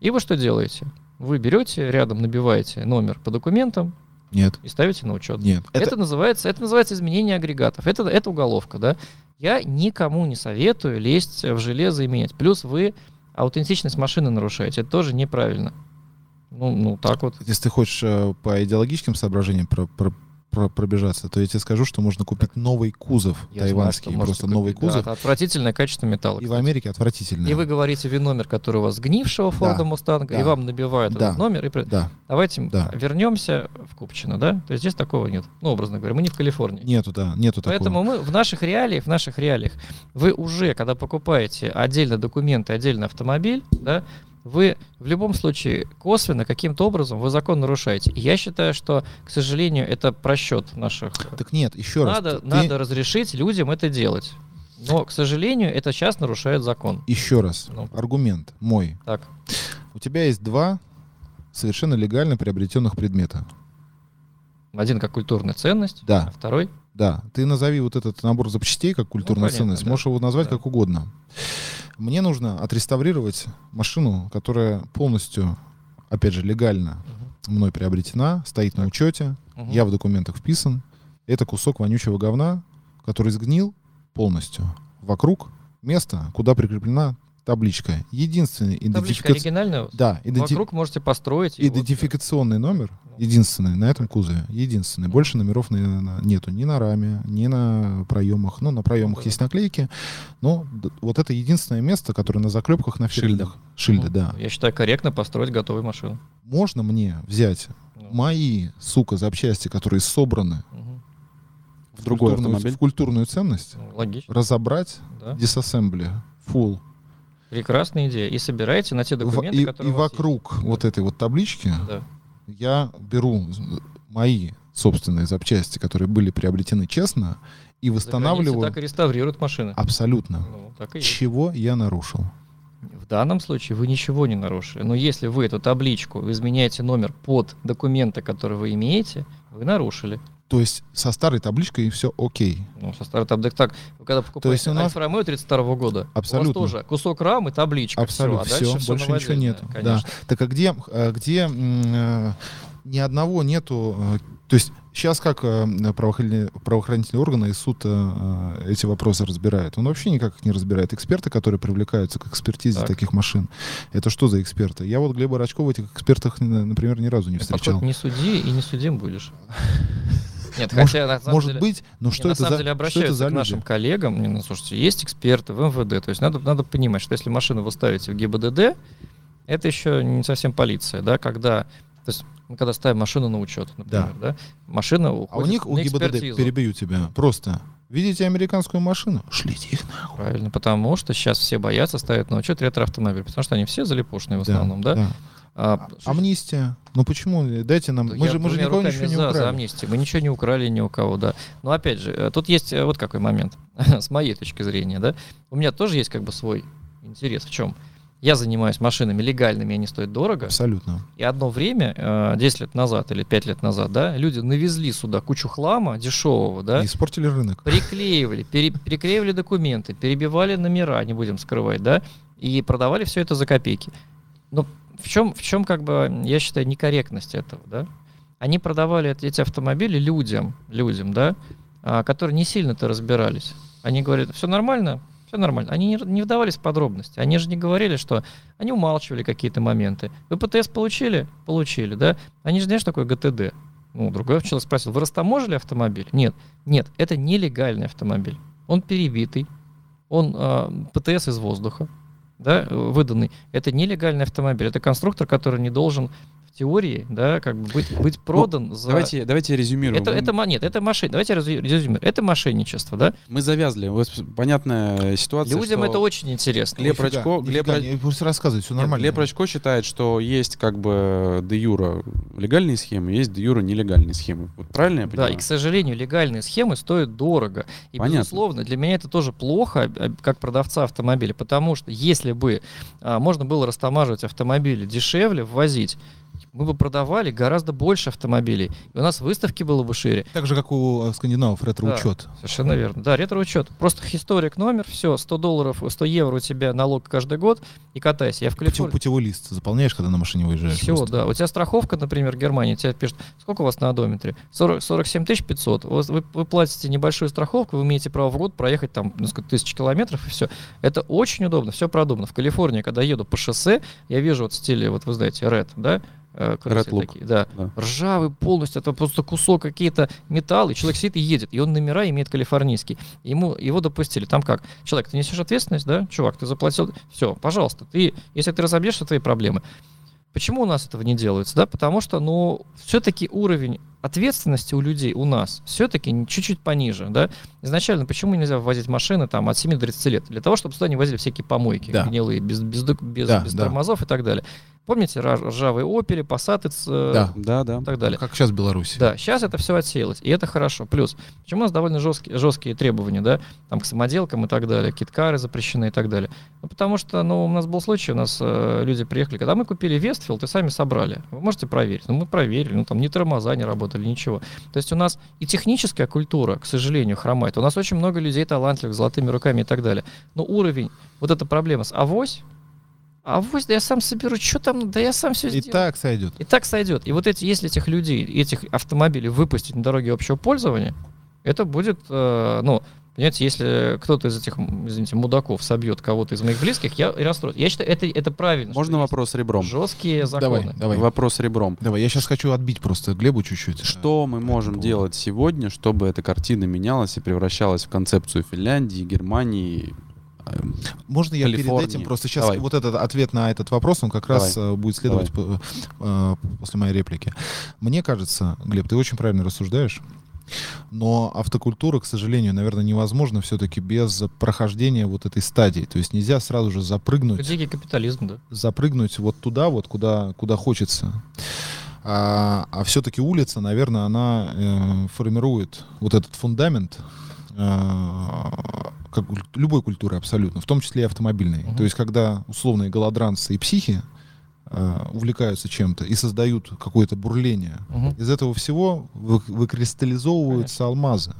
Speaker 3: И вы что делаете? Вы берете, рядом набиваете номер по документам
Speaker 5: Нет,
Speaker 3: и ставите на учет.
Speaker 5: нет.
Speaker 3: Это,
Speaker 5: Это,
Speaker 3: называется, это называется изменение агрегатов. Это, это уголовка, да. Я никому не советую лезть в железо и менять. Плюс вы аутентичность машины нарушаете. Это тоже неправильно. Ну, ну так вот.
Speaker 5: если ты хочешь э, по идеологическим соображениям про- про- про- пробежаться, то я тебе скажу, что можно купить новый кузов
Speaker 3: Я знаю,
Speaker 5: тайванский,
Speaker 3: можете
Speaker 5: просто новый
Speaker 3: купить. Да,
Speaker 5: кузов.
Speaker 3: это отвратительное качество металла.
Speaker 5: И в. Америке отвратительно.
Speaker 3: И вы говорите ВИН-номер, который у вас сгнившего Форда Мустанга, и
Speaker 5: да,
Speaker 3: вам набивают
Speaker 5: да,
Speaker 3: этот номер. И...
Speaker 5: Да,
Speaker 3: Давайте
Speaker 5: Да.
Speaker 3: вернемся в Купчино, да? То есть здесь такого нет. Ну, образно говоря, мы не в Калифорнии.
Speaker 5: нету, да, нету
Speaker 3: Поэтому
Speaker 5: такого.
Speaker 3: мы в наших реалиях, в наших реалиях, вы уже, когда покупаете отдельно документы, отдельно автомобиль, да, вы в любом случае косвенно каким-то образом вы закон нарушаете. И я считаю, что, к сожалению, это просчет наших.
Speaker 5: Так нет, еще раз.
Speaker 3: Надо,
Speaker 5: ты-
Speaker 3: надо разрешить людям это делать. Но, к сожалению, это сейчас нарушает закон.
Speaker 5: Еще раз.
Speaker 3: Ну.
Speaker 5: Аргумент мой.
Speaker 3: Так,
Speaker 5: У тебя есть два совершенно легально приобретенных предмета.
Speaker 3: один как культурная ценность,
Speaker 5: Да.
Speaker 3: а второй
Speaker 5: Да, ты назови вот этот набор запчастей как культурная
Speaker 3: Ну, понятно,
Speaker 5: ценность.
Speaker 3: да.
Speaker 5: Можешь его назвать
Speaker 3: Да.
Speaker 5: как угодно. Мне нужно отреставрировать машину, которая полностью, опять же, легально мной приобретена, стоит на
Speaker 3: Так.
Speaker 5: учете,
Speaker 3: Мгм.
Speaker 5: я в документах вписан. Это кусок вонючего говна, который сгнил полностью. Вокруг места, куда прикреплена табличка. Единственный
Speaker 3: Табличка
Speaker 5: идентификационный...
Speaker 3: оригинальная.
Speaker 5: Да, иденти-
Speaker 3: Вокруг можете построить. и вот-
Speaker 5: идентификационный номер, единственный на этом кузове, единственный. Больше номеров на- на- нету ни на раме, ни на проемах. Ну, на проемах
Speaker 3: Да.
Speaker 5: есть наклейки, но вот это единственное место, которое на заклепках на
Speaker 4: Шильдах.
Speaker 5: фирлях. Шильды,
Speaker 3: Ну,
Speaker 5: да.
Speaker 3: Я считаю, корректно построить готовую машину.
Speaker 5: Можно мне взять
Speaker 3: Ну,
Speaker 5: мои, сука, запчасти, которые собраны
Speaker 3: мгм.
Speaker 5: в
Speaker 4: другой
Speaker 5: культурную,
Speaker 4: автомобиль?
Speaker 5: в культурную ценность,
Speaker 3: Ну, Логично,
Speaker 5: разобрать,
Speaker 3: да.
Speaker 5: диsassembly, full,
Speaker 3: Прекрасная идея. И собираете на те документы,
Speaker 5: и,
Speaker 3: которые
Speaker 5: и вокруг вот этой вот таблички
Speaker 3: есть. Да.
Speaker 5: я беру мои собственные запчасти, которые были приобретены честно, и восстанавливаю
Speaker 3: так и реставрируют машины.
Speaker 5: абсолютно.
Speaker 3: Ну, так и есть.
Speaker 5: Чего я нарушил?
Speaker 3: В данном случае вы ничего не нарушили. Но если вы эту табличку, изменяете номер под документы, которые вы имеете, вы нарушили.
Speaker 5: То есть со старой табличкой все окей.
Speaker 3: Ну, со стартап так, так, вы когда покупаете
Speaker 5: есть у нас-
Speaker 3: Альфа Ромео 32 года,
Speaker 5: Абсолютно.
Speaker 3: у вас тоже кусок рамы, табличка,
Speaker 5: Абсолютно.
Speaker 3: всё, а
Speaker 5: Все,
Speaker 3: всё
Speaker 5: больше ничего нету. Да. Так а где, а где э, ни одного нету... э, То есть сейчас как э, правоохранительные, правоохранительные органы и суд эти вопросы разбирают? Он вообще никак их не разбирает. Эксперты, которые привлекаются к экспертизе
Speaker 3: Так.
Speaker 5: таких машин, это что за эксперты? Я вот Глеба Рачкова в этих экспертах, например, ни разу не встречал.
Speaker 3: подходит не суди и не судим будешь. Нет, хотя на самом
Speaker 5: Может
Speaker 3: деле-
Speaker 5: быть, но
Speaker 3: Не,
Speaker 5: что
Speaker 3: на
Speaker 5: это
Speaker 3: самом
Speaker 5: за,
Speaker 3: деле
Speaker 5: что это
Speaker 3: обращаются
Speaker 5: за
Speaker 3: к
Speaker 5: люди?
Speaker 3: нашим коллегам. Не, ну, слушайте, есть эксперты в МВД. То есть надо, надо понимать, что если машину вы ставите в ГИБДД, это еще не совсем полиция, да, когда, то есть мы когда ставим машину на учет, например, да, машина
Speaker 5: А у
Speaker 3: уходит
Speaker 5: них, у
Speaker 3: на
Speaker 5: ГИБДД, перебью тебя, просто видите американскую машину, шлите их нахуй.
Speaker 3: Правильно, потому что сейчас все боятся ставить на учет ретро-автомобиль, потому что они все залипушные в основном, да? А,
Speaker 5: Амнистия. Ну почему? Дайте нам.
Speaker 3: Я
Speaker 5: Мы же, мы же никого ничего не
Speaker 3: за, за
Speaker 5: украли.
Speaker 3: амнистию. Мы ничего не украли ни у кого, да. Но опять же, э, тут есть э, вот какой момент, с моей точки зрения, да. У меня тоже есть как бы свой интерес. В чем? Я занимаюсь машинами легальными, они стоят дорого.
Speaker 5: Абсолютно.
Speaker 3: И одно время, э, 10 лет назад или 5 лет назад, да, люди навезли сюда кучу хлама дешевого, да,
Speaker 5: И испортили рынок.
Speaker 3: приклеивали, пере- переклеивали документы, перебивали номера, не будем скрывать, да, и продавали все это за копейки. Но в чем, в чем как бы, я считаю, некорректность этого, да? Они продавали эти, автомобили людям, людям, да, а, которые не сильно-то разбирались. Они говорят, все нормально, все нормально. Они не, не вдавались в подробности. Они же не говорили, что они умалчивали какие-то моменты. Вы ПТС получили? Получили, да? Они же знаешь, такое ГТД. Ну, другой человек спросил, вы растаможили автомобиль? Нет, нет, это нелегальный автомобиль. Он перебитый, он э, ПТС из воздуха, да, выданный. Это нелегальный автомобиль, это конструктор, который не должен теории, да, как бы быть, быть продан за...
Speaker 4: Давайте, давайте резюмируем.
Speaker 3: Это, это, нет, это мошенничество. Давайте резю- резюмируем. Это мошенничество, да?
Speaker 4: Мы завязли. Вот понятная ситуация,
Speaker 3: Людям
Speaker 4: что
Speaker 3: это очень интересно.
Speaker 4: Глеб
Speaker 5: Нифига,
Speaker 4: Рачко- Глеб
Speaker 5: нифига, Пусть рассказывает, все
Speaker 4: Нет,
Speaker 5: нормально.
Speaker 4: Глеб Рачко считает, что есть как бы де юра легальные схемы, есть де юра нелегальные схемы. Вот правильно я
Speaker 3: Да,
Speaker 4: понимаю?
Speaker 3: и, к сожалению, легальные схемы стоят дорого. И,
Speaker 4: Понятно.
Speaker 3: безусловно, для меня это тоже плохо, как продавца автомобиля, потому что если бы а, можно было растамаживать автомобили дешевле, ввозить, мы бы продавали гораздо больше автомобилей. И у нас выставки было бы шире.
Speaker 5: Так же, как у э, скандинавов ретро-учет.
Speaker 3: Совершенно верно. Да, ретро-учет. Просто историк номер, все, 100 долларов, 100 евро у тебя налог каждый год и катайся. Я в Калифорнии.
Speaker 5: путевой лист заполняешь, когда на машине выезжаешь.
Speaker 3: Все,
Speaker 5: просто.
Speaker 3: да. У тебя страховка, например, в Германии, тебе пишут, сколько у вас на одометре? 40, 47 500. У вас- Вы, вы платите небольшую страховку, вы имеете право в год проехать там несколько тысяч километров и все. Это очень удобно, все продумано. В Калифорнии, когда еду по шоссе, я вижу вот в стиле, вот вы знаете, Red, да? Э,
Speaker 4: Red Look.
Speaker 3: такие, да.
Speaker 4: Да.
Speaker 3: Ржавый полностью, это просто кусок какие-то металл, и человек сидит и едет, и он номера имеет калифорнийский. Ему, его допустили. Там как? Человек, ты несешь ответственность, да? Чувак, ты заплатил. Все, пожалуйста. Ты, если ты разобьешься, твои проблемы. Почему у нас этого не делается? Да, потому что, ну, все-таки уровень ответственности у людей у нас все-таки чуть-чуть пониже, да. Изначально почему нельзя ввозить машины там от 7 до 30 лет? Для того, чтобы сюда не возили всякие помойки
Speaker 5: Да.
Speaker 3: гнилые, без, без, без,
Speaker 5: Да,
Speaker 3: без
Speaker 5: да.
Speaker 3: тормозов и так далее. Помните ржавые опели, пассаты э,
Speaker 5: Да.
Speaker 4: Да, да.
Speaker 3: и так далее.
Speaker 5: Как сейчас в Беларуси.
Speaker 3: Да, сейчас это все отсеялось, и это хорошо. Плюс, почему у нас довольно жесткие, жесткие требования, да, там к самоделкам и так далее, киткары запрещены и так далее. Ну, потому что, ну, у нас был случай, у нас э, люди приехали, когда мы купили Westfield и сами собрали. Вы можете проверить. Ну, мы проверили, ну, там ни тормоза не работали, ничего. То есть у нас и техническая культура, к сожалению, хромает. У нас очень много людей талантливых, золотыми руками и так далее. Но уровень, вот эта проблема с авось, авось, да я сам соберу, что там, да я сам все
Speaker 5: И
Speaker 3: сделаю.
Speaker 5: так сойдет.
Speaker 3: И так сойдет. И вот эти, если этих людей, этих автомобилей выпустить на дороге общего пользования, это будет, э, ну, понимаете, если кто-то из этих, извините, мудаков собьет кого-то из моих близких, я и расстроюсь. Я считаю, это, это правильно.
Speaker 4: Можно вопрос ребром?
Speaker 3: Жесткие
Speaker 5: Давай,
Speaker 3: законы.
Speaker 5: давай.
Speaker 4: Вопрос ребром.
Speaker 5: Давай, я сейчас хочу отбить просто Глебу чуть-чуть.
Speaker 4: Что мы
Speaker 5: по
Speaker 4: можем делать сегодня, чтобы эта картина менялась и превращалась в концепцию Финляндии, Германии?
Speaker 5: Можно я перед
Speaker 4: Калифорнии.
Speaker 5: этим просто сейчас
Speaker 4: Давай.
Speaker 5: вот этот ответ на этот вопрос, он как раз э, будет следовать по- э, после моей реплики. Мне кажется, Глеб, ты очень правильно рассуждаешь. Но автокультура, к сожалению, наверное, невозможно все-таки без прохождения вот этой стадии. То есть нельзя сразу же запрыгнуть
Speaker 3: Дикий капитализм, да.
Speaker 5: запрыгнуть вот туда, вот куда, куда хочется. А, все-таки улица, наверное, она э, формирует вот этот фундамент э, как любой культуры абсолютно, в том числе и автомобильной.
Speaker 3: Мгм.
Speaker 5: То есть, когда условные голодранцы и психи э, увлекаются чем-то и создают какое-то бурление,
Speaker 3: Мгм.
Speaker 5: из этого всего вы- выкристаллизовываются алмазы.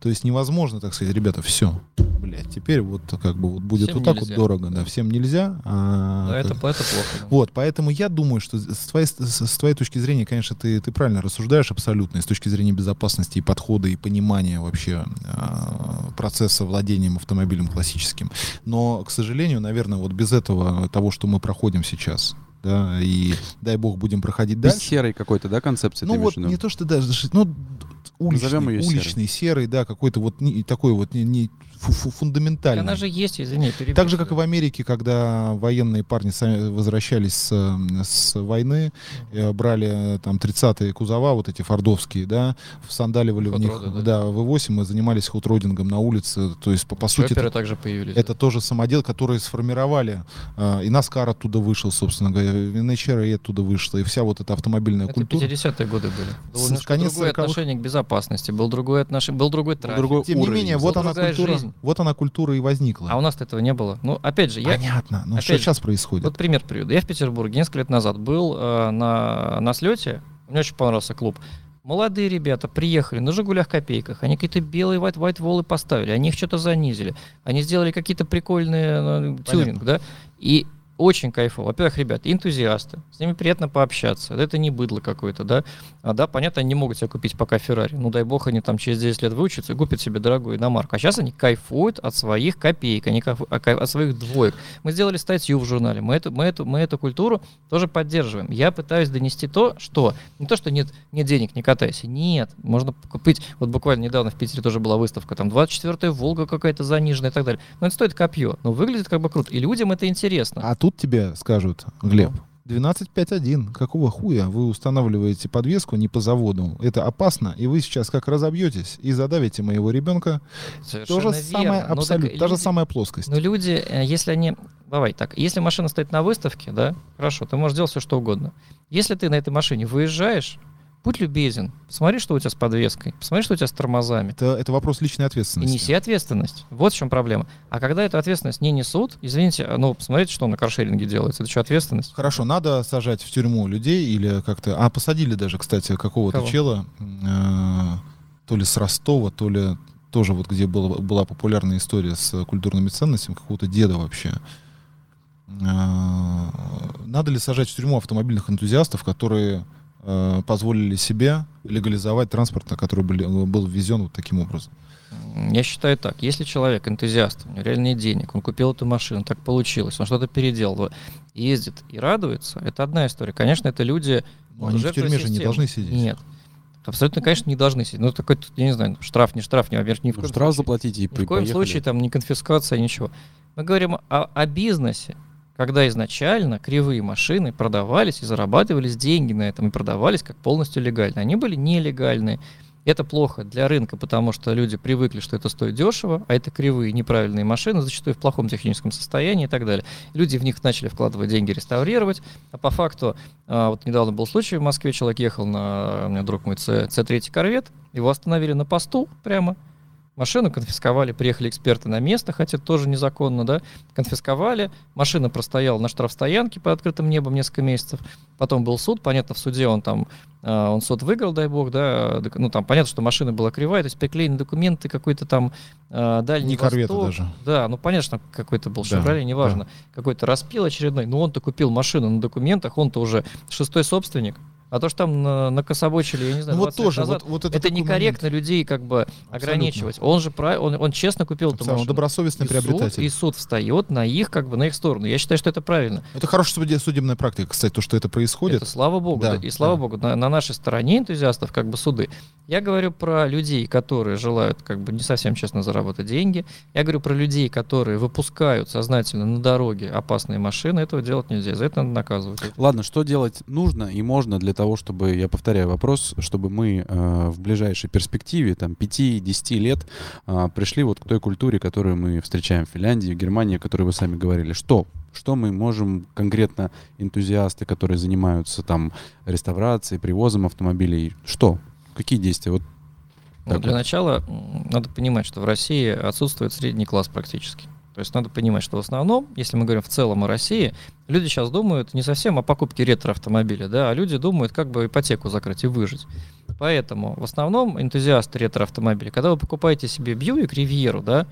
Speaker 5: То есть невозможно, так сказать, ребята, все, блядь, теперь вот как бы вот будет
Speaker 3: Всем
Speaker 5: вот так
Speaker 3: нельзя.
Speaker 5: вот дорого, да, всем нельзя. а
Speaker 3: Да, это,
Speaker 5: как-
Speaker 3: это плохо. да.
Speaker 5: вот, поэтому я думаю, что с твоей, с с твоей точки зрения, конечно, ты, ты правильно рассуждаешь абсолютно, и с точки зрения безопасности и подхода, и понимания вообще а, процесса владением автомобилем классическим. Но, к сожалению, наверное, вот без этого, того, что мы проходим сейчас, да, и дай бог будем проходить
Speaker 4: Без
Speaker 5: дальше.
Speaker 4: серой какой-то, да, концепции?
Speaker 5: Ну вот не то, что даже, ну, уличный,
Speaker 4: Назовем серой.
Speaker 5: уличный серый, да, какой-то вот не, такой вот не, не фу- фу- фундаментальный.
Speaker 3: Она же есть, извини, перебью
Speaker 5: Так же, как и в Америке, когда военные парни сами возвращались с, с войны, э, брали э, там 30-е кузова, вот эти фордовские, да, всандаливали в них, да,
Speaker 3: да.
Speaker 5: В8 и занимались хотродингом на улице. То есть, по, по сути, это,
Speaker 3: также появились.
Speaker 5: это тоже самодел, которые сформировали, э, и Наскар оттуда вышел, собственно говоря, и NHR и оттуда вышла, и вся вот эта автомобильная
Speaker 3: Это
Speaker 5: культура.
Speaker 3: 50-е годы были. Было
Speaker 5: конец
Speaker 3: другое
Speaker 5: 40-х.
Speaker 3: отношение к безопасности, был другой отношение, был другой трафик.
Speaker 4: другой
Speaker 5: Тем не
Speaker 4: уровень.
Speaker 5: менее,
Speaker 3: была
Speaker 5: вот она, культура,
Speaker 3: жизнь.
Speaker 5: Вот она культура и возникла.
Speaker 3: А у нас этого не было. Ну, опять же, я
Speaker 5: Понятно. Но
Speaker 3: опять
Speaker 5: что
Speaker 3: же,
Speaker 5: сейчас происходит?
Speaker 3: вот пример приведу. Я в Петербурге несколько лет назад был э, на, на слете. Мне очень понравился клуб. Молодые ребята приехали на «Жигулях» копейках. Они какие-то белые white, white волы поставили. Они их что-то занизили. Они сделали какие-то прикольные э, тюнинг, да. И очень кайфово. Во-первых, ребят, энтузиасты, с ними приятно пообщаться. Это не быдло какое-то, да. А, да, понятно, они не могут себе купить пока Феррари. Ну, дай бог, они там через 10 лет выучатся и купят себе дорогую иномарку. А сейчас они кайфуют от своих копеек, они кайфуют от своих двоек. Мы сделали статью в журнале, мы эту, мы эту, мы эту культуру тоже поддерживаем. Я пытаюсь донести то, что не то, что нет, нет денег, не катайся. Нет, можно купить, вот буквально недавно в Питере тоже была выставка, там 24-я Волга какая-то заниженная и так далее. Но это стоит копье, но выглядит как бы круто. И людям это интересно.
Speaker 5: А тут тебе скажут, Глеб, 12.5.1. Какого хуя вы устанавливаете подвеску не по заводу? Это опасно, и вы сейчас как разобьетесь и задавите моего ребенка.
Speaker 3: Совершенно
Speaker 5: То же
Speaker 3: верно.
Speaker 5: самое,
Speaker 3: Ну,
Speaker 5: абсолютно, та же
Speaker 3: люди-
Speaker 5: самая плоскость.
Speaker 3: Но люди, э, если они... Давай так, если машина стоит на выставке, да, хорошо, ты можешь делать все, что угодно. Если ты на этой машине выезжаешь, будь любезен, посмотри, что у тебя с подвеской, посмотри, что у тебя с тормозами.
Speaker 5: Это, это вопрос личной
Speaker 3: И
Speaker 5: ответственности.
Speaker 3: неси ответственность. Вот в чем проблема. А когда эту ответственность не несут, извините, а, ну, посмотрите, что на каршеринге делается. Это что, ответственность?
Speaker 5: Хорошо, надо сажать в тюрьму людей или как-то... А, посадили даже, кстати, какого-то
Speaker 3: Кого?
Speaker 5: чела, э, то ли с Ростова, то ли тоже вот где была, была популярная история с культурными ценностями, какого-то деда вообще. Э, Надо ли сажать в тюрьму автомобильных энтузиастов, которые э, позволили себе легализовать транспорт, на который были- был ввезен вот таким образом?
Speaker 3: Я считаю так. Если человек энтузиаст, у него реально нет денег, он купил эту машину, так получилось, он что-то переделал, ездит и радуется, это одна история. Конечно, это люди...
Speaker 5: Ну, они в тюрьме же не
Speaker 3: системы.
Speaker 5: должны сидеть.
Speaker 3: Нет. Абсолютно, конечно, не должны сидеть. Ну, такой, я не знаю, штраф, не штраф, не, во-первых, ни в
Speaker 4: Ну,
Speaker 3: коем
Speaker 4: штраф
Speaker 3: случае.
Speaker 4: заплатите и
Speaker 3: Ни в коем
Speaker 4: поехали.
Speaker 3: случае там не конфискация, ничего. Мы говорим о, о бизнесе, когда изначально кривые машины продавались и зарабатывались деньги на этом, и продавались как полностью легально. Они были нелегальные. Это плохо для рынка, потому что люди привыкли, что это стоит дешево, а это кривые, неправильные машины, зачастую в плохом техническом состоянии и так далее. Люди в них начали вкладывать деньги, реставрировать, а по факту, а, вот недавно был случай в Москве, человек ехал на, у меня друг мой, C, C3 корвет, его остановили на посту прямо, Машину конфисковали, приехали эксперты на место, хотя тоже незаконно, да, конфисковали. Машина простояла на штрафстоянке под открытым небом несколько месяцев. Потом был суд, понятно, в суде он там, э, он суд выиграл, дай бог, да, ну там понятно, что машина была кривая, то есть приклеены документы, какой-то там э, дальний
Speaker 5: Не корвета даже.
Speaker 3: Да, ну понятно, какой-то был
Speaker 5: Да,
Speaker 3: Шевроле, неважно, какой-то распил очередной, но он-то купил машину на документах, он-то уже шестой собственник. А то, что там на, накособочили, я не знаю,
Speaker 5: Ну вот
Speaker 3: 20 лет
Speaker 5: тоже,
Speaker 3: назад,
Speaker 5: вот, вот это,
Speaker 3: это некорректно людей как бы ограничивать. Он же прав... он, он честно купил
Speaker 5: момент.
Speaker 3: эту
Speaker 5: Абсолютно,
Speaker 3: машину.
Speaker 5: добросовестный
Speaker 3: И суд,
Speaker 5: приобретатель.
Speaker 3: и суд встает на их, как бы, на их сторону. Я считаю, что это правильно.
Speaker 5: Это хорошая суде- судебная практика, кстати, то, что это происходит.
Speaker 3: Это слава богу.
Speaker 5: Да,
Speaker 3: да, и слава
Speaker 5: да.
Speaker 3: богу, на, на нашей стороне энтузиастов как бы суды. Я говорю про людей, которые желают как бы не совсем честно заработать деньги. Я говорю про людей, которые выпускают сознательно на дороге опасные машины. Этого делать нельзя. За это надо наказывать.
Speaker 4: Ладно, что делать нужно и можно для того, чтобы, я повторяю вопрос, чтобы мы э, в ближайшей перспективе, там, 5-10 лет, э, пришли вот к той культуре, которую мы встречаем в Финляндии, в Германии, о которой вы сами говорили. Что? Что мы можем конкретно, энтузиасты, которые занимаются там реставрацией, привозом автомобилей, что? Какие действия? Вот
Speaker 3: Ну, для
Speaker 4: вот.
Speaker 3: начала надо понимать, что в России отсутствует средний класс практически. То есть надо понимать, что в основном, если мы говорим в целом о России, люди сейчас думают не совсем о покупке ретро-автомобиля, да, а люди думают, как бы ипотеку закрыть и выжить. Поэтому в основном энтузиасты ретро-автомобиля, когда вы покупаете себе Бьюик Ривьеру, да,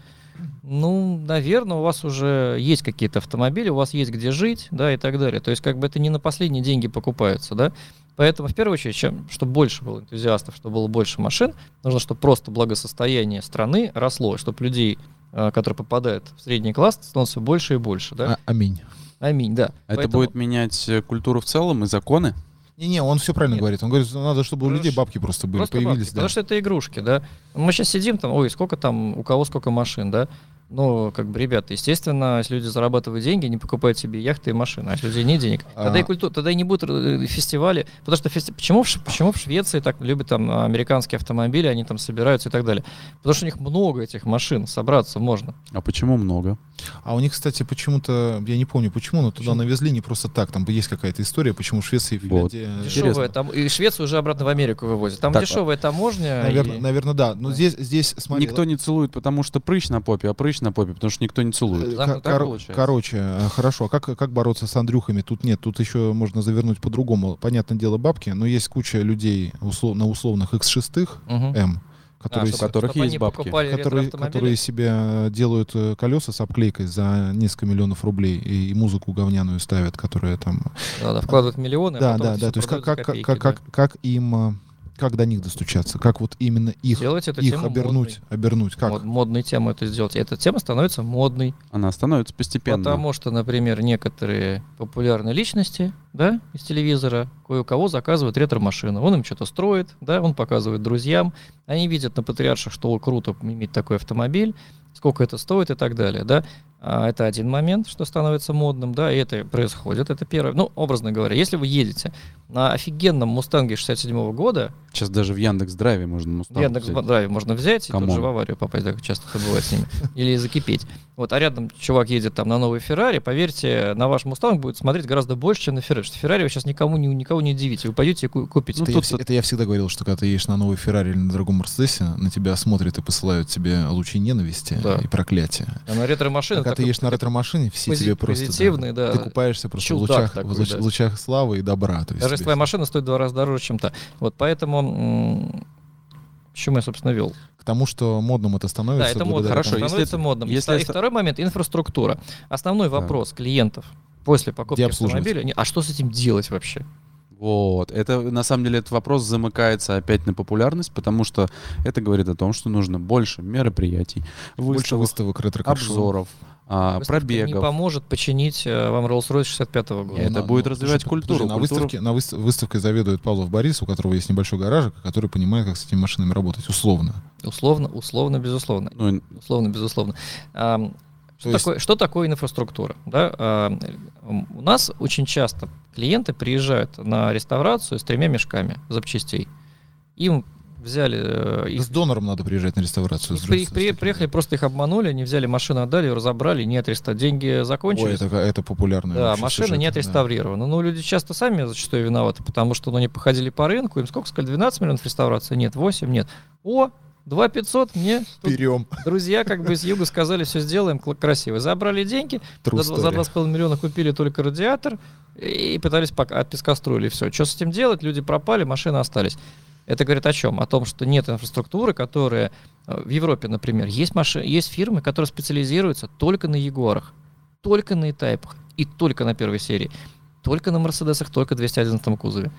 Speaker 3: ну, наверное, у вас уже есть какие-то автомобили, у вас есть где жить, да, и так далее. То есть, как бы это не на последние деньги покупаются, да. Поэтому, в первую очередь, чем, чтобы больше было энтузиастов, чтобы было больше машин, нужно, чтобы просто благосостояние страны росло, чтобы людей, э, которые попадают в средний класс, становилось все больше и больше, да.
Speaker 5: А- аминь.
Speaker 3: Аминь, да.
Speaker 4: это
Speaker 3: Поэтому-
Speaker 4: будет менять э, культуру в целом и законы?
Speaker 5: Не-не, он все правильно
Speaker 3: Нет.
Speaker 5: говорит. Он говорит, что надо, чтобы у людей бабки просто были,
Speaker 3: Просто
Speaker 5: появились.
Speaker 3: бабки,
Speaker 5: да.
Speaker 3: Потому что это игрушки, да. Мы сейчас сидим там, ой, сколько там, у кого сколько машин, да. Ну, как бы, ребята, естественно, если люди зарабатывают деньги, не покупают себе яхты и машины, а если у людей нет денег, тогда и
Speaker 5: А.
Speaker 3: культура, тогда и не будут э, фестивали, потому что фести... почему, в Ш- почему в Швеции так любят там американские автомобили, они там собираются и так далее? Потому что у них много этих машин, собраться можно.
Speaker 4: А почему много?
Speaker 5: А у них, кстати, почему-то, я не помню почему, но туда
Speaker 3: Почему?
Speaker 5: навезли не просто так. Там есть какая-то история, почему в Швеции
Speaker 4: Вот.
Speaker 5: Финляндии...
Speaker 3: Дешевая там, и Швецию уже обратно в Америку вывозят. Там
Speaker 4: Так, а-
Speaker 3: дешевая таможня.
Speaker 5: Наверное,
Speaker 3: и-
Speaker 5: наверное, да. Но здесь, здесь, смотри,
Speaker 4: никто не целует, потому что прыщ на попе, а прыщ на попе, потому что никто не целует.
Speaker 5: Э,
Speaker 3: Так-
Speaker 5: ко-
Speaker 3: так
Speaker 5: коро-
Speaker 4: получается?
Speaker 5: Короче, э, хорошо. А как, как бороться с Андрюхами? Тут нет. Тут еще можно завернуть по-другому. Понятное дело, бабки, но есть куча людей услов- на условных X6,
Speaker 3: Мгм.
Speaker 5: М, которые,
Speaker 3: чтоб-
Speaker 5: с-
Speaker 4: которых
Speaker 3: чтоб
Speaker 4: есть бабки.
Speaker 5: которые, которые себе э, делают колеса с обклейкой за несколько миллионов рублей и, и музыку говняную ставят, которая там...
Speaker 3: Да, да, вкладывают миллионы, а
Speaker 5: Да,
Speaker 3: потом
Speaker 5: да, да. То есть как, как,
Speaker 3: копейки,
Speaker 5: как,
Speaker 3: да.
Speaker 5: как, как им... Как до них достучаться? Как вот именно их,
Speaker 3: Сделать эту
Speaker 5: их
Speaker 3: тему
Speaker 5: обернуть? Обернуть. Как?
Speaker 3: Мод, модной тему это сделать. Эта тема становится модной.
Speaker 4: Она становится постепенно.
Speaker 3: Потому что, например, некоторые популярные личности, да, из телевизора, кое у кого заказывают ретро-машину. Он им что-то строит, да, он показывает друзьям. Они видят на патриарших, что круто иметь такой автомобиль, сколько это стоит и так далее, да. А это один момент, что становится модным, да, и это происходит, это первое. Ну, образно говоря, если вы едете на офигенном Мустанге 67 года,
Speaker 4: Сейчас даже в Яндекс Драйве можно
Speaker 3: в
Speaker 4: Мустанг
Speaker 3: Яндекс
Speaker 4: взять.
Speaker 3: Драйве можно взять и тут же в аварию попасть, так часто это бывает с ними, или закипеть. Вот, а рядом чувак едет там на новый Феррари, поверьте, на ваш Мустанг будет смотреть гораздо больше, чем на Феррари. Что Феррари вы сейчас никому не, никого не удивите. Вы пойдете и ку- купите.
Speaker 5: это,
Speaker 3: Ну,
Speaker 5: я,
Speaker 3: тут
Speaker 5: вс- это я всегда говорил, что когда ты едешь на новый Феррари или на другом Мерседесе, на тебя смотрят и посылают тебе лучи ненависти
Speaker 3: Да.
Speaker 5: и проклятия.
Speaker 3: а на ретро-машины
Speaker 5: когда ты едешь на ретро-машине, все
Speaker 3: пози-
Speaker 5: тебе просто... да,
Speaker 3: позитивный, да.
Speaker 5: Ты купаешься просто в лучах,
Speaker 3: такой,
Speaker 5: в луч-
Speaker 3: да.
Speaker 5: лучах славы и добра. То есть
Speaker 3: Даже если
Speaker 5: тебе
Speaker 3: твоя машина стоит в два раза дороже, чем та. Вот поэтому... м, К чему я, собственно, вел?
Speaker 5: К тому, что модным это становится.
Speaker 3: Да, это модно.
Speaker 4: Хорошо,
Speaker 5: тому-
Speaker 4: если
Speaker 3: становится
Speaker 4: это-
Speaker 3: модным. И
Speaker 4: если
Speaker 3: и
Speaker 4: это-
Speaker 3: второй момент — инфраструктура. Основной
Speaker 4: Да.
Speaker 3: вопрос клиентов после покупки автомобиля, не- а что с этим делать вообще?
Speaker 4: Вот. Это, на самом деле, этот вопрос замыкается опять на популярность, потому что это говорит о том, что нужно больше мероприятий,
Speaker 5: Больше
Speaker 4: выставок,
Speaker 5: выставок ретро
Speaker 4: обзоров, а,
Speaker 3: Выставка не
Speaker 4: пробегов.
Speaker 3: поможет починить э, вам Rolls-Royce 65 года.
Speaker 4: Это
Speaker 5: на-
Speaker 4: будет
Speaker 5: ну,
Speaker 4: развивать
Speaker 5: слушай,
Speaker 4: культуру.
Speaker 5: подожди, на
Speaker 4: Культуру-
Speaker 5: выставке, на выс- выставкой заведует Павлов Борис, у которого есть небольшой гаражик, который понимает, как с этими машинами работать, условно.
Speaker 3: Условно, условно, безусловно.
Speaker 4: Ну,
Speaker 3: Условно, безусловно. Ам, Что,
Speaker 5: есть-
Speaker 3: такое, что такое инфраструктура? Да? а, у нас очень часто клиенты приезжают на реставрацию с тремя мешками запчастей. Им взяли э, их
Speaker 5: С донором надо приезжать на реставрацию.
Speaker 3: Их их при- приехали, просто их обманули, они взяли машину, отдали, разобрали, не отреставрировали. Деньги
Speaker 5: Ой,
Speaker 3: закончились.
Speaker 5: это, это популярно.
Speaker 3: да, машина
Speaker 5: сюжет,
Speaker 3: не
Speaker 5: да.
Speaker 3: отреставрирована. Ну, люди часто сами зачастую виноваты, потому что ну, они походили по рынку, им сколько сказали, 12 миллионов реставрации? Нет, 8, нет. О, 2 500 мне
Speaker 5: Берем.
Speaker 3: друзья как бы из юга сказали, все сделаем красиво. Забрали деньги,
Speaker 5: True
Speaker 3: за, два- за
Speaker 5: story.
Speaker 3: 2,5 миллиона купили только радиатор и пытались пока от песка строили все. Что с этим делать? Люди пропали, машины остались. Это говорит о чем? О том, что нет инфраструктуры, которая э, в Европе, например, есть, маши... есть фирмы, которые специализируются только на Ягуарах, только на Этайпах и только на первой серии, только на Мерседесах, только 211 кузове,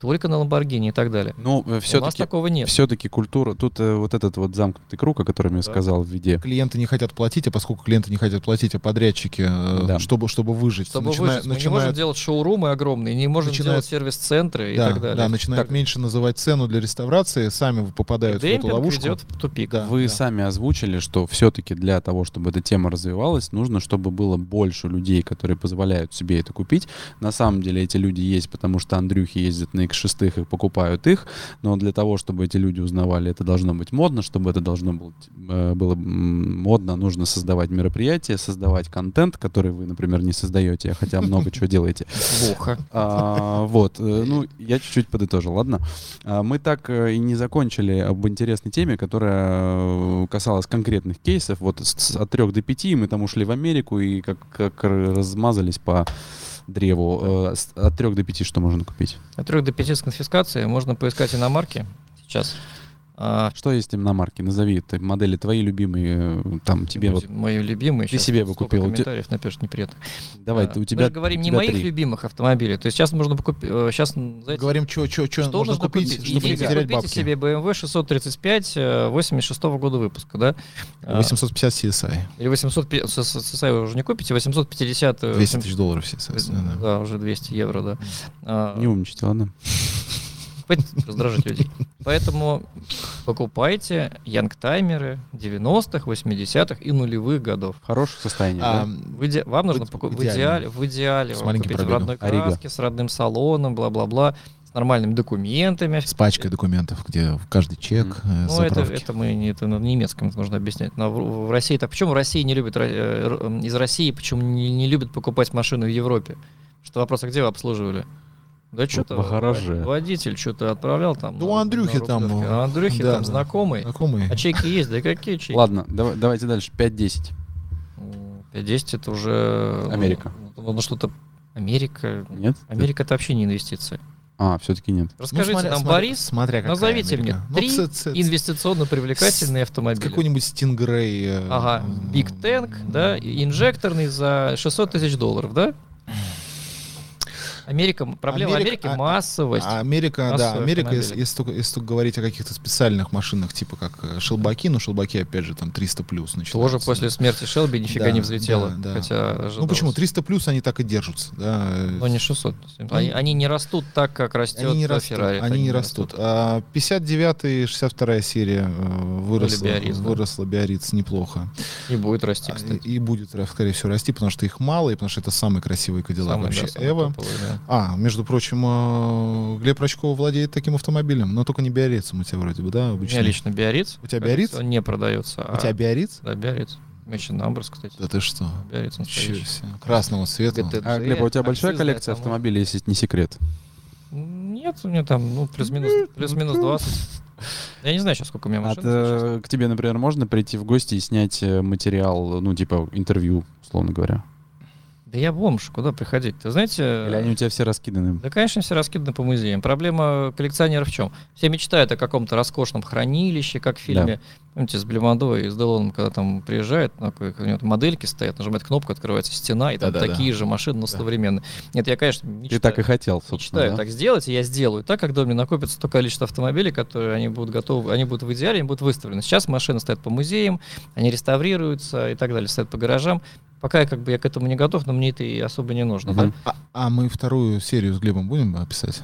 Speaker 3: только на Ламборгини и так далее.
Speaker 4: ну
Speaker 3: У нас такого нет.
Speaker 4: все-таки культура, тут э, вот этот вот замкнутый круг, о котором я
Speaker 3: Да.
Speaker 4: сказал в виде.
Speaker 5: Клиенты не хотят платить, а поскольку клиенты не хотят платить, а подрядчики, э,
Speaker 4: Да.
Speaker 5: чтобы, чтобы выжить,
Speaker 3: Чтобы
Speaker 5: начина-
Speaker 3: выжить, мы не
Speaker 5: начинают-
Speaker 3: можем делать шоурумы огромные, не можем
Speaker 5: начинают-
Speaker 3: делать сервис-центры и
Speaker 5: да,
Speaker 3: так далее.
Speaker 5: да, начинают
Speaker 4: Так.
Speaker 5: меньше называть цену для реставрации, сами попадают в эту
Speaker 3: Демпинг
Speaker 5: ловушку.
Speaker 3: ведет в тупик.
Speaker 5: Да.
Speaker 4: Вы сами озвучили, что все-таки для того, чтобы эта тема развивалась, нужно, чтобы было больше людей, которые позволяют себе это купить. На самом деле эти люди есть, потому что Андрюхи ездят на X6 и покупают их, но для того, чтобы эти люди узнавали, это должно быть модно, чтобы это должно э, было м, модно, нужно создавать мероприятия, создавать контент, который вы, например, не создаете, а хотя много чего делаете.
Speaker 3: Плохо.
Speaker 4: А, вот, э, ну, я чуть-чуть подытожил, ладно. А, Мы так э, и не закончили об интересной теме, которая касалась конкретных кейсов. Вот от 3 до 5 мы там ушли в Америку и как, как размазались по древу. Э, От 3 до 5 что можно купить?
Speaker 3: От 3 до 5 с конфискацией можно поискать иномарки сейчас. А,
Speaker 4: Что есть им на марке? Назови ты модели твои любимые, э, там тебе вот.
Speaker 3: мои любимые.
Speaker 4: Ты себе бы купил.
Speaker 3: Комментариев напишешь неприятно.
Speaker 4: Давай,
Speaker 3: А,
Speaker 4: ты, у
Speaker 3: Мы
Speaker 4: тебя
Speaker 3: же говорим не моих
Speaker 4: три.
Speaker 3: любимых автомобилей. То есть сейчас можно купить, сейчас, знаете,
Speaker 5: Говорим, что
Speaker 3: что
Speaker 5: можно
Speaker 3: нужно
Speaker 5: купить,
Speaker 3: купить?
Speaker 5: чтобы не
Speaker 3: Идите, купите
Speaker 5: бабки.
Speaker 3: себе BMW 635 э, 86 года выпуска, да? А,
Speaker 5: 850 CSI.
Speaker 3: Или 800, с- с- с- вы уже не купите, 850... э,
Speaker 5: 200 тысяч долларов CSI. да, да.
Speaker 3: Уже 200 евро, да. А,
Speaker 4: Не умничайте, ладно?
Speaker 3: Хватит раздражать людей. Поэтому покупайте янгтаймеры 90-х, 80-х и нулевых годов.
Speaker 4: В хорошем состоянии,
Speaker 5: А,
Speaker 4: да?
Speaker 3: В иде- Вам нужно
Speaker 5: В
Speaker 3: покупать в
Speaker 5: идеале.
Speaker 3: в идеале
Speaker 5: С
Speaker 3: купить в
Speaker 5: пробегом.
Speaker 3: родной
Speaker 4: Ориго.
Speaker 3: краске, с родным салоном, бла-бла-бла, с нормальными документами.
Speaker 5: С пачкой документов, где в каждый чек, э,
Speaker 3: Ну, это,
Speaker 5: заправки.
Speaker 3: это мы не, это на немецком нужно объяснять. Но в, в России так почему в России не любят ро- э, из России почему не, не любят покупать машину в Европе? Что вопрос, а где вы обслуживали? Да что-то
Speaker 4: в гараже.
Speaker 3: водитель что-то отправлял там.
Speaker 5: Да у
Speaker 3: на-
Speaker 5: Андрюхи
Speaker 3: на
Speaker 5: там, ну,
Speaker 3: А Андрюхи
Speaker 5: да,
Speaker 3: там
Speaker 5: да.
Speaker 3: знакомый.
Speaker 5: Знакомые.
Speaker 3: А чеки есть? Да какие чеки?
Speaker 4: Ладно, давай- давайте дальше. 5-10.
Speaker 3: Ну, 5-10 это уже... ну,
Speaker 4: Америка.
Speaker 3: Ну, ну, что-то... Америка...
Speaker 4: Нет?
Speaker 3: Америка это вообще не инвестиции.
Speaker 4: А, все-таки нет.
Speaker 3: Расскажите
Speaker 5: Ну, смотря-
Speaker 3: нам,
Speaker 5: смотря-
Speaker 3: Борис,
Speaker 5: смотря какая
Speaker 3: назовите мне
Speaker 5: Америка. Ну,
Speaker 3: три
Speaker 5: ц- ц-
Speaker 3: инвестиционно привлекательные автомобили.
Speaker 5: Какой-нибудь Stingray. э,
Speaker 3: Ага, Big Tank, да, инжекторный за 600 тысяч долларов, да? Америка, проблема
Speaker 5: Америка-
Speaker 3: Америки
Speaker 5: а-
Speaker 3: массовость.
Speaker 5: А Америка, да, Америка, если, если только, если только говорить о каких-то специальных машинах, типа как э, шелбаки, ну шелбаки, опять же, там 300 плюс
Speaker 3: Тоже после
Speaker 5: да.
Speaker 3: смерти Шелби нифига
Speaker 5: Да,
Speaker 3: не взлетело.
Speaker 5: да, да.
Speaker 3: Хотя
Speaker 5: Ну почему? 300 плюс они так и держатся. Да. э,
Speaker 3: Но не 600. Они, они не растут так, как растет
Speaker 5: Они не растут.
Speaker 3: Феррари.
Speaker 5: Они не растут. А 59 и 62 серия э, выросла,
Speaker 3: да.
Speaker 5: выросла Биарриц неплохо.
Speaker 3: И будет расти,
Speaker 5: А,
Speaker 3: кстати.
Speaker 5: И, и будет, ра- скорее всего, расти, потому что их мало, и потому что это самый красивый Кадиллак вообще
Speaker 3: да,
Speaker 5: Эва.
Speaker 3: топовый, да.
Speaker 5: А, между прочим, э, Глеб Рачков владеет таким автомобилем, но только не Биаррицем у тебя вроде бы, да,
Speaker 3: У
Speaker 5: обычно?
Speaker 3: меня лично Биарриц.
Speaker 5: У тебя Биарриц?
Speaker 3: Он не продается.
Speaker 5: У тебя Биарриц?
Speaker 3: Да, Биарриц. Мечен Намбрс, кстати.
Speaker 5: Да ты что? Вообще
Speaker 3: настоящий.
Speaker 5: Красного цвета.
Speaker 3: ГТ.
Speaker 4: А, Глеб, а у тебя большая коллекция автомобилей, если это не секрет?
Speaker 3: Нет, у меня там, ну, плюс-минус плюс-минус 20. Я не знаю сейчас, сколько у меня
Speaker 4: А
Speaker 3: машин. если
Speaker 4: к тебе, например, можно прийти в гости и снять э, материал, ну, типа интервью, условно говоря?
Speaker 3: Да я бомж, куда приходить? Вы знаете...
Speaker 4: Или они у тебя все раскиданы?
Speaker 3: Да, конечно, все раскиданы по музеям. Проблема коллекционеров в чем? Все мечтают о каком-то роскошном хранилище, как в фильме, помните, с Блевандо и с Делоном, когда там приезжает, как у него модельки стоят, нажимает кнопку, открывается стена, и там
Speaker 5: Да-да-да.
Speaker 3: такие же машины, но
Speaker 5: Да.
Speaker 3: современные. Нет, я, конечно,
Speaker 4: Ты
Speaker 3: мечтаю,
Speaker 4: так и хотел, собственно,
Speaker 3: мечтаю
Speaker 4: да?
Speaker 3: так сделать, и я сделаю так, когда у меня накопится то количество автомобилей, которые они будут готовы, они будут в идеале, они будут выставлены. Сейчас машины стоят по музеям, они реставрируются и так далее, стоят по гаражам. Пока я как бы я к этому не готов, но мне это и особо не нужно.
Speaker 4: Мгм.
Speaker 3: да?
Speaker 5: А, а мы вторую серию с Глебом будем описать?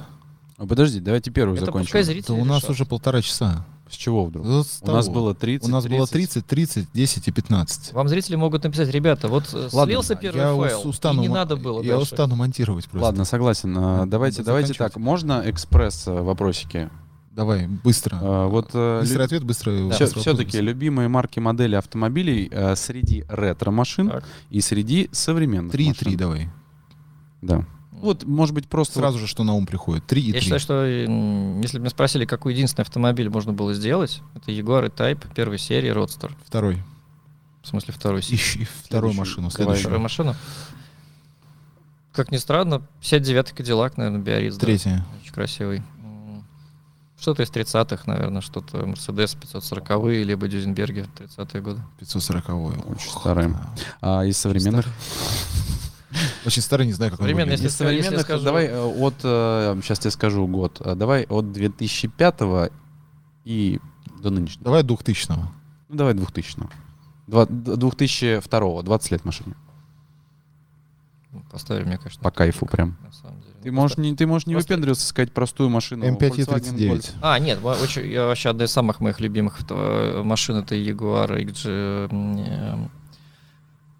Speaker 4: Подожди, давайте первую
Speaker 3: Это
Speaker 4: закончим.
Speaker 3: пускай зрители
Speaker 5: Да у нас
Speaker 3: решат.
Speaker 5: уже полтора часа.
Speaker 4: С чего вдруг?
Speaker 5: Вот с
Speaker 4: У нас было 30,
Speaker 5: У нас было 30, 30, 10 и 15.
Speaker 3: Вам зрители могут написать, ребята, вот э,
Speaker 5: Ладно,
Speaker 3: слился первый
Speaker 5: я
Speaker 3: файл,
Speaker 5: ус- устану,
Speaker 3: и не надо было
Speaker 5: Я
Speaker 3: дальше.
Speaker 5: устану монтировать просто.
Speaker 4: Ладно, согласен. А,
Speaker 5: Надо
Speaker 4: Давайте, давайте так. Можно экспресс вопросики?
Speaker 5: Давай, быстро.
Speaker 4: А, Вот э,
Speaker 5: Быстрый
Speaker 4: лю-
Speaker 5: ответ, быстро.
Speaker 4: Все,
Speaker 5: быстро
Speaker 4: таки
Speaker 5: вопрос.
Speaker 4: любимые марки модели автомобилей э, среди ретро-машин
Speaker 3: Так.
Speaker 4: и среди современных
Speaker 5: Три и
Speaker 4: машин.
Speaker 5: три давай.
Speaker 4: Да. Вот, может быть, просто...
Speaker 5: Сразу же, что на ум приходит. Три и
Speaker 3: Я
Speaker 5: три.
Speaker 3: считаю, что если бы меня спросили, какой единственный автомобиль можно было сделать, это Jaguar E-Type первой серии Roadster.
Speaker 5: Второй.
Speaker 3: В смысле второй серии.
Speaker 5: Ищи вторую машину.
Speaker 4: Давай.
Speaker 3: Вторую
Speaker 5: Следующую.
Speaker 3: машину. Как ни странно, 59-й Кадиллак, наверное, да.
Speaker 5: Третья.
Speaker 3: Очень красивый. Что-то из 30-х, наверное, что-то Mercedes 540 либо Дюзенберги 30-е годы.
Speaker 5: 540
Speaker 4: Очень старая. А из современных?
Speaker 5: Очень старый, не знаю, как выглядит.
Speaker 3: если
Speaker 4: современных,
Speaker 3: скажу-
Speaker 4: давай э, от... Сейчас тебе скажу год. А Давай от 2005 и до нынешнего.
Speaker 5: Давай 2000
Speaker 4: Ну, давай 2000 Два- д- 2002 20 лет машине.
Speaker 3: Ну, Поставили, мне, конечно.
Speaker 4: По кайфу прям.
Speaker 3: на самом деле.
Speaker 4: Ты можешь не, ты можешь не
Speaker 3: просто-
Speaker 4: выпендриваться, сказать простую машину.
Speaker 5: М5 и
Speaker 4: Volkswagen
Speaker 5: 39.
Speaker 4: Golf.
Speaker 3: А, нет, очень, я вообще одна из самых моих любимых э, машин это Jaguar XG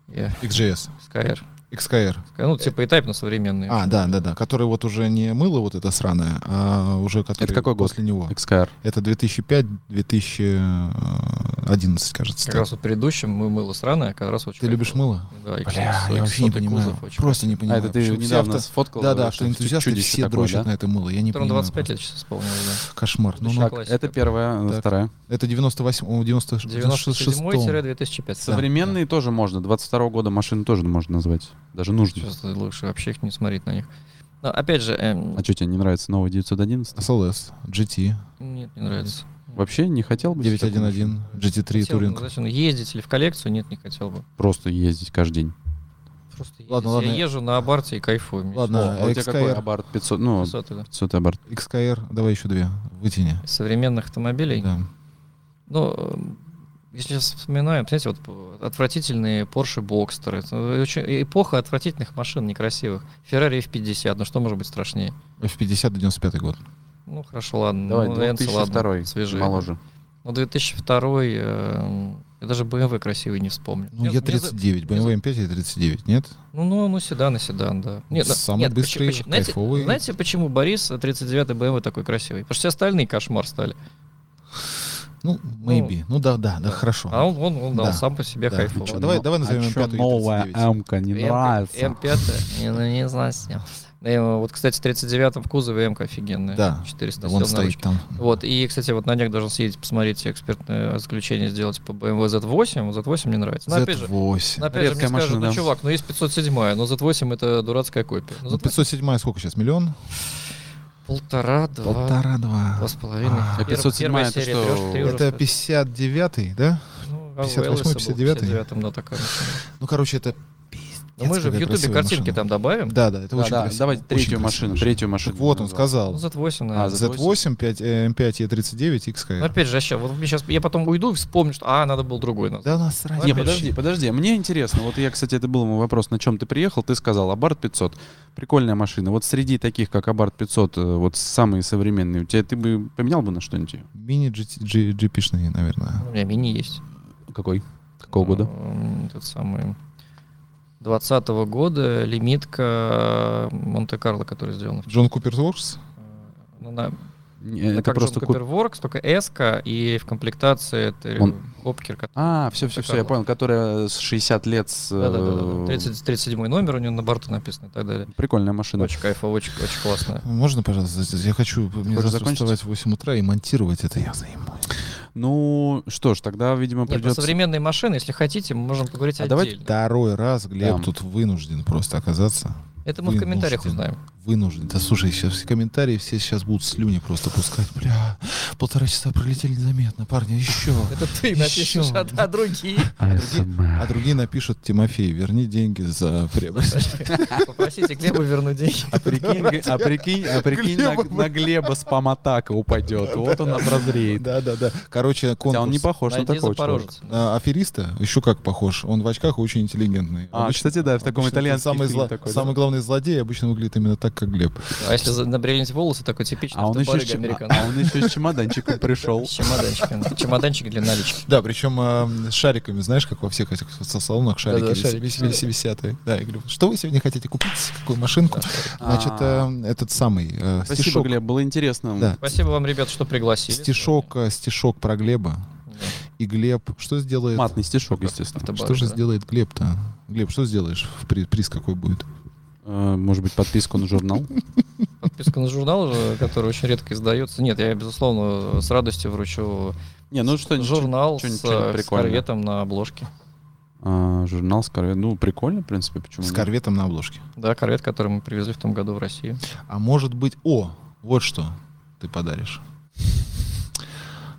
Speaker 3: э,
Speaker 5: XJS.
Speaker 3: Skyr.
Speaker 5: XKR.
Speaker 3: Ну, типа и Type, но современный.
Speaker 5: А, да, да, да. Который вот уже не мыло вот это сраное, а уже который
Speaker 4: какой год?
Speaker 5: после него.
Speaker 4: XKR.
Speaker 5: Это 2005-2011, кажется.
Speaker 3: Как
Speaker 5: так.
Speaker 3: раз вот предыдущим мы мыло сраное, как раз очень
Speaker 5: Ты любишь
Speaker 3: кайфово.
Speaker 5: мыло?
Speaker 3: Да,
Speaker 5: Бля, я вообще не понимаю.
Speaker 3: очень
Speaker 5: Просто не
Speaker 3: красивый.
Speaker 4: А
Speaker 5: понимаю.
Speaker 4: это ты
Speaker 5: Почему
Speaker 4: недавно
Speaker 5: авто-
Speaker 4: сфоткал?
Speaker 5: Да, да, что энтузиасты все
Speaker 4: такое,
Speaker 5: дрочат
Speaker 4: да?
Speaker 5: на это мыло. Я не
Speaker 3: Которому
Speaker 5: понимаю.
Speaker 3: 25
Speaker 5: просто.
Speaker 3: лет сейчас исполнилось, да.
Speaker 5: Кошмар. Ну,
Speaker 3: Душа
Speaker 5: ну,
Speaker 3: классика.
Speaker 4: Это первая,
Speaker 5: Так.
Speaker 4: вторая.
Speaker 5: это 98 о, 96
Speaker 3: 97-2005.
Speaker 4: Современные тоже можно. 22 года машины тоже можно назвать. Даже нужно.
Speaker 3: Сейчас лучше вообще их не смотреть на них. Но опять же, эм,
Speaker 4: А что тебе не нравится новый 911?
Speaker 5: SLS, GT,
Speaker 3: нет, не нравится.
Speaker 4: Вообще не хотел бы? себе такую
Speaker 5: 911, GT3
Speaker 3: Хотел бы,
Speaker 5: Touring.
Speaker 3: ну, зачем? Ездить или в коллекцию? Нет, не хотел бы.
Speaker 4: Просто ездить каждый день.
Speaker 3: Просто ездить.
Speaker 5: Ладно, ладно.
Speaker 3: Я езжу на абарте и кайфую.
Speaker 5: Ладно.
Speaker 4: О, а у тебя
Speaker 5: XKR.
Speaker 4: какой абарт 500? Ну,
Speaker 3: 500, да.
Speaker 4: 500 абарт.
Speaker 5: XKR, давай еще две, вытяни.
Speaker 3: Из современных автомобилей.
Speaker 5: Да.
Speaker 3: Ну, если сейчас вспоминаем, знаете, вот э, отвратительные Porsche Boxster. Это очень- эпоха отвратительных машин некрасивых. Ferrari F50, ну что может быть страшнее?
Speaker 5: F50 95 год.
Speaker 3: Ну хорошо, ладно.
Speaker 4: Давай,
Speaker 3: ну, Энце,
Speaker 4: 2002
Speaker 3: ладно, свежее.
Speaker 4: моложе.
Speaker 3: Ну, 2002 эм, я даже BMW красивый не вспомню.
Speaker 5: Ну, я
Speaker 3: мне за-
Speaker 5: 39,
Speaker 3: мне за-
Speaker 5: BMW M5 я 39, нет?
Speaker 3: Ну, ну, ну, седан и седан, да. Нет, ну,
Speaker 5: Самый
Speaker 3: нет,
Speaker 5: быстрый,
Speaker 3: почему- знаете,
Speaker 5: кайфовый.
Speaker 3: знаете, почему Борис 39 BMW такой красивый? Потому что все остальные кошмар стали.
Speaker 5: Ну, maybe. Ну, да, да, да, хорошо.
Speaker 3: А он, он, он, да, сам по себе
Speaker 5: Да.
Speaker 3: кайфовый.
Speaker 5: Чё, давай- давай назовем
Speaker 4: а чё
Speaker 5: М5 и
Speaker 4: новая
Speaker 5: 39?
Speaker 4: М-ка не
Speaker 3: М-
Speaker 4: нравится?
Speaker 3: М5, не, ну, не знаю. с ним. Э, Вот, кстати, в 39-м в кузове М-ка офигенная.
Speaker 5: Да,
Speaker 3: 400
Speaker 5: Да,
Speaker 3: сил
Speaker 5: он стоит
Speaker 3: ручке.
Speaker 5: там.
Speaker 3: Вот, и, кстати, вот на днях должен съездить, посмотреть экспертное заключение сделать по BMW Z8. Вот Z8 мне нравится. Но опять же,
Speaker 5: Z8.
Speaker 3: но опять же
Speaker 4: Редкая
Speaker 3: мне скажут,
Speaker 4: машина,
Speaker 3: ну,
Speaker 4: да.
Speaker 3: чувак, ну есть 507, но Z8 это дурацкая копия. Ну,
Speaker 5: Ну,
Speaker 3: Z8
Speaker 5: 507 сколько сейчас? Миллион?
Speaker 3: Полтора-два.
Speaker 5: Полтора-два.
Speaker 3: Два с половиной.
Speaker 5: А,
Speaker 4: А 507
Speaker 3: Первая
Speaker 4: это
Speaker 3: серия
Speaker 4: что?
Speaker 3: уже
Speaker 5: Это
Speaker 3: стоит.
Speaker 5: 59-й, да?
Speaker 3: Ну, а у
Speaker 5: 58-й,
Speaker 3: Элвиса был
Speaker 5: 59-й?
Speaker 3: 59-м, да, такая.
Speaker 5: Ну, короче, это
Speaker 3: Но мы же в Ютубе картинки
Speaker 5: машина.
Speaker 3: там добавим.
Speaker 5: Да, да, это
Speaker 4: Да,
Speaker 5: очень
Speaker 4: да,
Speaker 5: красиво.
Speaker 4: давайте
Speaker 5: Очень
Speaker 4: третью
Speaker 5: красивая
Speaker 4: машину,
Speaker 5: машина.
Speaker 4: третью машину.
Speaker 5: Так вот, он сказал.
Speaker 3: Ну, Z8,
Speaker 4: А,
Speaker 3: наверное.
Speaker 4: Z8.
Speaker 5: Z8, 5, э, М5 E39 XK.
Speaker 3: Ну, опять же, сейчас, вот мне сейчас, я потом уйду и вспомню, что, а, надо был другой назвать.
Speaker 5: Да, нас
Speaker 3: Не,
Speaker 4: подожди, подожди. Мне интересно. Вот я, кстати, это был мой вопрос, на чем ты приехал. Ты сказал Абарт 500. Прикольная машина. Вот среди таких, как Абарт 500, э, вот самые современные, у тебя ты бы поменял бы на что-нибудь?
Speaker 5: Мини GP-шные, наверное.
Speaker 3: У меня мини есть.
Speaker 4: Какой? Какого года?
Speaker 3: М, Этот самый 20 года лимитка Монте-Карло, который сделан.
Speaker 5: Джон Куперворкс?
Speaker 3: Ну, на-
Speaker 4: Не,
Speaker 3: это как
Speaker 4: просто...
Speaker 3: John
Speaker 4: куп-
Speaker 3: Cooper Works, только S, и в комплектации это
Speaker 4: Он-
Speaker 3: Хопкер. который-
Speaker 4: А, все, все, все, я понял, которая с 60 лет с...
Speaker 3: Да-да-да,
Speaker 4: э,
Speaker 3: 30 37 номер у него на борту написан и так далее.
Speaker 4: Прикольная машина.
Speaker 3: Очень кайфово, очень, очень классно.
Speaker 5: Можно, пожалуйста, я хочу мне завтра вставать в 8 утра и монтировать это, я займусь.
Speaker 4: Ну, что ж, тогда, видимо,
Speaker 3: Нет,
Speaker 4: придется...
Speaker 3: современные машины, если хотите, мы можем поговорить
Speaker 4: А давайте-
Speaker 3: отдельно.
Speaker 5: Второй раз Глеб
Speaker 4: Да.
Speaker 5: тут вынужден просто оказаться.
Speaker 3: Это мы в комментариях узнаем.
Speaker 5: Вынужден. Да слушай, сейчас все комментарии, все сейчас будут слюни просто пускать. Бля, полтора часа пролетели незаметно, парни, еще.
Speaker 3: Это ты напишешь, а, а другие?
Speaker 5: А другие напишут, Тимофей, верни деньги за приобретение.
Speaker 3: Попросите Глеба вернуть деньги.
Speaker 4: А прикинь, а прикинь, а прикинь на, на Глеба спам-атака упадет. Вот он прозреет.
Speaker 5: Да, да, да. Короче,
Speaker 4: Хотя он не
Speaker 5: конкурс.
Speaker 4: похож на такого.
Speaker 5: А, афериста еще как похож. Он в очках очень интеллигентный.
Speaker 4: А, кстати, да, в таком итальянском
Speaker 5: самый,
Speaker 4: фильме да.
Speaker 5: главный злодей обычно выглядит именно так, как Глеб.
Speaker 3: А если набрелить волосы, такой типичный
Speaker 4: А он, еще с, чем-
Speaker 3: американский.
Speaker 4: а он еще с чемоданчиком пришел.
Speaker 3: С чемоданчиком. Чемоданчик для налички.
Speaker 5: Да, причем э, с шариками, знаешь, как во всех этих со- салонах шарики вис- вис- висят. и- Да, я говорю, что вы сегодня хотите купить? Какую машинку? Значит,
Speaker 4: А.
Speaker 5: э, этот самый э,
Speaker 4: Спасибо,
Speaker 5: стишок.
Speaker 4: Глеб, было интересно.
Speaker 5: Да.
Speaker 3: Спасибо вам, ребят, что пригласили.
Speaker 5: Стишок, э, стишок про Глеба.
Speaker 3: Да.
Speaker 5: И Глеб, что сделает?
Speaker 4: Матный стишок, естественно.
Speaker 3: Автобар,
Speaker 5: Что же
Speaker 3: да.
Speaker 5: сделает Глеб-то? Глеб, что сделаешь? При- приз какой будет?
Speaker 4: Э, Может быть, подписку на журнал?
Speaker 3: Подписка на журнал, э, который очень редко издается. Нет, я, безусловно, с радостью вручу
Speaker 4: Не, ну что-нибудь.
Speaker 3: журнал с,
Speaker 4: что-нибудь-
Speaker 3: э, с корветом на обложке.
Speaker 4: А, Журнал с корвет. Ну, прикольно, в принципе, почему
Speaker 5: С
Speaker 4: нет?
Speaker 5: корветом на обложке.
Speaker 3: Да, корвет, который мы привезли в том году в Россию.
Speaker 5: А может быть... О, вот что ты подаришь.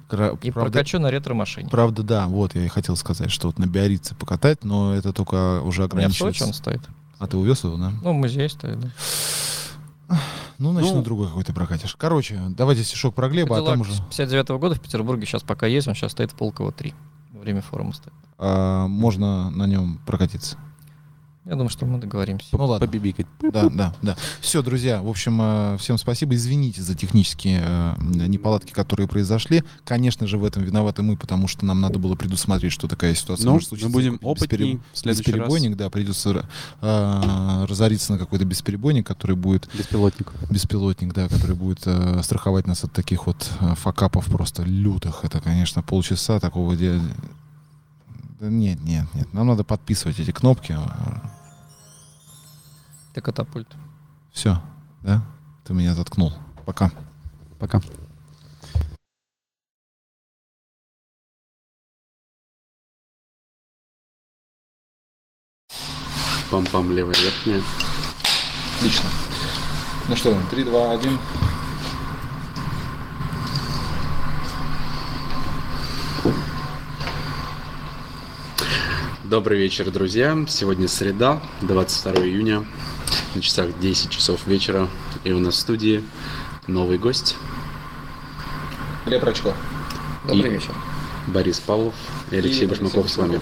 Speaker 5: Кра-
Speaker 3: И
Speaker 5: правда-
Speaker 3: прокачу на ретро-машине.
Speaker 5: Правда, да, вот я и хотел сказать, что вот на Биорице покатать, но это только уже
Speaker 3: У меня в Сочи он
Speaker 5: ограничивается.
Speaker 3: стоит.
Speaker 5: А ты увез его, да?
Speaker 3: Ну, музее стоит, да.
Speaker 5: Ну, значит,
Speaker 4: Ну,
Speaker 5: на другой какой-то прокатишь. Короче, давайте стишок про Глеба, а там уже
Speaker 3: 59 года в Петербурге сейчас пока есть, он сейчас стоит в Полково 3. Во время форума стоит.
Speaker 5: а, можно на нем прокатиться.
Speaker 3: Я думаю, что мы договоримся.
Speaker 5: Ну ладно.
Speaker 4: Побибикать.
Speaker 5: Да, да, да. Все, друзья, в общем, э, всем спасибо. Извините за технические э, неполадки, которые произошли. Конечно же, в этом виноваты мы, потому что нам надо было предусмотреть, что такая ситуация
Speaker 4: Ну,
Speaker 5: может
Speaker 4: мы
Speaker 5: случиться.
Speaker 4: будем
Speaker 5: Какой-то
Speaker 4: опытней
Speaker 5: беспереб-
Speaker 4: следующий раз.
Speaker 5: Бесперебойник, да, придется э, разориться на какой-то бесперебойник, который будет
Speaker 4: Беспилотник.
Speaker 5: беспилотник, да, который будет э, страховать нас от таких вот факапов просто лютых. Это, конечно, полчаса такого де- Да нет, нет, нет. Нам надо подписывать эти кнопки.
Speaker 3: Это катапульт.
Speaker 5: Все, да? Ты меня заткнул. Пока.
Speaker 4: Пока. Пам-пам, левая верхняя.
Speaker 1: Отлично. Ну что, 3, 2, 1.
Speaker 6: Добрый вечер, друзья. Сегодня среда, 22 июня. На часах 10 часов вечера. И у нас в студии новый гость
Speaker 1: Глеб Рачко.
Speaker 3: Добрый
Speaker 6: И-
Speaker 3: вечер.
Speaker 6: Борис Павлов и Алексей
Speaker 1: И
Speaker 6: Башмаков с вами.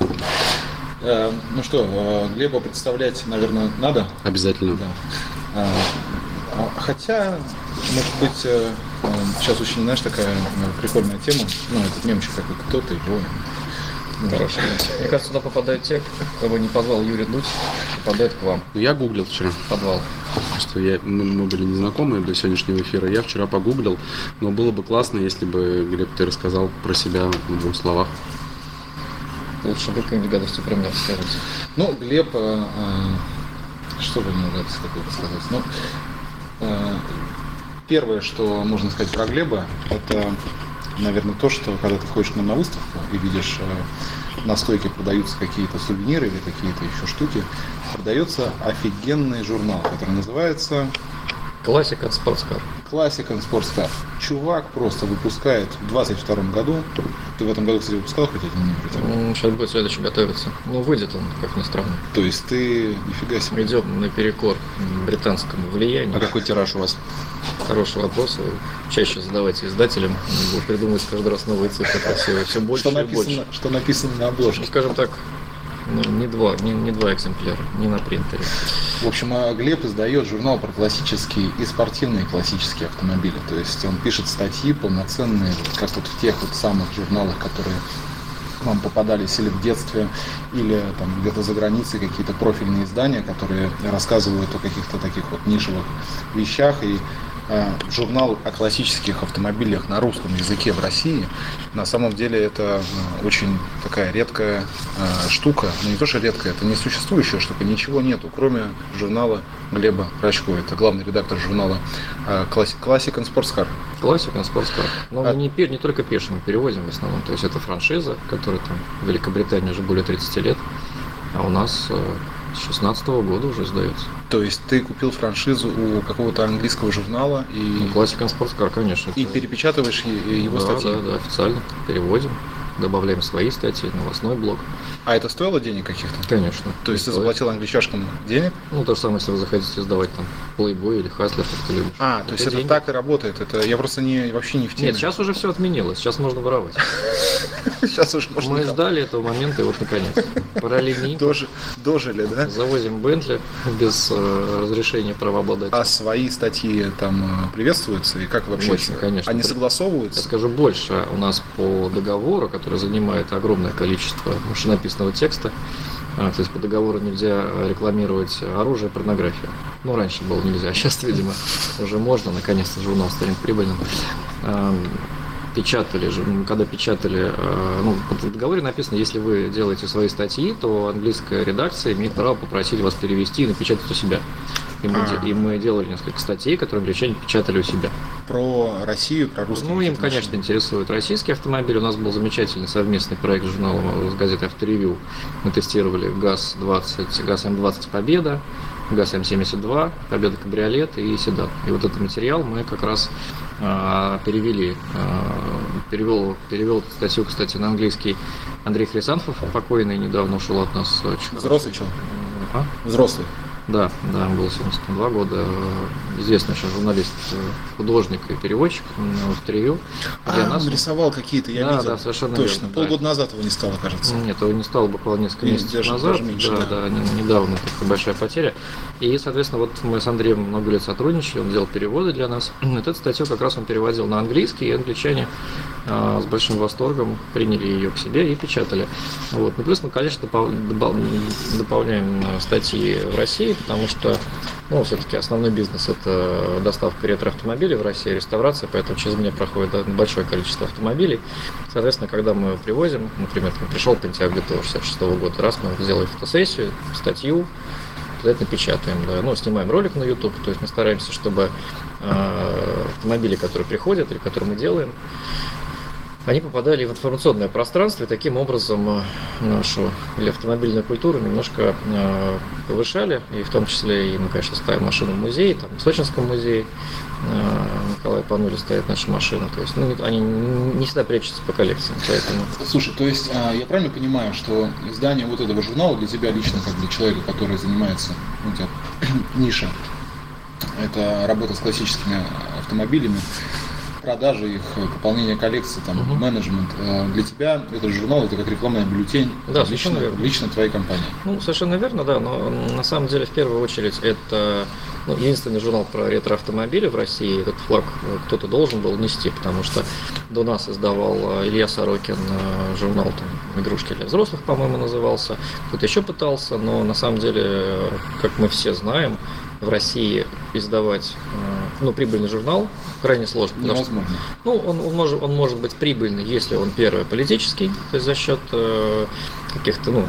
Speaker 1: Э, ну что, э, Глеба представлять, наверное, надо?
Speaker 6: Обязательно.
Speaker 1: Да. А, а, хотя, может быть, э, э, сейчас очень, знаешь, такая э, прикольная тема. Ну, этот мемчик такой, кто ты, его. Ну,
Speaker 3: Хорошо. Мне кажется, туда попадают те, кого не позвал Юрий Дудь, попадают к вам
Speaker 6: Ну, я гуглил вчера,
Speaker 3: в подвал.
Speaker 6: что я, мы, мы были незнакомы до сегодняшнего эфира. Я вчера погуглил, но было бы классно, если бы, Глеб, ты рассказал про себя в двух словах.
Speaker 3: Лучше вы какую-нибудь гадостью про меня расскажете.
Speaker 1: Ну, Глеб, э, э, что бы мне нравится такое сказать? Ну, э, первое, что можно сказать про Глеба, это, наверное, то, что когда ты ходишь к нам на выставку и видишь э, на стойке продаются какие-то сувениры или какие-то еще штуки, продается офигенный журнал, который называется
Speaker 3: спортскар.
Speaker 5: Classic and Sports Car. Чувак просто выпускает в 22 году. Ты в этом году, кстати, выпускал хоть один номер?
Speaker 3: Ну, Сейчас будет следующий готовиться. Ну, выйдет он, как ни странно.
Speaker 5: То есть ты нифига себе.
Speaker 3: Идем наперекор британскому влиянию.
Speaker 5: А какой тираж у вас?
Speaker 3: Хороший вопрос. Чаще задавайте издателям. Будут придумывать каждый раз новые цифры красивые. Все больше
Speaker 5: Что
Speaker 3: и больше.
Speaker 5: написано, что написано на
Speaker 3: Ну,
Speaker 5: обложке?
Speaker 3: скажем так, ну, не два, не, не два экземпляра, не на принтере.
Speaker 5: В общем, а Глеб издает журнал про классические и спортивные классические автомобили. То есть он пишет статьи полноценные, как вот в тех вот самых журналах, которые вам попадались или в детстве, или там где-то за границей какие-то профильные издания, которые рассказывают о каких-то таких вот нишевых вещах. И э, журнал о классических автомобилях на русском языке в России, на самом деле это э, очень такая редкая э, штука. Ну не то, что редкая, это несуществующая штука. Ничего нету, кроме журнала Глеба Рачко. Это главный редактор журнала Classic Classic and Sports Car.
Speaker 3: Классика, спортскар. Но
Speaker 5: А-
Speaker 3: мы не, не только пишем, мы переводим в основном. То есть это франшиза, которая там в Великобритании уже более 30 лет, а у нас с 16 года уже издается.
Speaker 5: То есть ты купил франшизу у какого-то английского журнала и,
Speaker 3: Ну, Классика спортскар, конечно.
Speaker 5: и перепечатываешь его
Speaker 3: да,
Speaker 5: статьи.
Speaker 3: Да, да, официально переводим, добавляем свои статьи, новостной блог.
Speaker 5: А это стоило денег каких-то?
Speaker 3: Конечно.
Speaker 5: То есть ты
Speaker 3: Стоит.
Speaker 5: заплатил англичашкам денег?
Speaker 3: Ну, то же самое, если вы захотите сдавать там Playboy или Хаслер, как ты любишь.
Speaker 5: А, то есть это
Speaker 3: деньги.
Speaker 5: так и работает. Это я просто не вообще не в теме.
Speaker 3: Нет, сейчас уже все отменилось, сейчас можно воровать.
Speaker 5: сейчас уже можно
Speaker 3: Мы ждали этого момента, и вот наконец. Параллельно
Speaker 5: дожи- дожили, да?
Speaker 3: завозим Бентли без э, разрешения правообладателя.
Speaker 5: А свои статьи там э, приветствуются и как вообще?
Speaker 3: Очень, конечно.
Speaker 5: Они
Speaker 3: Я
Speaker 5: согласовываются?
Speaker 3: скажу больше, у нас по договору, который занимает огромное количество машинописного текста, а, то есть по договору нельзя рекламировать оружие порнографию. Ну, раньше было нельзя, а сейчас, видимо, уже можно, наконец-то журнал станет прибыльным. Ам, Печатали же, когда печатали, э, ну, в договоре написано, если вы делаете свои статьи, то английская редакция имеет право попросить вас перевести и напечатать у себя. И мы,
Speaker 5: А.
Speaker 3: де- и мы делали несколько статей, которые англичане печатали у себя.
Speaker 5: Про Россию, про русские
Speaker 3: Ну, им, конечно,
Speaker 5: машины.
Speaker 3: интересует российский автомобиль. У нас был замечательный совместный проект с журналом с газетой «Авторевью». Мы тестировали ГАЗ-20, ГАЗ-М20 «Победа», ГАЗ-М72, «Победа Кабриолет» и «Седан». И вот этот материал мы как раз а, перевели. а, перевел, перевел эту статью, кстати, на английский Андрей Хрисанфов, покойный, недавно ушел от нас. очень
Speaker 5: Взрослый чел?
Speaker 3: А?
Speaker 5: Взрослый.
Speaker 3: Да, да, было 72 года. Э, Известный очень журналист, э, художник и переводчик в интервью. Для
Speaker 5: А,
Speaker 3: нас
Speaker 5: он рисовал какие-то, я
Speaker 3: Да,
Speaker 5: видел.
Speaker 3: да, совершенно
Speaker 5: Точно.
Speaker 3: верно, да.
Speaker 5: Полгода назад его не стало, кажется.
Speaker 3: Нет, его не стало буквально несколько
Speaker 5: Не,
Speaker 3: месяцев
Speaker 5: даже-
Speaker 3: назад.
Speaker 5: даже меньше,
Speaker 3: да,
Speaker 5: да.
Speaker 3: да, не- недавно такая большая потеря. И, соответственно, вот мы с Андреем много лет сотрудничали, он делал переводы для нас. Эту статью как раз он переводил на английский, и англичане с большим восторгом приняли ее к себе и печатали. Вот. Ну, плюс мы, конечно, дополняем а, статьи в России, потому что ну, все-таки основной бизнес это доставка ретро-автомобилей в России, реставрация, поэтому через меня проходит большое количество автомобилей. Соответственно, когда мы привозим, например, там пришел Pentiac GTO 66 года, раз мы сделали фотосессию, статью, обязательно печатаем, да, ну, снимаем ролик на YouTube, то есть мы стараемся, чтобы э, автомобили, которые приходят или которые мы делаем, они попадали в информационное пространство и таким образом э, нашу или автомобильную культуру немножко э, повышали. И в том числе и мы, конечно, ставим машину в музей, там в Сочинском музее э, Николай Панули стоят наши машины. То есть ну, они не всегда прячутся по коллекциям, поэтому
Speaker 5: Слушай, то есть я правильно понимаю, что издание вот этого журнала для тебя лично, как для человека, который занимается, ну, у тебя ниша, это работа с классическими автомобилями, продажа их, пополнение коллекции, там,
Speaker 3: Мгм.
Speaker 5: менеджмент. А, Для тебя этот журнал это как рекламный бюллетень
Speaker 3: Да,
Speaker 5: лично, лично твоей компании.
Speaker 3: Ну, совершенно верно, да, но на самом деле в первую очередь это ну, единственный журнал про ретро-автомобили в России. Этот флаг э, кто-то должен был нести, потому что до нас издавал э, Илья Сорокин э, журнал там, «Игрушки для взрослых», по-моему, назывался. Кто-то еще пытался, но на самом деле, э, как мы все знаем, в России издавать э, ну, прибыльный журнал крайне сложно. потому что
Speaker 5: Невозможно.
Speaker 3: ну, он, он может, он может быть прибыльный, если он, первое, политический, то есть за счет э, каких-то, ну,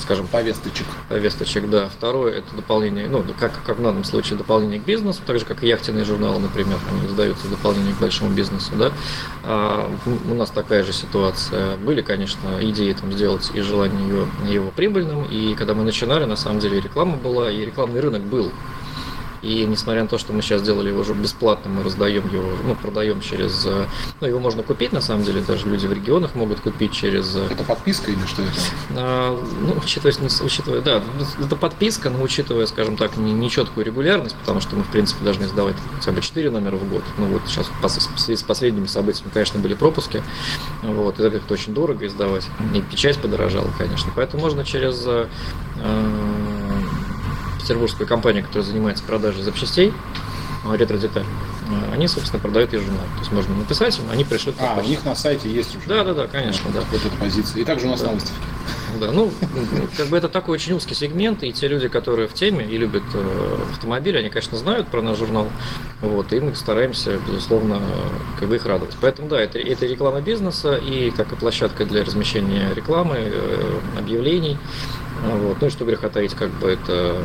Speaker 3: скажем,
Speaker 5: Повесточек.
Speaker 3: повесточек, да. Второе, это дополнение, ну, как, как в данном случае, дополнение к бизнесу, так же, как и яхтенные журналы, например, они издаются в дополнение к большому бизнесу, да. А, у нас такая же ситуация. Были, конечно, идеи там сделать и желание его, его прибыльным, и когда мы начинали, на самом деле, реклама была, и рекламный рынок был. И несмотря на то, что мы сейчас сделали его уже бесплатно, мы раздаем его, ну, продаем через... э, Ну, его можно купить, на самом деле, даже люди в регионах могут купить через... э,
Speaker 5: Это подписка или что это?
Speaker 3: а, Ну, учитывая, учитывая, да, это подписка, но учитывая, скажем так, не- нечеткую регулярность, потому что мы, в принципе, должны сдавать хотя бы 4 номера в год. Ну, вот сейчас в связи с последними событиями, конечно, были пропуски. Вот, это как-то очень дорого издавать. И печать подорожала, конечно. Поэтому можно через э, петербургскую компанию, которая занимается продажей запчастей, э, ретро-деталь, э, они, собственно, продают журнал. То есть можно написать им, они пришлют по
Speaker 5: А, у них на сайте есть уже.
Speaker 3: Да, да, да, конечно, да.
Speaker 5: Вот эта позиция. И также у нас
Speaker 3: Да.
Speaker 5: на выставке.
Speaker 3: Да, ну, как бы это такой очень узкий сегмент, и те люди, которые в теме и любят э, автомобили, они, конечно, знают про наш журнал, вот, и мы стараемся, безусловно, как бы их радовать. Поэтому, да, это, это реклама бизнеса, и как и площадка для размещения рекламы, э, объявлений, вот, ну и что греха таить, как бы это,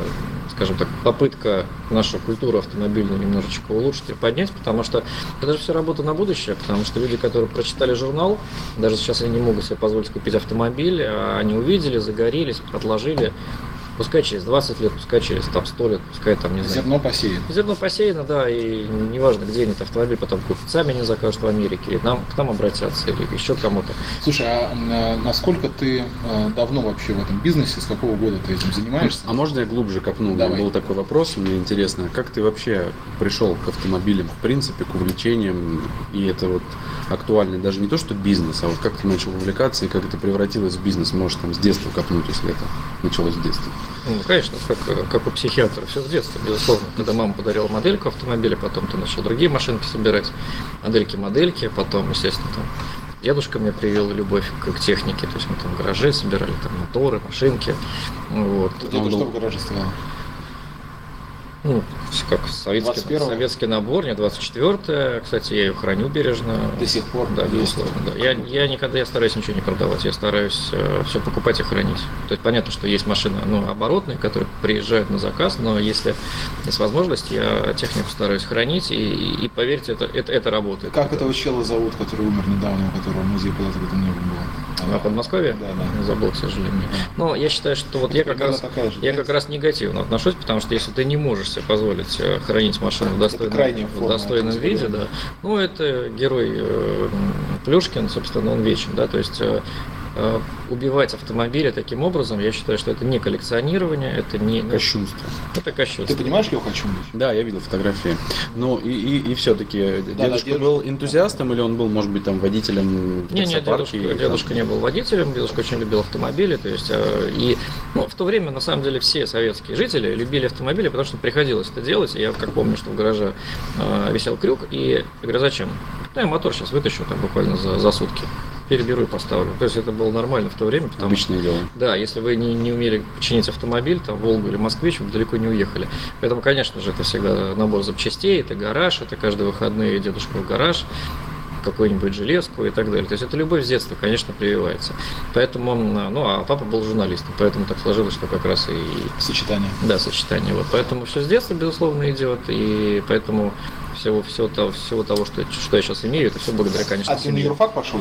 Speaker 3: скажем так, попытка нашу культуру автомобильную немножечко улучшить и поднять, потому что это же все работа на будущее, потому что люди, которые прочитали журнал, даже сейчас они не могут себе позволить купить автомобиль, а они увидели, загорелись, отложили, пускай через 20 лет, пускай через там, 100 лет, пускай там, не знаю,
Speaker 5: Зерно посеяно.
Speaker 3: Зерно посеяно, да, и неважно, где они этот автомобиль потом купят, сами они закажут в Америке, или нам, к нам обратятся, или еще кому-то.
Speaker 5: Слушай, а м, насколько ты э, давно вообще в этом бизнесе, с какого года ты этим занимаешься?
Speaker 6: А можно я глубже копну? У меня
Speaker 5: Давай.
Speaker 6: Был такой вопрос, мне интересно, как ты вообще пришел к автомобилям, в принципе, к увлечениям, и это вот актуально даже не то, что бизнес, а вот как ты начал увлекаться и как это превратилось в бизнес, может, там с детства копнуть, если это началось с детства.
Speaker 3: Ну, конечно, как, как у психиатра, все с детства, безусловно. Когда мама подарила модельку автомобиля, потом ты начал другие машинки собирать, модельки-модельки, потом, естественно, там дедушка мне привил любовь к, к технике, то есть мы там в гараже собирали там моторы, машинки, вот.
Speaker 5: Что
Speaker 6: был-
Speaker 5: в гараже стояло?
Speaker 3: Ну, как советский,
Speaker 5: 21-го?
Speaker 3: советский набор, не 24 кстати, я ее храню бережно.
Speaker 5: До сих пор
Speaker 3: Да, безусловно, да. Я, я никогда, я стараюсь ничего не продавать, я стараюсь все покупать и хранить. То есть понятно, что есть машины, ну, оборотные, которые приезжают на заказ, но если есть возможность, я технику стараюсь хранить, и, и, и поверьте, это, это, это работает.
Speaker 5: Как этого чела зовут, который умер недавно, у которого музей в этом не было?
Speaker 3: На Подмосковье?
Speaker 5: Да, да.
Speaker 3: Забыл, к сожалению. Но я считаю, что вот я как раз
Speaker 5: же,
Speaker 3: я как раз негативно отношусь, потому что если ты не можешь себе позволить э, хранить машину в достойном, в достойном виде, да, ну это герой э, Плюшкин, собственно, он вечен, да, то есть э, убивать автомобили таким образом, я считаю, что это не коллекционирование, это не ну,
Speaker 6: Кощунство.
Speaker 3: это кощунство.
Speaker 5: Ты понимаешь, о чем речь?
Speaker 6: Да, я видел фотографии. Ну и, и, и все-таки
Speaker 5: Да,
Speaker 6: дедушка
Speaker 5: да,
Speaker 6: был энтузиастом или он был, может быть, там водителем
Speaker 3: Не, нет,
Speaker 6: таксопарки
Speaker 3: дедушка,
Speaker 6: или там-
Speaker 3: дедушка не был водителем, дедушка очень любил автомобили, то есть, э, и ну, в то время, на самом деле, все советские жители любили автомобили, потому что приходилось это делать, и я как помню, что в гараже э, висел крюк, и я говорю, зачем? Да, я мотор сейчас вытащу там буквально за, за сутки, переберу и поставлю. То есть это было нормально в то время, потому
Speaker 6: Обычное дело.
Speaker 3: да, если вы не, не умели починить автомобиль, там, Волгу или Москвич, вы далеко не уехали. Поэтому, конечно же, это всегда набор запчастей, это гараж, это каждые выходные дедушка в гараж, какую-нибудь железку и так далее. То есть это любовь с детства, конечно, прививается. Поэтому, ну, а папа был журналистом, поэтому так сложилось, что как раз и
Speaker 5: Сочетание.
Speaker 3: да, сочетание. Вот. Поэтому все с детства, безусловно, идет, и поэтому всего, всего, того, всего того, что, что я сейчас имею, это все благодаря, конечно,
Speaker 5: А ты на
Speaker 3: семье.
Speaker 5: юрфак пошел?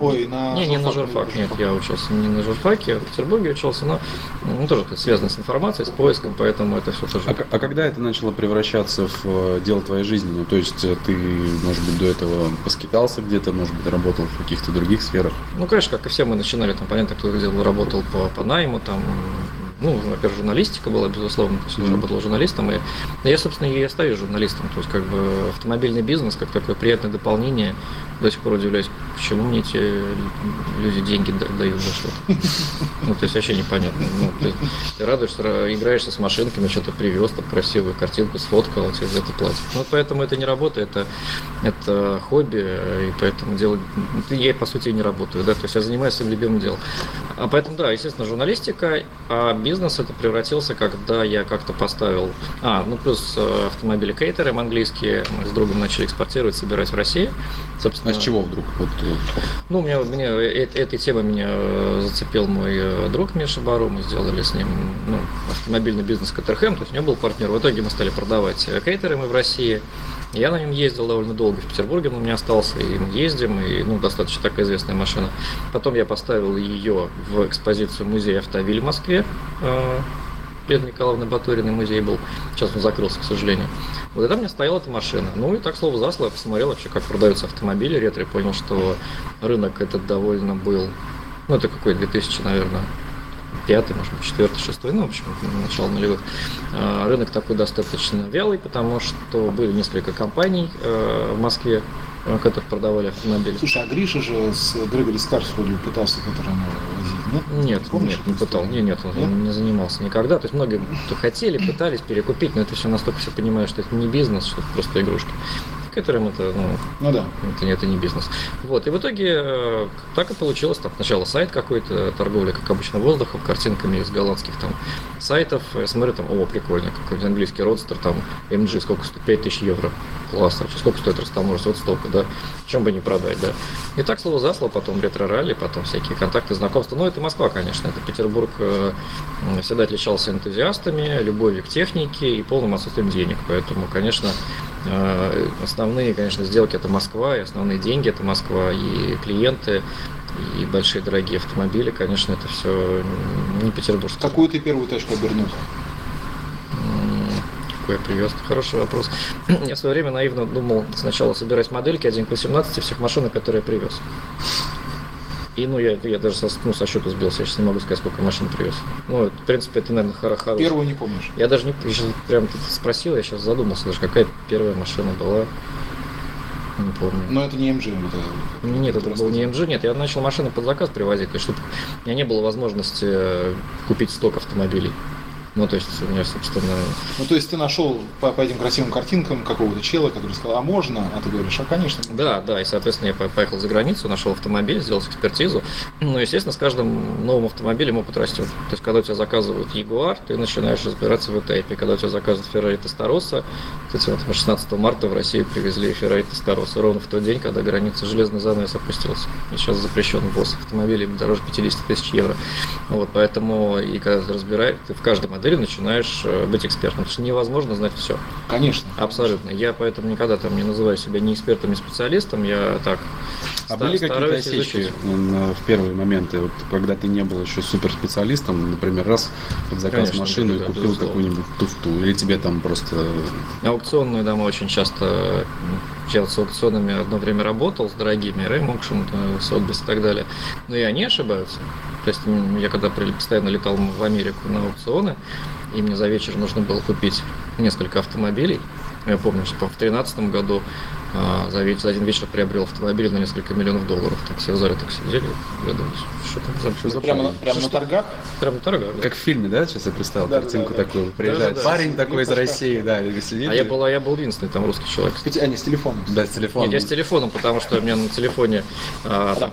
Speaker 5: Ой, на
Speaker 3: Не, не на журфак, нет, я учился не на журфаке, я в Петербурге учился, но ну, тоже это связано с информацией, с поиском, поэтому это все тоже.
Speaker 6: А, а когда это начало превращаться в э, дело твоей жизни? Ну, то есть э, ты, может быть, до этого поскитался где-то, может быть, работал в каких-то других сферах?
Speaker 3: Ну, конечно, как и все мы начинали, там, понятно, кто где работал по, по найму, там, ну, во-первых, журналистика была, безусловно, то есть я работал журналистом, и я, собственно, и остаюсь журналистом, то есть, как бы, автомобильный бизнес, как такое приятное дополнение, до сих пор удивляюсь, почему мне эти люди деньги да- дают за что-то. Ну, то есть, вообще непонятно. Ну, ты, ты радуешься, ра- играешься с машинками, что-то привез, там, красивую картинку сфоткал, а тебе за это платят. Ну, поэтому это не работа, это, это хобби, и поэтому делать, я, по сути, не работаю, да, то есть я занимаюсь своим любимым делом. А поэтому, да, естественно, журналистика, а бизнес это превратился, когда я как-то поставил, а, ну, плюс э, автомобили кейтеры английские, мы с другом начали экспортировать, собирать в России, собственно.
Speaker 6: А с чего вдруг? Вот, э,
Speaker 3: Ну, меня, меня э- этой темой меня э, зацепил мой э, друг Миша Бару. Мы сделали с ним ну, автомобильный бизнес Катерхэм. То есть у него был партнер. В итоге мы стали продавать э, кейтеры мы в России. Я на нем ездил довольно долго в Петербурге, он у меня остался, и мы ездим, и ну, достаточно такая известная машина. Потом я поставил ее в экспозицию музея Автовиль в Москве. Э, перед Николаевной Батуриной музей был. Сейчас он закрылся, к сожалению. Вот у меня стояла эта машина. Ну и так слово за слово посмотрел вообще, как продаются автомобили ретро, понял, что рынок этот довольно был, ну это какой 2000, наверное, пятый, может быть, четвертый, шестой, ну, в общем, начало нулевых. А, Рынок такой достаточно вялый, потому что были несколько компаний э, в Москве, э, которые продавали автомобили.
Speaker 5: Слушай, а Гриша же с Грегори Старс вроде пытался который возить, нет?
Speaker 3: Нет,
Speaker 5: Помнишь
Speaker 3: нет, не пытал.
Speaker 5: историю?
Speaker 3: Нет, нет, он
Speaker 5: Нет?
Speaker 3: не занимался никогда. То есть многие кто хотели, пытались перекупить, но это все настолько все понимают, что это не бизнес, что это просто игрушки. Которым это, ну,
Speaker 5: Ну да.
Speaker 3: это, не- это не бизнес. Вот, и в итоге э, так и получилось. Там сначала сайт какой-то, торговля, как обычно, воздухом, картинками из голландских там сайтов. Я смотрю, там, о, прикольно, какой-нибудь английский родстер, там, MG, сколько стоит? 5000 евро. Класс, вообще, сколько стоит растаможить? Вот столько, да. Чем бы не продать, да. И так слово за слово, потом ретро-ралли, потом всякие контакты, знакомства. Ну, это Москва, конечно. Это Петербург э, всегда отличался энтузиастами, любовью к технике и полным отсутствием денег. Поэтому, конечно, э, основные, конечно, сделки это Москва, и основные деньги это Москва, и клиенты, и большие дорогие автомобили, конечно, это все не Петербург.
Speaker 5: Какую ты первую тачку обернул?
Speaker 3: Я привез? Хороший вопрос. Я в свое время наивно думал сначала собирать модельки 1 к 18 всех машин, которые я привез. И ну я, я даже со, ну, со счета сбился, я сейчас не могу сказать, сколько машин привез. Ну, в принципе, это, наверное, хоро- хороший.
Speaker 5: Первую не помнишь?
Speaker 3: Я даже не я щас прям спросил, я сейчас задумался, даже какая первая машина была. Не помню.
Speaker 5: Но это не MG. Это,
Speaker 3: Нет, это был не MG, нет, я начал машины под заказ привозить, есть, чтобы у меня не было возможности э, купить сток автомобилей. Ну, то есть, у меня, собственно,
Speaker 5: Ну, то есть ты нашел по, по этим красивым картинкам какого-то чела, который сказал, а можно? А ты говоришь, а конечно.
Speaker 3: Да, да, и, соответственно, я по- поехал за границу, нашел автомобиль, сделал экспертизу. Ну, естественно, с каждым новым автомобилем опыт растет. То есть, когда у тебя заказывают Jaguar, ты начинаешь разбираться в этапе. Когда у тебя заказывают Ferrari Testarossa, кстати, вот 16 марта в Россию привезли Ferrari Testarossa, ровно в тот день, когда граница железный занавес опустился. И сейчас запрещен ввоз автомобилей дороже 50 тысяч евро. Вот, поэтому, и когда ты разбираешь, ты в каждой модели начинаешь э, быть экспертом. Потому что невозможно знать все.
Speaker 5: Конечно.
Speaker 3: Абсолютно. Я поэтому никогда там не называю себя ни экспертом, ни специалистом. Я так
Speaker 4: А были какие-то осечки м, в первые моменты, вот, когда ты не был еще суперспециалистом, например, раз под заказ
Speaker 3: Конечно,
Speaker 4: машину и
Speaker 3: да,
Speaker 4: купил какую-нибудь туфту, или тебе там просто...
Speaker 3: Аукционные дома очень часто я с аукционами одно время работал, с дорогими, Рэймокшн, Сотбис и так далее. Но и они ошибаются. То есть я когда постоянно летал в Америку на аукционы, и мне за вечер нужно было купить несколько автомобилей. Я помню, что в 2013 году за, веч- за один вечер приобрел автомобиль на несколько миллионов долларов. Так все в зале так сидели, глядывали, что там за
Speaker 4: Что за
Speaker 5: Прямо, на-
Speaker 4: парень?
Speaker 5: прямо на торгах?
Speaker 3: Да.
Speaker 4: Как в фильме, да? Сейчас я представил
Speaker 5: Да, да,
Speaker 4: картинку
Speaker 5: да, да.
Speaker 4: такую. Приезжает
Speaker 3: Да-да-да.
Speaker 4: парень такой из России, да, сидит.
Speaker 3: А я был, а я был единственный там русский человек.
Speaker 5: Кстати, а не с телефоном.
Speaker 4: Да, с телефоном.
Speaker 3: Нет, я с телефоном, потому что у меня на телефоне а,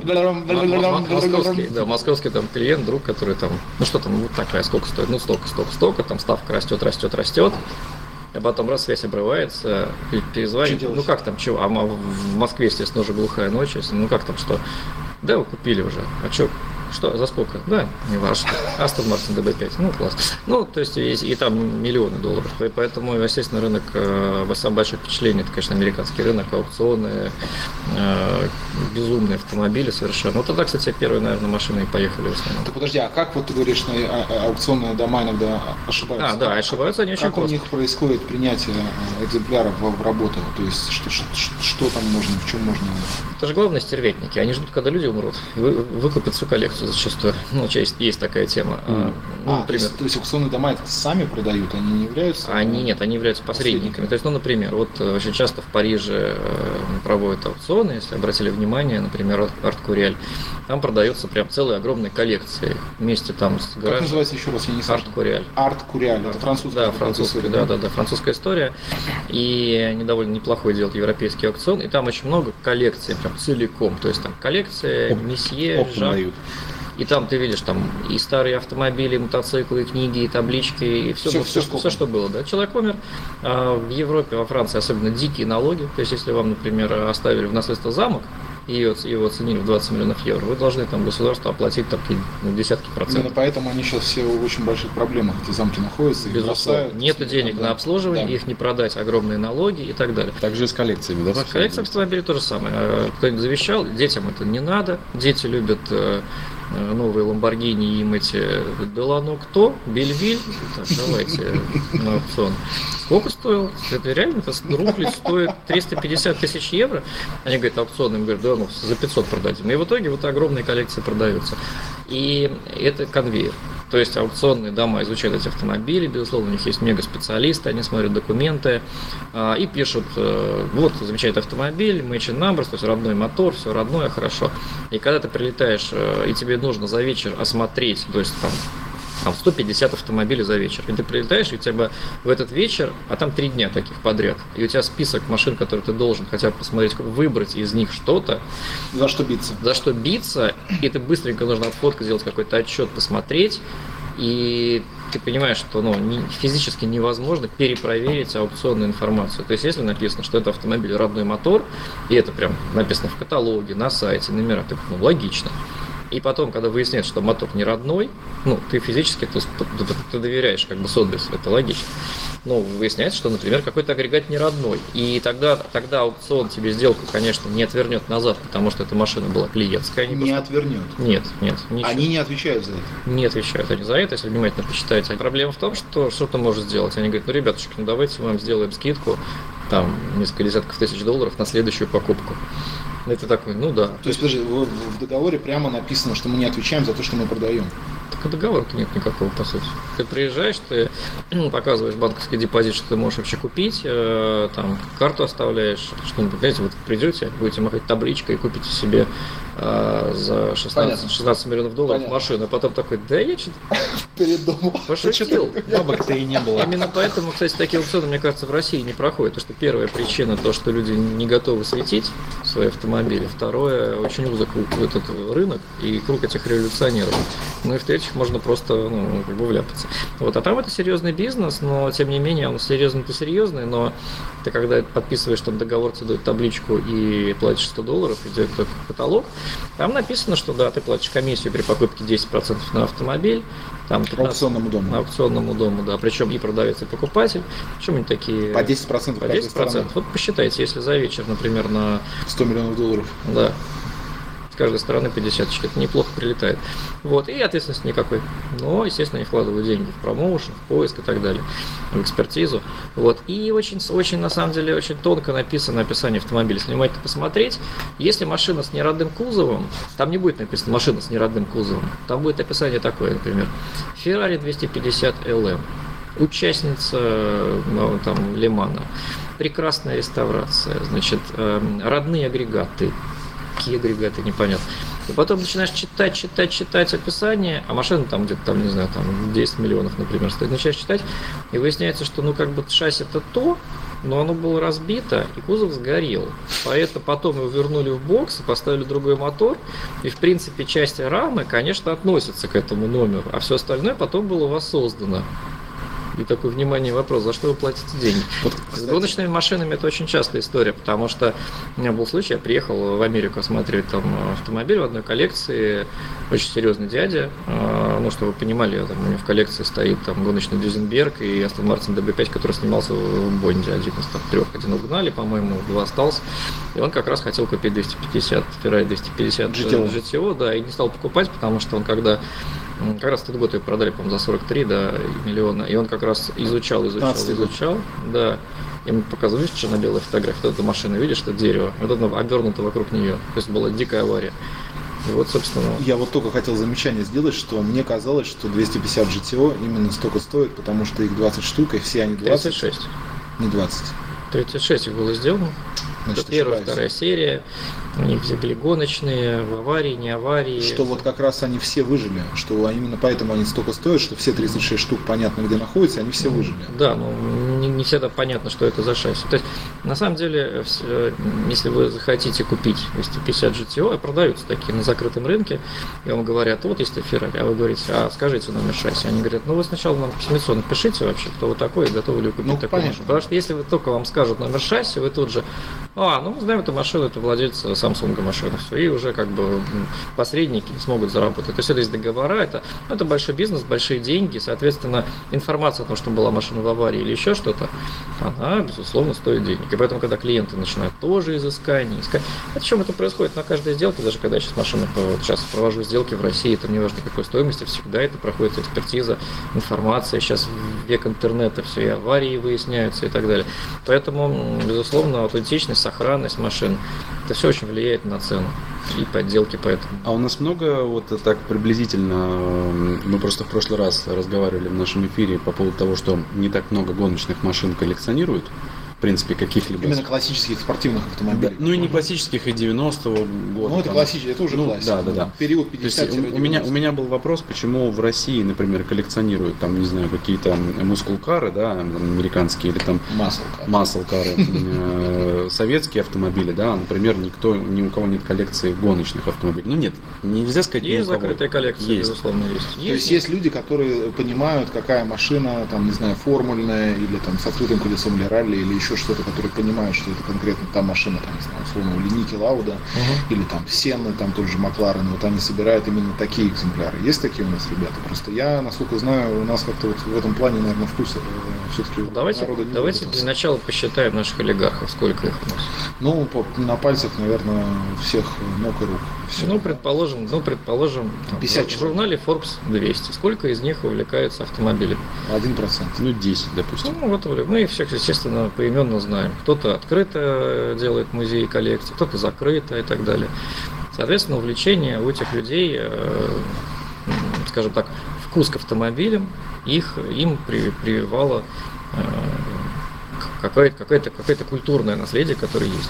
Speaker 3: московский, да, московский там клиент, друг, который там, ну что там, вот такая, сколько стоит, ну столько, столько, столько, там ставка растет, растет, растет. А потом раз связь обрывается, пе- перезвонит,
Speaker 5: Что делать?
Speaker 3: ну как там, чего, а в Москве, естественно, уже глухая ночь, если- ну как там, что, да, вы купили уже, а что, что, за сколько? Да, не важно. Астон Мартин ДБ5, ну класс. Ну, то есть, и, и там миллионы долларов. И поэтому, естественно, рынок, э, самое большое впечатление, это, конечно, американский рынок, аукционы, э, безумные автомобили совершенно. Ну, тогда, кстати, первые, наверное, машины и поехали в основном.
Speaker 5: Так подожди, а как вот ты говоришь, на а- а- аукционные дома иногда ошибаются?
Speaker 3: А, да, ошибаются они очень
Speaker 5: Как у
Speaker 3: просто.
Speaker 5: них происходит принятие э, экземпляров в, работу? То есть что, что, что- что там можно, в чем можно...
Speaker 3: Это же главное стервятники. Они ждут, когда люди умрут. И вы, выкупят всю коллекцию зачастую. Ну, есть, есть такая тема. А, Ну,
Speaker 5: а, то,
Speaker 3: например,
Speaker 5: есть, то есть аукционные дома это сами продают, они не являются...
Speaker 3: Они нет, они являются посредниками. То есть, ну, например, вот э, очень часто в Париже э, проводят аукционы, если обратили внимание, например, Арт Курель. Там продается прям целые огромные коллекции вместе там с
Speaker 5: Как
Speaker 3: гаражем.
Speaker 5: называется еще раз, я не
Speaker 3: Арт. Курель.
Speaker 5: Арт Куряль, это французская.
Speaker 3: Да, французская,
Speaker 5: история,
Speaker 3: да, да, да, французская история. И они довольно неплохой делают европейский аукцион. И там очень много коллекций, прям целиком. То есть там коллекция, месье, Жак. И там ты видишь там и старые автомобили, и мотоциклы, и книги, и таблички, и все, все,
Speaker 5: всё
Speaker 3: что,
Speaker 5: скопом.
Speaker 3: всё, что было. Да? Человек умер. А в Европе, во Франции особенно дикие налоги. То есть, если вам, например, оставили в наследство замок, и его, его оценили в 20 миллионов евро, вы должны там государству оплатить там ну, десятки
Speaker 5: Именно
Speaker 3: процентов.
Speaker 5: поэтому они сейчас все в очень больших проблемах, эти замки находятся, их
Speaker 3: Безусловно.
Speaker 5: бросают.
Speaker 3: Нету денег
Speaker 5: Да.
Speaker 3: на обслуживание,
Speaker 5: Да.
Speaker 3: их не продать, огромные налоги и так далее.
Speaker 4: Также и с коллекциями, да?
Speaker 3: Коллекция автомобилей то же самое. Э, Кто-нибудь завещал, детям это не надо. Дети любят э, новые Ламборгини им эти Делано кто? Бельвиль? Так, давайте на аукцион. Сколько стоил? Это реально, это рухлить стоит 350 тысяч евро. Они говорят, аукцион, им говорят, да, ну за 500 продадим. И в итоге вот огромные коллекции продаются. И это конвейер. То есть аукционные дома изучают эти автомобили, безусловно, у них есть мега-специалисты, они смотрят документы а, и пишут, э, вот, замечательный автомобиль, matching numbers, то есть родной мотор, все родное, хорошо. И когда ты прилетаешь, э, и тебе нужно за вечер осмотреть, то есть там там 150 автомобилей за вечер. И ты прилетаешь, и у тебя в этот вечер, а там три дня таких подряд, и у тебя список машин, которые ты должен хотя бы посмотреть, выбрать из них что-то,
Speaker 5: За что биться?
Speaker 3: за что биться, и ты быстренько нужно отфоткать, сделать какой-то отчет, посмотреть, и ты понимаешь, что ну, не- физически невозможно перепроверить аукционную информацию. То есть, если написано, что это автомобиль родной мотор, и это прям написано в каталоге, на сайте, номера, ты, ну, логично. И потом, когда выясняется, что мотор не родной, ну, ты физически ты, ты доверяешь как бы Сотбису, это логично. Но выясняется, что, например, какой-то агрегат не родной. И тогда, тогда аукцион тебе сделку, конечно, не отвернет назад, потому что эта машина была клиентская. они
Speaker 5: Не
Speaker 3: просто-
Speaker 5: отвернет.
Speaker 3: Нет, нет, ничего.
Speaker 5: Они не отвечают за это.
Speaker 3: Не отвечают они за это, если внимательно почитаете. Проблема в том, что что ты можешь сделать. Они говорят, ну, ребятушки, ну давайте мы вам сделаем скидку, там, несколько десятков тысяч долларов на следующую покупку. Ты такой, ну да.
Speaker 5: То есть, подожди, в, в договоре прямо написано, что мы не отвечаем за то, что мы продаем.
Speaker 3: Так и договора-то нет никакого, по сути. Ты приезжаешь, ты показываешь банковский депозит, что ты можешь вообще купить, э, там, карту оставляешь, что-нибудь, знаете, вот придете, будете махать табличкой и купите себе э, за 16,
Speaker 5: Понятно.
Speaker 3: 16 миллионов долларов
Speaker 5: Понятно.
Speaker 3: машину, а потом такой, да я что-то
Speaker 5: Передумал.
Speaker 3: пошутил.
Speaker 4: Бабок-то и не было.
Speaker 3: Именно поэтому, кстати, такие аукционы, мне кажется, в России не проходят. Потому что первая причина то, что люди не готовы светить свои автомобили. Второе, очень узок этот рынок и круг этих революционеров. Ну и в-третьих, можно просто ну, как бы вляпаться. Вот. А там это серьезный бизнес, но тем не менее он серьезный-то серьезный, но ты когда подписываешь там договор, тебе дают табличку и платишь 100 долларов, идет как каталог, там написано, что да, ты платишь комиссию при покупке 10% на автомобиль, там 15
Speaker 5: Аукционному дому.
Speaker 3: аукционному дому, да, причем и продавец, и покупатель. Причем они такие...
Speaker 5: По 10%
Speaker 3: по
Speaker 5: каждой
Speaker 3: 10%.
Speaker 5: стороны.
Speaker 3: Вот посчитайте, если за вечер, например, на
Speaker 5: 100 миллионов долларов.
Speaker 3: да. Каждой стороны 50 это неплохо прилетает. Вот, и ответственности никакой. Но, естественно, они вкладывают деньги в промоушен, в поиск и так далее, в экспертизу. Вот. И очень, очень, на самом деле, очень тонко написано описание автомобиля. Если внимательно посмотреть, если машина с неродным кузовом, там не будет написано машина с неродным кузовом. Там будет описание такое, например, Ferrari 250 LM, участница ну, там, Лимана, прекрасная реставрация, значит, эм, родные агрегаты, какие агрегаты, непонятно. И потом начинаешь читать, читать, читать описание, а машина там где-то, там, не знаю, там 10 миллионов, например, стоит. Начинаешь читать, и выясняется, что, ну, как бы шасси это то, но оно было разбито, и кузов сгорел. Поэтому потом его вернули в бокс и поставили другой мотор. И, в принципе, части рамы, конечно, относятся к этому номеру, а все остальное потом было воссоздано. И такой, внимание, вопрос, за что вы платите деньги?
Speaker 5: Вот,
Speaker 3: С гоночными машинами это очень частая история, потому что у меня был случай, я приехал в Америку осматривать там автомобиль в одной коллекции, очень серьезный дядя, а, ну, чтобы вы понимали, там, у него в коллекции стоит там гоночный Дюзенберг и Aston Martin DB5, который снимался в Бонде, один из там трех, один угнали, по-моему, два остался, и он как раз хотел купить 250, Ferrari 250
Speaker 5: GTO.
Speaker 3: GTO, да, и не стал покупать, потому что он когда как раз этот год ее продали, по-моему, за 43 да, миллиона. И он как раз изучал, изучал,
Speaker 5: 15-й год.
Speaker 3: изучал. Да. Ему показывали, видишь, черно-белая фотография. Вот эта машина, видишь, это дерево. Вот оно обернуто вокруг нее. То есть была дикая авария. И вот, собственно,
Speaker 5: Я вот только хотел замечание сделать, что мне казалось, что 250 GTO именно столько стоит, потому что их 20 штук, и все они 20,
Speaker 3: 36.
Speaker 5: не 20.
Speaker 3: 36 их было сделано.
Speaker 5: Значит,
Speaker 3: первая,
Speaker 5: ошибаюсь.
Speaker 3: вторая серия. У них все были гоночные, в аварии, не аварии.
Speaker 5: Что вот как раз они все выжили, что именно поэтому они столько стоят, что все 36 штук понятно где находятся, они все выжили.
Speaker 3: Да, ну не, не всегда понятно, что это за шасси. То есть, на самом деле, э, если вы захотите купить 250 GTO, а продаются такие на закрытом рынке, и вам говорят, вот есть Ferrari, а вы говорите, а скажите номер шасси. Они говорят, ну вы сначала нам письмецо напишите вообще, кто вы такой, готовы ли вы купить
Speaker 5: Ну, понятно.
Speaker 3: машину. Потому что если вы только вам скажут номер шасси, вы тут же, А, ну мы знаем эту машину, это владелец Samsung машины, все, и уже как бы посредники смогут заработать. То есть это есть договора, это, ну, это большой бизнес, большие деньги, соответственно, информация о том, что была машина в аварии или еще что-то, она, безусловно, стоит денег. И поэтому, когда клиенты начинают тоже изыскание, искать, причем это происходит на каждой сделке, даже когда я сейчас машину, вот сейчас провожу сделки в России, это не важно какой стоимости, всегда это проходит экспертиза, информация, сейчас век интернета, все и аварии выясняются и так далее. Поэтому, безусловно, аутентичность, сохранность машин, это все очень влияет на цену и подделки поэтому.
Speaker 4: А у нас много вот так приблизительно, мы просто в прошлый раз разговаривали в нашем эфире по поводу того, что не так много гоночных машин коллекционируют, в принципе, каких-либо.
Speaker 5: Именно классических спортивных
Speaker 4: Да,
Speaker 5: автомобилей.
Speaker 4: ну и не классических, и 90-го года.
Speaker 5: Ну, это классический, это уже
Speaker 4: Ну,
Speaker 5: классика.
Speaker 4: да, да, да.
Speaker 5: Период
Speaker 4: То есть
Speaker 5: 50
Speaker 4: у, меня, у меня был вопрос, почему в России, например, коллекционируют там, не знаю, какие-то мускул-кары, да, американские или там
Speaker 5: Масло.
Speaker 4: масл-кары, э, советские автомобили, да, например, никто, ни у кого нет коллекции гоночных автомобилей. Ну нет, нельзя сказать
Speaker 3: Есть закрытая коллекция,
Speaker 4: Есть.
Speaker 3: безусловно, есть.
Speaker 5: То есть есть люди, которые понимают, какая машина, там, не знаю, формульная, или там с открытым колесом или ралли, или еще что-то, которые понимают, что это конкретно та машина, там, не знаю, условно, Ники Лауда, или там Сенна, там тот же Макларен, вот они собирают именно такие экземпляры. Есть такие у нас ребята? Просто я, насколько знаю, у нас как-то вот в этом плане, наверное, вкус все-таки
Speaker 3: Давайте, давайте для начала посчитаем наших олигархов, сколько их у нас.
Speaker 5: Ну, по- на пальцах, наверное, всех ног и рук. Всё.
Speaker 3: Ну, предположим, ну, предположим, там,
Speaker 5: 50
Speaker 3: в журнале Forbes 200. Сколько из них увлекаются автомобилями?
Speaker 5: Один процент.
Speaker 4: Ну, 10, допустим.
Speaker 3: Ну, вот мы их всех, естественно, поименно знаем. Кто-то открыто делает музей коллекции, кто-то закрыто и так далее. Соответственно, увлечение у этих людей, э, скажем так, вкус к автомобилям, их, им при- прививало э, к- какое-то, какое-то, какое-то культурное наследие, которое есть.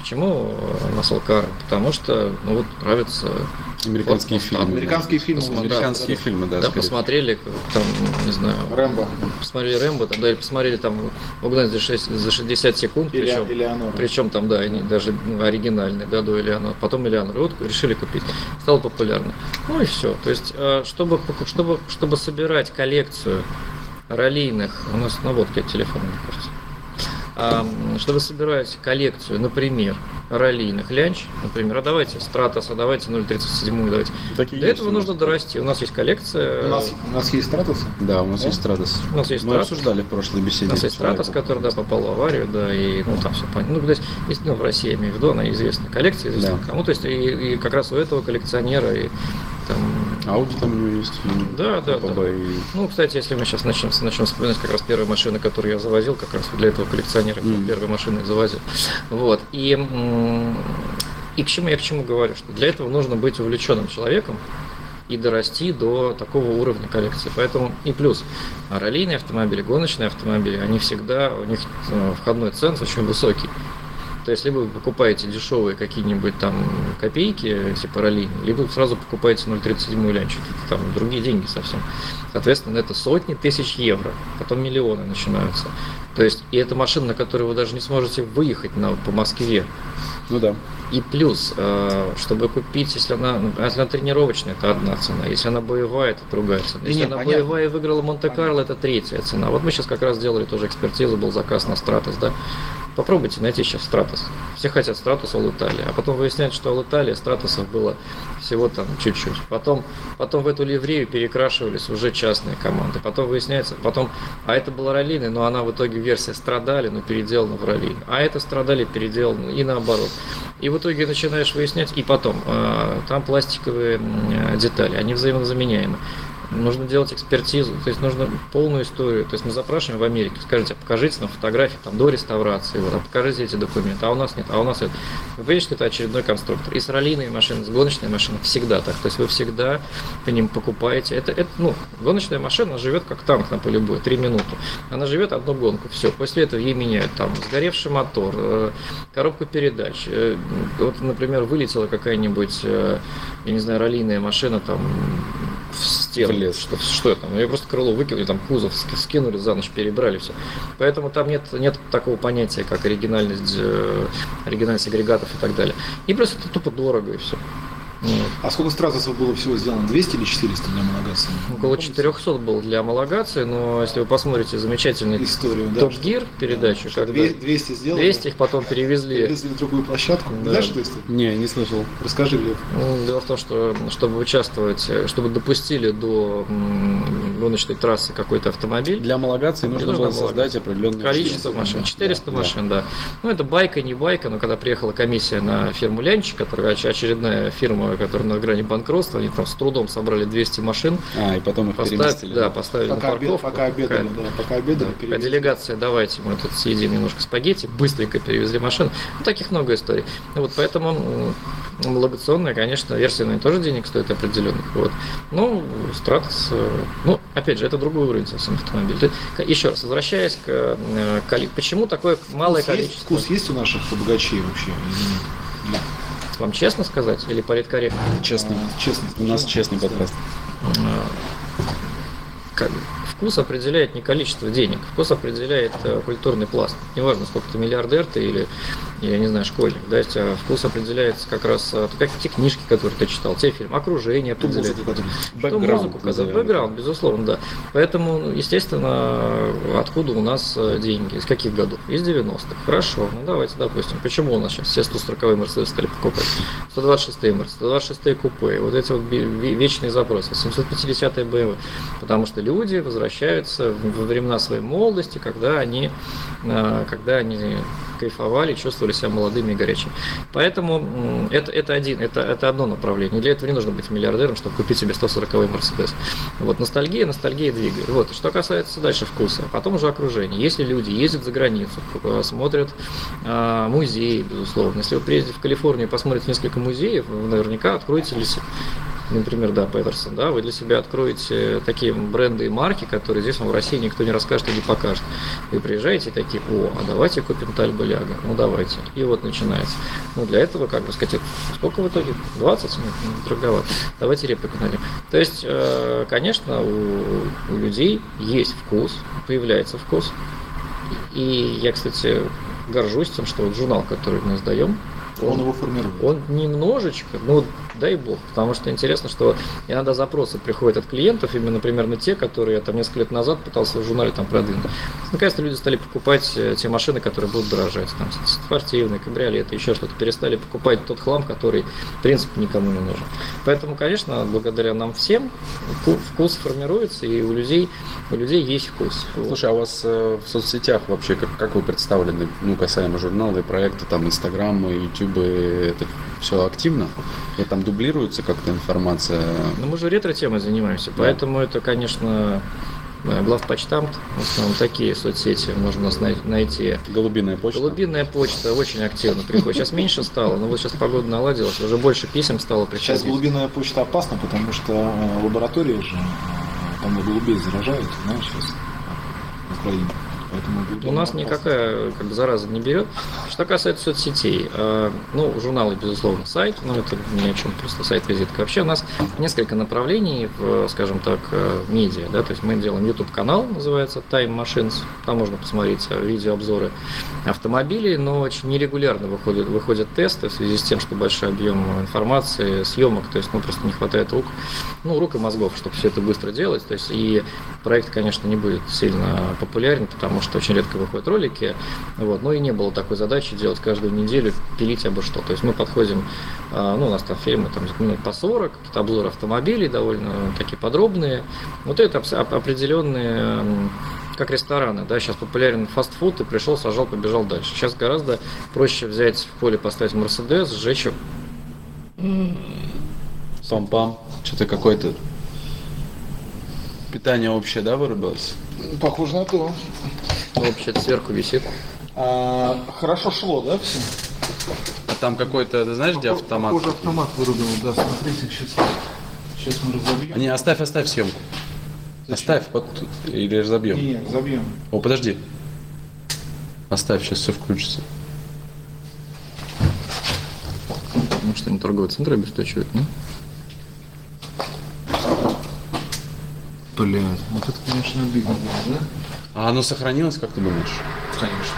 Speaker 3: Почему э, Маслкар? Потому что ну, вот нравится
Speaker 4: Американские
Speaker 3: Вот,
Speaker 4: фильмы.
Speaker 5: Американские фильмы. Да,
Speaker 4: Американские
Speaker 5: да,
Speaker 4: фильмы, да,
Speaker 3: да,
Speaker 4: скорее.
Speaker 3: посмотрели, там, не знаю.
Speaker 5: Рэмбо.
Speaker 3: посмотрели Рэмбо, там, да, или посмотрели там угнать за, 6, за 60 секунд,
Speaker 5: Или,
Speaker 3: причем,
Speaker 5: Элеонора.
Speaker 3: причем там, да, они даже ну, оригинальные, да, до Элеонора, потом Элеонор, и вот решили купить, стало популярно. Ну и все, то есть, э, чтобы, чтобы, чтобы собирать коллекцию раллийных, у нас на водке телефон, мне кажется, А, м, чтобы собирать коллекцию, например, раллийных лянч, например, а давайте Стратос, а давайте 037, давайте.
Speaker 4: Такие
Speaker 3: Для этого
Speaker 4: у нас.
Speaker 3: нужно дорасти. У нас есть коллекция.
Speaker 5: У нас, у нас есть стратусы?
Speaker 4: Да, у нас
Speaker 5: Да?
Speaker 4: есть Страдос.
Speaker 3: У нас есть
Speaker 4: Мы
Speaker 3: Стратос.
Speaker 4: обсуждали в прошлой беседе.
Speaker 3: У нас есть Стратос, который, да, попал в аварию, да, и, ну, там все понятно. Ну, то есть, есть, ну, в России, я имею в виду, она известная коллекция, известна
Speaker 4: Да.
Speaker 3: кому, то есть, и, и как раз у этого коллекционера, и там,
Speaker 4: Ауди там у него есть. ну,
Speaker 3: Да, да, да.
Speaker 4: и-
Speaker 3: ну, кстати, если мы сейчас начнем, начнем вспоминать как раз первые машины, которые я завозил, как раз для этого коллекционера
Speaker 4: Мгм.
Speaker 3: первые машины завозил. Вот. И, и к чему я к чему говорю, что для этого нужно быть увлеченным человеком и дорасти до такого уровня коллекции. Поэтому и плюс раллийные автомобили, гоночные автомобили, они всегда, у них э, входной ценз очень высокий. То есть, либо вы покупаете дешевые какие-нибудь там копейки, типа раллийные, либо сразу покупаете 0,37 лянчик. Это там другие деньги совсем. Соответственно, это сотни тысяч евро, потом миллионы начинаются. То есть, и это машина, на которой вы даже не сможете выехать на, по Москве.
Speaker 4: Ну да.
Speaker 3: И плюс, э, чтобы купить, если она, ну, если она тренировочная, это одна цена. Если она боевая, это другая цена. Если
Speaker 5: нет,
Speaker 3: она
Speaker 5: понятно.
Speaker 3: боевая и выиграла Монте-Карло, это третья цена. Вот мы сейчас как раз делали тоже экспертизу, был заказ на Стратос, да. Попробуйте найти сейчас Стратос. Все хотят All Italia, а потом выясняют, что Italia Стратосов было всего там чуть-чуть. Потом, потом в эту ливрею перекрашивались уже частные команды. Потом выясняется, потом, а это была раллийная, но она в итоге версия страдали, но переделана в раллийную. А это страдали, переделано и наоборот. И в итоге начинаешь выяснять, и потом, э, там пластиковые м, детали, они взаимозаменяемы. Нужно делать экспертизу, то есть нужно полную историю. То есть мы запрашиваем в Америке, скажите, покажите нам фотографии там, до реставрации, вот, а покажите эти документы, а у нас нет, а у нас это. Вы понимаете, что это очередной конструктор. И с раллийной машиной, с гоночной машиной всегда так. То есть вы всегда по ним покупаете. Это, это, ну, гоночная машина живет как танк на поле боя, три минуты. Она живет одну гонку, все. После этого ей меняют там сгоревший мотор, э, коробку передач. Э, Вот, например, вылетела какая-нибудь, э, я не знаю, раллийная машина там в
Speaker 4: лес.
Speaker 3: Что, что там? Ее просто крыло выкинули, там кузов ски- скинули за ночь, перебрали все. Поэтому там нет, нет такого понятия, как оригинальность, э, оригинальность агрегатов и так далее. И просто это тупо дорого и все. Вот.
Speaker 5: А сколько стратусов было всего сделано? 200 или 400 для Малагаса?
Speaker 3: Около 400 был для homологации, но если вы посмотрите замечательный
Speaker 5: Историю, да.
Speaker 3: Топ Гир передачу,
Speaker 5: Что,
Speaker 3: когда
Speaker 5: 200 сделали?
Speaker 3: 200 их потом перевезли.
Speaker 5: Перевезли в другую площадку.
Speaker 3: Да.
Speaker 5: Знаешь, что история?
Speaker 4: Не, не слышал.
Speaker 5: Расскажи, Лев.
Speaker 3: Ну, Дело в том, что чтобы участвовать, э, чтобы допустили до гоночной трассы какой-то автомобиль,
Speaker 4: Для homологации нужно
Speaker 3: Нужно
Speaker 4: было создать определенное
Speaker 3: количество машин, 400
Speaker 4: Да,
Speaker 3: машин, да. Ну, это байка, не байка, но когда приехала комиссия на фирму Лянчик, которая оч- очередная фирма, которая на грани банкротства, они там с трудом собрали 200 машин,
Speaker 4: А, и потом их
Speaker 3: поставили,
Speaker 4: переместили.
Speaker 3: да, поставили
Speaker 5: Пока,
Speaker 3: на
Speaker 5: обед-
Speaker 3: парковку.
Speaker 5: пока обедали, да, пока обедали,
Speaker 3: Да, делегация, давайте мы тут съедим немножко спагетти, быстренько перевезли машину. Ну, таких много историй. Ну, Вот поэтому м, homologaционная, конечно, версия наверное, тоже денег стоит определенных. Вот. Ну, Stratus, э, ну, опять же, это другой уровень совсем автомобиль. То есть, к- Еще раз, возвращаясь к э, коли- почему такое малое
Speaker 5: Вкус есть?
Speaker 3: количество?
Speaker 5: Вкус есть у наших богачей вообще? Да.
Speaker 3: Вам честно сказать или политкорректно?
Speaker 4: Честно.
Speaker 5: А, честно.
Speaker 4: У нас честный подкаст.
Speaker 3: Э, вкус определяет не количество денег, вкус определяет э, культурный пласт. Неважно, сколько ты миллиардер ты или, я не знаю, школьник, да, тебя вкус определяется как раз, э, как те книжки, которые ты читал, те фильмы, окружение
Speaker 5: Ту
Speaker 3: определяет.
Speaker 5: музыку,
Speaker 3: Что музыку,
Speaker 4: назовем.
Speaker 3: бэкграунд, безусловно, да. Поэтому, ну, естественно, откуда у нас э, деньги, из каких годов? Из 90-х. Хорошо, ну давайте, допустим, почему у нас сейчас все 140-е Мерседес стали покупать? 126-е Мерседес, 126-е купе, вот эти вот вечные запросы, 750-е BMW, потому что люди возвращаются во времена своей молодости, когда они, э, когда они кайфовали, чувствовали себя молодыми и горячими. Поэтому это, это, один, это, это одно направление. Для этого не нужно быть миллиардером, чтобы купить себе 140-й Мерседес. Вот ностальгия, ностальгия двигает. Вот. Что касается дальше вкуса, потом уже окружение. Если люди ездят за границу, э, смотрят э, музеи, безусловно. Если вы приедете в Калифорнию и посмотрите несколько музеев, вы наверняка откроете для себя например, да, Петерсон, да, вы для себя откроете такие бренды и марки, которые здесь вам в России никто не расскажет и не покажет. Вы приезжаете и такие, о, а давайте купим Тальбо Ляга, ну давайте. И вот начинается. Ну для этого, как бы сказать, сколько в итоге? 20? Нет, ну, дороговато. Давайте реплику налим. То есть, э, конечно, у, у людей есть вкус, появляется вкус. И я, кстати, горжусь тем, что вот журнал, который мы сдаем,
Speaker 5: Он его формирует.
Speaker 3: он немножечко, ну дай бог, потому что интересно, что иногда запросы приходят от клиентов, именно примерно те, которые я там несколько лет назад пытался в журнале там продвинуть. Наконец-то люди стали покупать э, те машины, которые будут дорожать, там спортивные, кабриолеты, еще что-то, перестали покупать тот хлам, который в принципе никому не нужен. Поэтому, конечно, благодаря нам всем вку- вкус формируется, и у людей, у людей есть вкус.
Speaker 4: Слушай, а у вас э, в соцсетях вообще как, как вы представлены, ну, касаемо журнала и проекта, там, Инстаграма, Ютуба, это все активно? И там дублируется как-то информация?
Speaker 3: Но мы же ретро-темой занимаемся, поэтому это, конечно, э, главпочтамт, в основном такие соцсети можно найти.
Speaker 4: Голубиная почта?
Speaker 3: Голубиная почта очень активно приходит. Сейчас меньше стало, но вот сейчас погода наладилась, уже больше писем стало приходить.
Speaker 5: Сейчас голубиная почта опасна, потому что э, лаборатории же э, там голубей заражают, знаешь, сейчас в Украине. Поэтому
Speaker 3: У нас
Speaker 5: опасна.
Speaker 3: никакая как бы, зараза не берет. Что касается соцсетей, э, ну, журналы, безусловно, сайт, но это ни о чем, просто сайт-визитка. Вообще у нас несколько направлений, в, скажем так, э, медиа, да, то есть мы делаем YouTube-канал, называется Time Machines, там можно посмотреть э, видеообзоры автомобилей, но очень нерегулярно выходят, выходят тесты в связи с тем, что большой объем информации, съемок, то есть, ну, просто не хватает рук, ну, рук и мозгов, чтобы все это быстро делать, то есть, и проект, конечно, не будет сильно популярен, потому что очень редко выходят ролики, вот, но и не было такой задачи делать каждую неделю, пилить обо что. То есть мы подходим, а, ну, у нас там фильмы там, минут по 40, какие-то обзоры автомобилей довольно такие подробные. Вот это определенные как рестораны, да, сейчас популярен фастфуд, ты пришел, сажал, побежал дальше. Сейчас гораздо проще взять в поле, поставить Мерседес, сжечь.
Speaker 4: Пам-пам. Что-то какое-то питание общее, да, вырубилось?
Speaker 5: Похоже на то.
Speaker 3: Ну, вообще это сверху висит.
Speaker 5: А, хорошо шло, да, все?
Speaker 4: А там какой-то, ты знаешь, где автомат?
Speaker 5: Похоже, автомат вырубил, да, смотрите, сейчас, сейчас мы разобьем.
Speaker 4: Не, оставь, оставь съемку. Оставь, вот тут. Или разобьем.
Speaker 5: Нет, забьем.
Speaker 4: О, подожди. Оставь, сейчас все включится.
Speaker 3: Что, не торговый центр обесточивает, ну?
Speaker 5: Блядь, вот это, конечно, обидно было, да?
Speaker 4: А оно сохранилось, как ты думаешь?
Speaker 5: Конечно.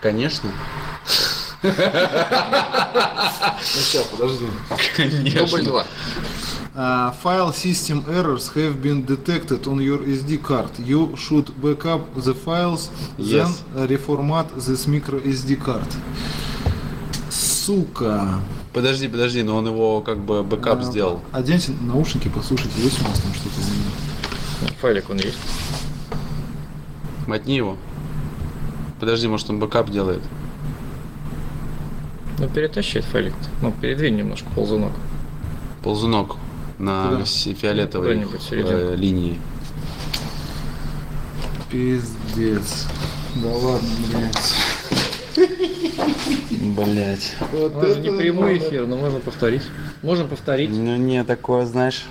Speaker 4: Конечно.
Speaker 7: Ну сейчас, подожди.
Speaker 3: Дубль два.
Speaker 5: Uh, file system errors have been detected on your SD card. You should backup the files,
Speaker 4: Yes.
Speaker 5: then reformat this micro SD card. Сука.
Speaker 4: Подожди, подожди, но он его как бы бэкап
Speaker 5: А,
Speaker 4: сделал.
Speaker 5: Оденьте наушники, послушайте, есть у нас там что-то.
Speaker 3: Файлик он есть.
Speaker 4: Мотни его. Подожди, может он бэкап делает.
Speaker 3: Ну, перетащи этот файлик. Ну, передвинь немножко ползунок.
Speaker 4: Ползунок на си- фиолетовой э, линии.
Speaker 5: Пиздец. Да ладно, блядь.
Speaker 4: Блять.
Speaker 5: Вот
Speaker 3: нас же не прямой эфир, но можно повторить. Можем повторить.
Speaker 4: Ну не, такое, знаешь,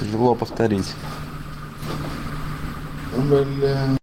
Speaker 4: тяжело повторить.
Speaker 5: Бля.